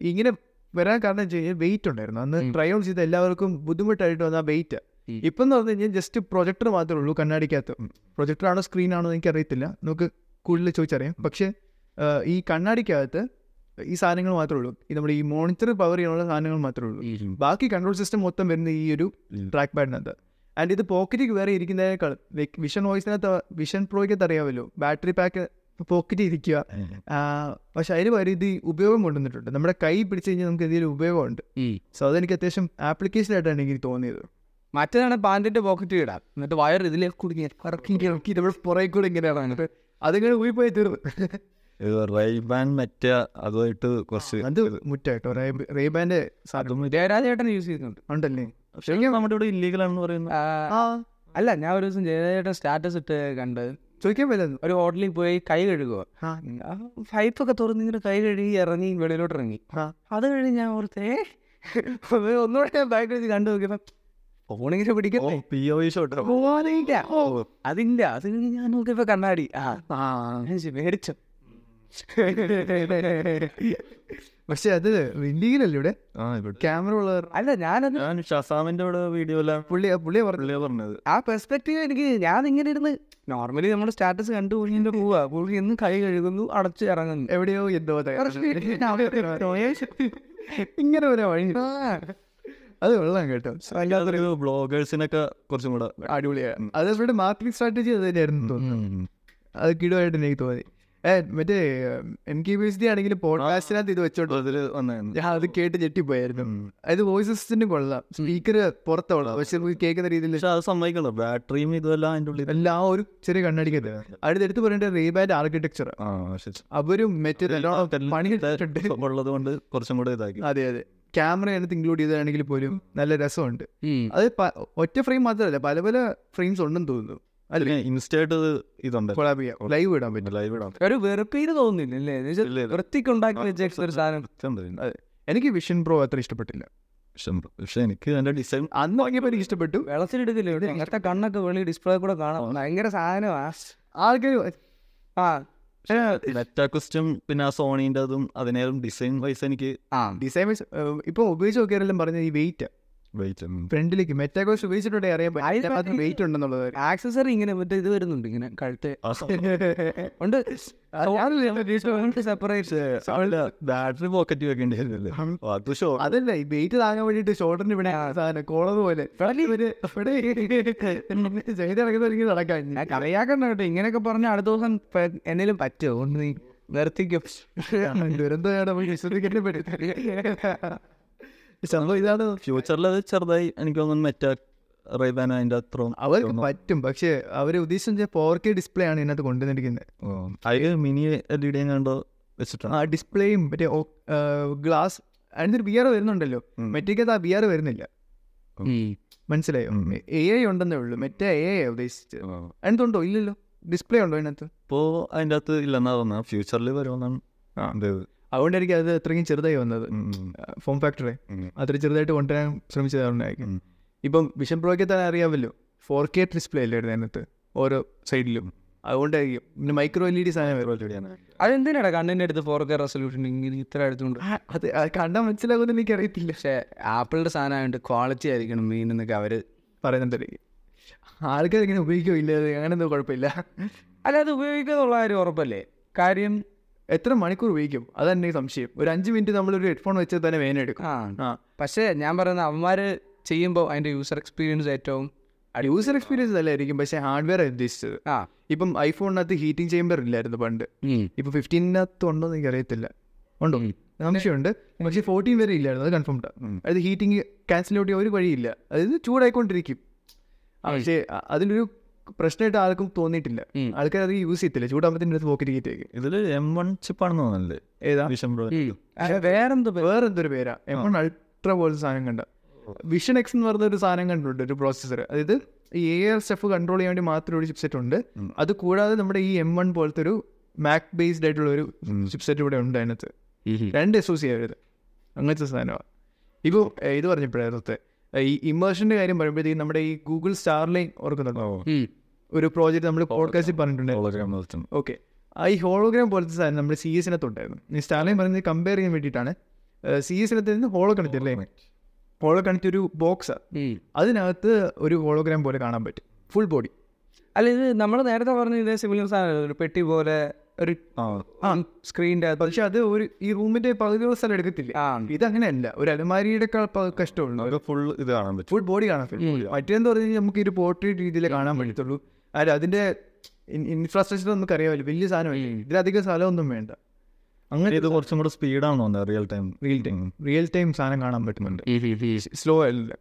ഇങ്ങനെ വരാൻ കാരണം വെച്ച് കഴിഞ്ഞാൽ വെയിറ്റ് ഉണ്ടായിരുന്നു. അന്ന്. ട്രൈ ഔട്ട് ചെയ്ത എല്ലാവർക്കും ബുദ്ധിമുട്ടായിട്ട് വന്ന ആ വെയിറ്റ്. ഇപ്പം എന്ന് പറഞ്ഞു കഴിഞ്ഞാൽ ജസ്റ്റ് പ്രൊജക്ടർ മാത്രമേ ഉള്ളൂ കണ്ണാടിക്കകത്ത്. പ്രൊജക്ടർ ആണോ സ്ക്രീൻ ആണോ എന്ന് എനിക്ക് അറിയത്തില്ല നമുക്ക് കൂടുതൽ ചോദിച്ചറിയാം. പക്ഷേ ഈ കണ്ണാടിക്കകത്ത് ഈ സാധനങ്ങൾ മാത്രമേ ഉള്ളൂ. ഈ നമ്മുടെ ഈ മോണിറ്റർ പവർ ചെയ്യാനുള്ള സാധനങ്ങൾ മാത്രമേ ഉള്ളൂ. ബാക്കി കൺട്രോൾ സിസ്റ്റം മൊത്തം വരുന്ന ഈ ഒരു. ട്രാക്ക് പാഡിനകത്ത് ആൻഡ് ഇത് പോക്കറ്റിൽ വേറെ ഇരിക്കുന്നതിനേക്കാൾ വിഷൻ വോയിസിനകത്ത് വിഷൻ പ്രോയ്ക്കകത്ത് അറിയാമല്ലോ ബാറ്ററി പാക്ക് പോക്കറ്റിൽ ഇരിക്കുക. പക്ഷെ അതിന് പകരം ഇത് ഉപയോഗം കൊണ്ടുവന്നിട്ടുണ്ട്. നമ്മുടെ കൈ പിടിച്ചു കഴിഞ്ഞാൽ നമുക്ക് എന്തെങ്കിലും ഉപയോഗമുണ്ട്. സോ അതെനിക്ക് അത്യാവശ്യം ആപ്ലിക്കേഷൻ ആയിട്ടാണ് എനിക്ക് തോന്നിയത്. മറ്റേതാണ് പാന്റിന്റെ പോക്കറ്റ് ഇടാം. എന്നിട്ട് വയർ ഇതിലേക്ക് കുടുങ്ങി ഇറക്കി ഇറക്കി നമ്മൾ പുറകെ കൂടെ ഇങ്ങനെയാണ് എന്നിട്ട് അതിങ്ങനെ പോയി പോയി തീർന്നു. ഇത് മറ്റേ മറ്റ അതുമായിട്ട് കുറച്ച് അത് മുറ്റായിട്ടോ? അതും ജയരാജേട്ടൻ യൂസ് ചെയ്യുന്നുണ്ട് ഉണ്ടല്ലേ? ശരിക്കും നമ്മുടെ ഇവിടെ ഇല്ലീഗൽ ആണെന്ന് പറയുന്നത്. അല്ല ഞാൻ ഒരു ദിവസം ജയരാജേട്ടൻ സ്റ്റാറ്റസ് ഇട്ട് കണ്ട് ചോദിക്കാൻ പറ്റുന്നു ഒരു ഹോട്ടലിൽ പോയി കൈ കഴുകുക പൈപ്പൊക്കെ തുറന്ന് ഇങ്ങനെ കൈ കഴുകി ഇറങ്ങി വെളിയിലോട്ട് ഇറങ്ങി. ആ. അത് കഴിഞ്ഞ് ഞാൻ ഓർത്തേ ഒന്നുകൂടെ ഞാൻ ബാക്ക് വെച്ച് കണ്ടു നോക്കിയപ്പോ ഫോണിങ്ങനെ പിടിക്കല്ലേ പി ഒ ഷോട്ട് ഓ, അതില്ല അത് ഞാൻ നോക്കിയപ്പോ കണ്ണാടി. ആ. മേടിച്ചു. പക്ഷെ അത് വിൻഡിങ്ങിലല്ലേ ഇവിടെ? ആ ഇവിടെ. ക്യാമറ ഉള്ളവർ അല്ല ഞാനത് ഞാൻ ഷസാമിന്റെ ഇവിടെ വീഡിയോ എല്ലാം പുള്ളി പുള്ളിയെ പറഞ്ഞു പുള്ളിയാ പറഞ്ഞത്. ആ പെർസ്പെക്റ്റീവ് എനിക്ക് ഞാൻ ഇങ്ങനെ ഇരുന്ന് നോർമലി നമ്മുടെ സ്റ്റാറ്റസ് കണ്ടു പുള്ളിന്റെ പോവാ. പുള്ളി എന്നും കൈ കഴുകുന്നു അടച്ചു ഇറങ്ങുന്നു. എവിടെയോ എന്തോ ഇങ്ങനെ ഒരു വഴി. അത് വെള്ളം കേട്ടോ. അല്ലാത്തൊരു ബ്ലോഗേഴ്സിനൊക്കെ കുറച്ചും കൂടെ അടിപൊളിയാണ് അത് അവരുടെ മാർക്കറ്റിംഗ് സ്ട്രാറ്റജി അത് തന്നെയായിരുന്നു തോന്നുന്നു. അത് കിടുവായിട്ട് എനിക്ക് തോന്നി. മറ്റേ M K B S D ആണെങ്കിൽ പോഡ്കാസ്റ്റിനകത്ത് ഇത് വെച്ചോണ്ട് ഞാൻ അത് കേട്ട് ഞെട്ടിപ്പോയായിരുന്നു. അത് വോയിസ് അസിസ്റ്റന്റ് കൊള്ളാം. സ്പീക്കർ പുറത്തോളാം പക്ഷെ നമുക്ക് കേൾക്കുന്ന രീതിയിൽ അത് സമ്മതിക്കണോ ബാറ്ററിയും ഇതെല്ലാം അതിന്റെ ഉള്ളിൽ എല്ലാം ഒരു ചെറിയ കണ്ണടിക്കത്ത് അടുത്ത് എടുത്ത് പറയേണ്ട റീബാൻഡ് ആർക്കിടെക്ചർ അവരും മറ്റേ പണിയെടുത്തിട്ടുണ്ട്. ഉള്ളത് കൊണ്ട് കുറച്ചും കൂടെ ഇതാക്കി. അതെ അതെ. ക്യാമറ അതിനകത്ത് ഇൻക്ലൂഡ് ചെയ്തതാണെങ്കിൽ പോലും നല്ല രസമുണ്ട്. അത് ഒറ്റ ഫ്രെയിം മാത്രമല്ല പല പല ഫ്രെയിംസ് ഉണ്ടെന്ന് തോന്നുന്നു. അല്ലേ? ഇൻസ്റ്റയായിട്ട് ഇത് ഇതുണ്ട്. കൊളാബ് ചെയ്യാം. ലൈവ് ഇടാൻ പറ്റും. ലൈവ് ഇടാൻ ഒരു വെറുപ്പീര് തോന്നുന്നില്ല അല്ലേ? എന്ന് വെച്ചാൽ ഇല്ല, ഇല്ല. വൃത്തിക്ക് ഉണ്ടാക്കി വെച്ചേക്കുന്ന ഒരു സാധനം. എനിക്ക് വിഷൻ പ്രോ അത്ര ഇഷ്ടപ്പെട്ടില്ല. പക്ഷെ എനിക്ക് അതിന്റെ ഡിസൈൻ അന്ന് വാങ്ങിയപ്പോൾ എനിക്ക് ഇഷ്ടപ്പെട്ടു. വെള്ളത്തിലെടുക്കില്ല ഇവിടെ അങ്ങനത്തെ കണ്ണൊക്കെ വെളി ഡിസ്പ്ലേ കൂടെ കാണാം. ഭയങ്കര സാധനമാണ് ആൾക്കാർ ആ. മെറ്റാക്വസ്റ്റും പിന്നെ ആ സോണീന്റെ അതും അതിനേലും ഡിസൈൻ വൈസ് എനിക്ക് ആ. ഡിസൈൻ വൈസ് ഇപ്പൊ ഉപയോഗിച്ച് നോക്കിയാരെല്ലാം പറഞ്ഞ ഈ വെയിറ്റ് വെയിറ്റ് ഫ്രണ്ടിലേക്ക് മെറ്റാകോസ് ഉപയോഗിച്ചിട്ടുണ്ടെങ്കിൽ അറിയാൻ വെയിറ്റ് ഉണ്ടെന്നുള്ളത് ആക്സസറി ഇങ്ങനെ മറ്റേ ഇത് വരുന്നുണ്ട് ഇങ്ങനെ കഴുത്ത്. ഉണ്ട്. ബാറ്ററി പോക്കറ്റ് വെക്കേണ്ടി വരുന്നില്ലേ അത് ഷോ അതല്ല ഈ വെയിറ്റ് താങ്ങാൻ വേണ്ടിട്ട് ഷോൾഡറിന് ഇവിടെ സാധനം കോളത് പോലെ. ചെയ്തിറങ്ങുന്ന നടക്കാൻ. ഞാൻ കളിയാക്കണ്ട കേട്ടോ. ഇങ്ങനെയൊക്കെ പറഞ്ഞ അടുത്ത ദിവസം എന്നേലും പറ്റുമോ? ഒന്ന് നീ നിർത്തിക്കും. ദുരന്തമാണ് വിശ്വസിക്കാൻ പറ്റും സംഭവം ഇതാണ് ഫ്യൂച്ചറിൽ അത് ചെറുതായി. എനിക്ക് തോന്നുന്നു മെറ്റാ റൈബാൻ അതിന്റെ അത്രയും അവർക്ക് പറ്റും. പക്ഷേ അവർ ഉദ്ദേശിച്ച ഫോർ കെ ഡിസ്പ്ലേ ആണ് ഇതിനകത്ത് കൊണ്ടുവന്നിരിക്കുന്നത്. അതിൽ മിനി എൽ ഇ ഡി കണ്ടോ വെച്ചിട്ടാണ്. ആ ഡിസ്പ്ലേയും മറ്റേ ഗ്ലാസ് അതിനൊരു ബിയർ വരുന്നുണ്ടല്ലോ. ഉം. മറ്റേക്കത് ആ ബിയർ വരുന്നില്ല. മനസ്സിലായോ. എ ഐ ഉണ്ടെന്നേ ഉള്ളൂ. മറ്റേ എ ഐ ഉദ്ദേശിച്ചത്. അതിനകത്തുണ്ടോ? ഇല്ലല്ലോ. ഡിസ്പ്ലേ ഉണ്ടോ അതിനകത്ത് ഇപ്പോൾ അതിന്റെ അകത്ത് ഇല്ലെന്നാ തോന്നുന്നത്. ഫ്യൂച്ചറിൽ വരുമെന്നാണ് ആ. എന്റെ എനിക്ക് അതുകൊണ്ടായിരിക്കും അത് അത്രയും ചെറുതായി വന്നത്. ഫോം ഫാക്ടറി അത്ര ചെറുതായിട്ട് കൊണ്ടുവരാൻ ശ്രമിച്ചതായിരിക്കും അതുകൊണ്ടായിരിക്കും. ഇപ്പം വിഷൻ പ്രോയ്ക്ക് തന്നെ അറിയാമല്ലോ ഫോർ കെ ഡിസ്പ്ലേ അല്ലേ അതിനകത്ത് ഓരോ സൈഡിലും അതുകൊണ്ടായിരിക്കും. പിന്നെ മൈക്രോ എൽ ഇ ഡി സാധനം ആണ്. അതെന്തിനാണ് കണ്ണിന്റെ അടുത്ത് ഫോർ കെ റെസൊല്യൂഷൻ ഇങ്ങനെ ഇത്ര അടുത്തുണ്ട് അത് കണ്ടാൽ മനസ്സിലാകുമെന്ന് എനിക്ക് അറിയത്തില്ല പക്ഷേ ആപ്പിളിന്റെ സാധനമായിട്ട് ക്വാളിറ്റി ആയിരിക്കണം മെയിൻ എന്നൊക്കെ അവർ പറയുന്നുണ്ടായിരിക്കും ആൾക്കാർ ഇങ്ങനെ ഉപയോഗിക്കില്ല അങ്ങനെ എന്തോ കുഴപ്പമില്ല. അല്ല അത് ഉപയോഗിക്കാന്നുള്ള കാര്യം ഉറപ്പല്ലേ? കാര്യം എത്ര മണിക്കൂർ ഉപയോഗിക്കും? അതന്നെ സംശയം. ഒരു അഞ്ച് മിനിറ്റ് നമ്മൾ ഒരു ഹെഡ്ഫോൺ വെച്ചാൽ തന്നെ വേന എടുക്കും. ആ. ആ. പക്ഷേ ഞാൻ പറയുന്ന അവന്മാർ ചെയ്യുമ്പോൾ അതിന്റെ യൂസർ എക്സ്പീരിയൻസ് ഏറ്റവും യൂസർ എക്സ്പീരിയൻസ് അല്ലായിരിക്കും പക്ഷേ ഹാർഡ്വെയർ ഉദ്ദേശിച്ചത്. ആ. ഇപ്പം ഐഫോണിനകത്ത് ഹീറ്റിംഗ് ചേമ്പർ ഇല്ലായിരുന്നു പണ്ട്. ഇപ്പം ഫിഫ്റ്റീനകത്ത് ഉണ്ടോ എന്ന് എനിക്ക് അറിയത്തില്ല ഉണ്ടോ. സംശയമുണ്ട്. പക്ഷേ ഫോർട്ടീൻ വരെ ഇല്ലായിരുന്നു അത് കൺഫേംഡ് അതായത് ഹീറ്റിംഗ് ക്യാൻസൽ ഔട്ട് ചെയ്യാൻ ഒരു വഴിയില്ല. അതായത് ചൂടായിക്കൊണ്ടിരിക്കും. പക്ഷേ അതിലൊരു പ്രശ്നമായിട്ട് ആർക്കും തോന്നിയിട്ടില്ല. ആൾക്കാർ അത് യൂസ് ചെയ്യത്തില്ല. ചൂടാകുമ്പോഴത്തേന് അടുത്ത് പോക്കറ്റ് ഇതിൽ എം വൺ ചിപ്പാണെന്ന് തോന്നുന്നത് ഏതാ? Vision Pro. വേറെന്തോ വേറെന്തൊരു പേരാ? എം വൺ അൾട്ര പോലത്തെ സാധനം കണ്ട. വിഷൻ എക്സ് എന്ന് പറഞ്ഞ ഒരു സാധനം കണ്ടിട്ടുണ്ട് ഒരു പ്രോസസ്സർ അതായത് ഈ എ ആർ സ്റ്റെഫ് കൺട്രോൾ ചെയ്യാൻ വേണ്ടി മാത്രം ഒരു ചിപ്സെറ്റ് ഉണ്ട്. അത് കൂടാതെ നമ്മുടെ ഈ എം വൺ പോലത്തെ ഒരു മാക് ബേസ്ഡ് ആയിട്ടുള്ള ഒരു ചിപ്സെറ്റ് ഇവിടെ ഉണ്ട് അതിനകത്ത്. രണ്ട് അസോസിയേറ്റ് ചെയ്യരുത് അങ്ങനത്തെ സാധനമാണ് ഇപ്പോൾ ഇത് പറഞ്ഞപ്പോഴത്തെ ഈ ഇമേഴ്സിന്റെ കാര്യം പറയുമ്പോഴത്തേക്കും നമ്മുടെ ഈ ഗൂഗിൾ സ്റ്റാർലൈൻ ഓർക്കുന്നുണ്ടോ. ഒരു പ്രോജക്റ്റ് നമ്മൾ പോഡ്കാസ്റ്റിൽ പറഞ്ഞിട്ടുണ്ട്. ഓക്കെ ആ ഈ ഹോളോഗ്രാം പോലത്തെ സാധനം നമ്മുടെ സി എസിനകത്തുണ്ടായിരുന്നു ഈ സ്റ്റാലിൻ പറയുന്നത് കമ്പയർ ചെയ്യാൻ വേണ്ടിയിട്ടാണ്. സി എസിനകത്ത് നിന്ന് ഹോളോ കണക്റ്റ് അല്ലേ ഹോളോ കണക്റ്റ് ഒരു ബോക്സ്. അതിനകത്ത് ഒരു ഹോളോഗ്രാം പോലെ കാണാൻ പറ്റും. ഫുൾ ബോഡി അല്ല ഇത് നമ്മൾ നേരത്തെ പറഞ്ഞ ഇതേ സിമിലർ സാധനം ഒരു പെട്ടി പോലെ ഒരു സ്ക്രീനിന്റെ പക്ഷെ അത് ഒരു ഈ റൂമിന്റെ പകുതിയുള്ള സ്ഥലം എടുക്കത്തില്ല? ഇത് അങ്ങനെയല്ല ഒരു അലമാരിയുടെ കഷ്ടമുള്ളൂ ഫുൾ ഇത് കാണാൻ പറ്റും. ഫുൾ ബോഡി കാണാൻ പറ്റും. മറ്റേന്ന് പറഞ്ഞു കഴിഞ്ഞാൽ നമുക്ക് ഒരു പോർട്രേറ്റ് രീതിയിൽ കാണാൻ പറ്റത്തുള്ളൂ. അല്ല അതിന്റെ ഇൻഫ്രാസ്ട്രക്ചർ നമുക്ക് അറിയാമല്ലോ. വലിയ സാധനമല്ലേ? ഇതിലധികം സ്ഥലമൊന്നും വേണ്ട. അങ്ങനെ ഇത് കുറച്ചും കൂടെ സ്പീഡാണ് തോന്നുന്നത് real time real time real time സാധനം കാണാൻ പറ്റുന്നുണ്ട്. സ്ലോ അല്ല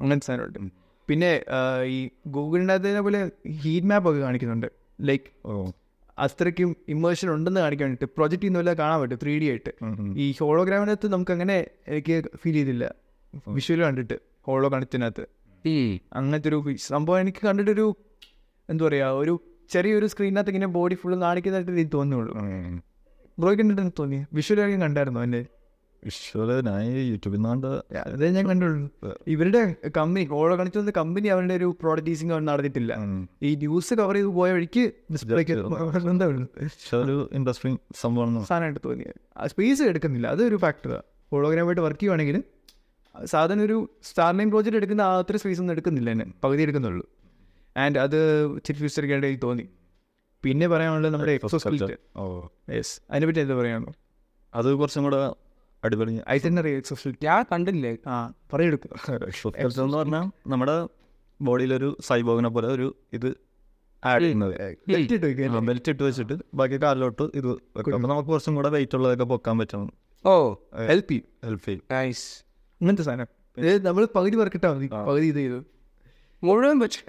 അങ്ങനത്തെ സാധനമുണ്ട്. പിന്നെ ഈ ഗൂഗിളിന്റെ അതേ പോലെ ഹീറ്റ് മാപ്പ് ഒക്കെ കാണിക്കുന്നുണ്ട്. Like oh. അത്രയ്ക്കും ഇമേഷൻ ഉണ്ടെന്ന് കാണിക്കാൻ വേണ്ടിയിട്ട് പ്രൊജക്റ്റ് ചെയ്യുന്ന കാണാൻ പറ്റും ത്രീ ഡി ആയിട്ട്. ഈ ഹോളോഗ്രാമിനകത്ത് നമുക്ക് അങ്ങനെ എനിക്ക് ഫീൽ ചെയ്തില്ല. വിഷ്വൽ കണ്ടിട്ട് ഹോളോ കണക്റ്റിനകത്ത് അങ്ങനത്തെ ഒരു സംഭവം എനിക്ക് കണ്ടിട്ടൊരു എന്താ പറയുക ഒരു ചെറിയൊരു സ്ക്രീനകത്ത് ഇങ്ങനെ ബോഡി ഫുള്ള് കാണിക്കുന്നതായിട്ട് എനിക്ക് തോന്നുള്ളൂ. ബ്രോയ്ക്ക് കണ്ടിട്ട് തോന്നി വിഷ്വൽ കണ്ടായിരുന്നു എന്റെ അതേ ഞാൻ കണ്ടുള്ളൂ. ഇവരുടെ കമ്പനി ഓരോ കണക്റ്റ് കമ്പനി അവരുടെ ഒരു പ്രോഡക്റ്റീസിങ് അവർ നടത്തിയിട്ടില്ല. ഈ ന്യൂസ് കവർ ചെയ്ത് പോയ വഴിക്ക് ഇൻട്രസ്റ്റിംഗ് സംഭവം സാധനമായിട്ട് തോന്നി സ്പേസ് എടുക്കുന്നില്ല. അതൊരു ഫാക്ടറാണ് ഹോളോഗ്രാമായിട്ട് വർക്ക് ചെയ്യുവാണെങ്കിൽ സാധാരണ ഒരു സ്റ്റാർലൈൻ പ്രോജക്റ്റ് എടുക്കുന്ന ആ അത്ര സ്പേസ് ഒന്നും എടുക്കുന്നില്ല എന്നെ. പകുതി എടുക്കുന്നുള്ളൂ. ആൻഡ് അത് ഇച്ചിരി ഫ്യൂച്ചറിക്കേണ്ട എനിക്ക് തോന്നി. പിന്നെ പറയാനുള്ളത് നമ്മുടെ എക്സോസ്കെൽറ്റ് യെസ് അതിനെപ്പറ്റി എന്താ പറയാനോ അത് കുറച്ചും കൂടെ അടിപൊളി. ഐസനറി എക്സോസ്കെൽറ്റ് ഞാൻ കണ്ടില്ലേ? ആ പറയെടുക്കും. എന്ന് പറഞ്ഞാൽ നമ്മുടെ ബോഡിയിലൊരു സൈബോഗിനെ പോലെ ഒരു ഇത് ആഡ് ചെയ്യുന്നത്. ബെൽറ്റ് ഇട്ട് വെക്കുക ബെൽറ്റ് ഇട്ട് വെച്ചിട്ട് ബാക്കി കാലിലോട്ട് ഇത് വെക്കാം. നമുക്ക് കുറച്ചും കൂടെ വെയിറ്റ് ഉള്ളതൊക്കെ പൊക്കാൻ പറ്റണം ഓ ഹെൽപ്പ് ചെയ്യും ഹെൽപ്പ് ചെയ്യും നൈസ് ഇങ്ങനത്തെ സാധനം. നമ്മൾ പകുതി വർക്കിട്ടാൽ മതി. പകുതി ഇത് ചെയ്തു മുഴുവൻ പറ്റും.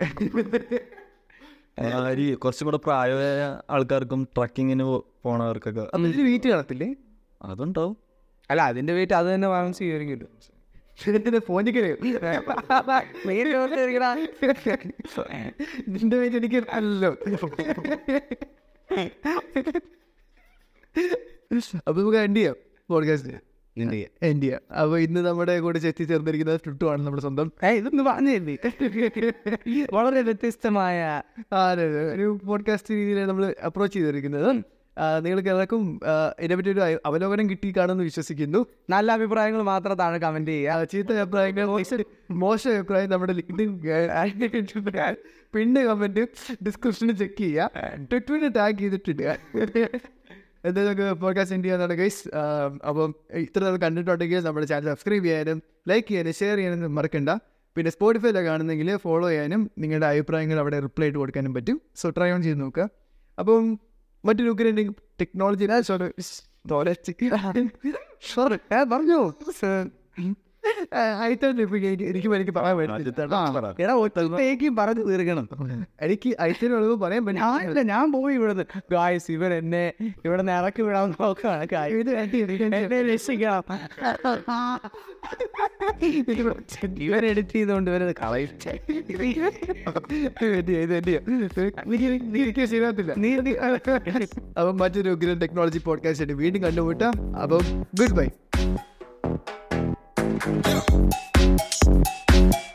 ഈ കുറച്ചും കൂടെ പ്രായമായ ആൾക്കാർക്കും ട്രക്കിങ്ങിന് പോണവർക്കൊക്കെ അതിൽ വീറ്റ് കാണത്തില്ലേ? അതുണ്ടാവും. അല്ല അതിന്റെ വെയിറ്റ് അത് തന്നെ ബാലൻസ് ഫോണിക്കൽ നിന്റെ പേര് എനിക്ക് അല്ലോ അപ്പൊ നമുക്ക് എൻഡ് ചെയ്യാം. പോഡ്കാസ്റ്റ് ചെയ്യാം അപ്പൊ ഇന്ന് നമ്മുടെ കൂടെ ചെത്തി ചേർന്നിരിക്കുന്നത് ടുട്ടു ആണ് നമ്മുടെ സ്വന്തം. ഇതൊന്ന് പറഞ്ഞില്ലേ വളരെ വ്യത്യസ്തമായ. ഒരു പോഡ്കാസ്റ്റ് രീതിയിൽ നമ്മൾ അപ്രോച്ച് ചെയ്തിരിക്കുന്നത്. നിങ്ങൾക്ക് എല്ലാവർക്കും ഇതിനെ ഇതിനെപ്പറ്റി ഒരു അവലോകനം കിട്ടി കാണുമെന്ന് വിശ്വസിക്കുന്നു. നല്ല അഭിപ്രായങ്ങൾ മാത്രം താഴെ കമന്റ് ചെയ്യുക. ചീത്ത അഭിപ്രായങ്ങൾ മോശം അഭിപ്രായം നമ്മുടെ പിന്നെ കമന്റ് ഡിസ്ക്രിപ്ഷനിൽ ചെക്ക് ചെയ്യുക. ട്വിറ്ററിൽ ടാഗ് ചെയ്തിട്ടിടുക എന്തായാലും പോഡ്കാസ്റ്റ് എൻഡ് ചെയ്യാനാണ് ഗൈസ് അപ്പം ഇത്ര നേരം കണ്ടിട്ടുണ്ടെങ്കിൽ നമ്മുടെ ചാനൽ സബ്സ്ക്രൈബ് ചെയ്യാനും ലൈക്ക് ചെയ്യാനും ഷെയർ ചെയ്യാനും മറക്കണ്ട. പിന്നെ സ്പോട്ടിഫൈയിലെ കാണുന്നെങ്കിൽ ഫോളോ ചെയ്യാനും നിങ്ങളുടെ അഭിപ്രായങ്ങൾ അവിടെ റിപ്ലൈ ആയിട്ട് കൊടുക്കാനും പറ്റും. സോ ട്രൈ ഓൺ ചെയ്ത് നോക്കുക. അപ്പം മറ്റൊരു ഉഗ്രൻ ടെക്നോളജി സോറി സോറി പറഞ്ഞോ? ഇപ്പൊ എനിക്ക് എനിക്ക് പറയാൻ പറ്റില്ല പറഞ്ഞു തീർക്കണം. എനിക്ക് അയച്ചതിനുള്ളത് പറയാൻ പറ്റില്ല ഞാൻ പോയി ഇവിടുന്ന്. ഗായ്സ് ഇവൻ എന്നെ ഇവിടെ നിന്ന് ഇറക്കി വിടാൻ നോക്കുകയാണ് രക്ഷിക്കണം. ഇവർ എഡിറ്റ് ചെയ്തുകൊണ്ട് ഇവരത് കളയും. അപ്പം മറ്റൊരു ടെക്നോളജി പോഡ്കാസ്റ്റ് ആയിട്ട് വീണ്ടും കണ്ടുമുട്ടാം. അപ്പം ഗുഡ് ബൈ thank you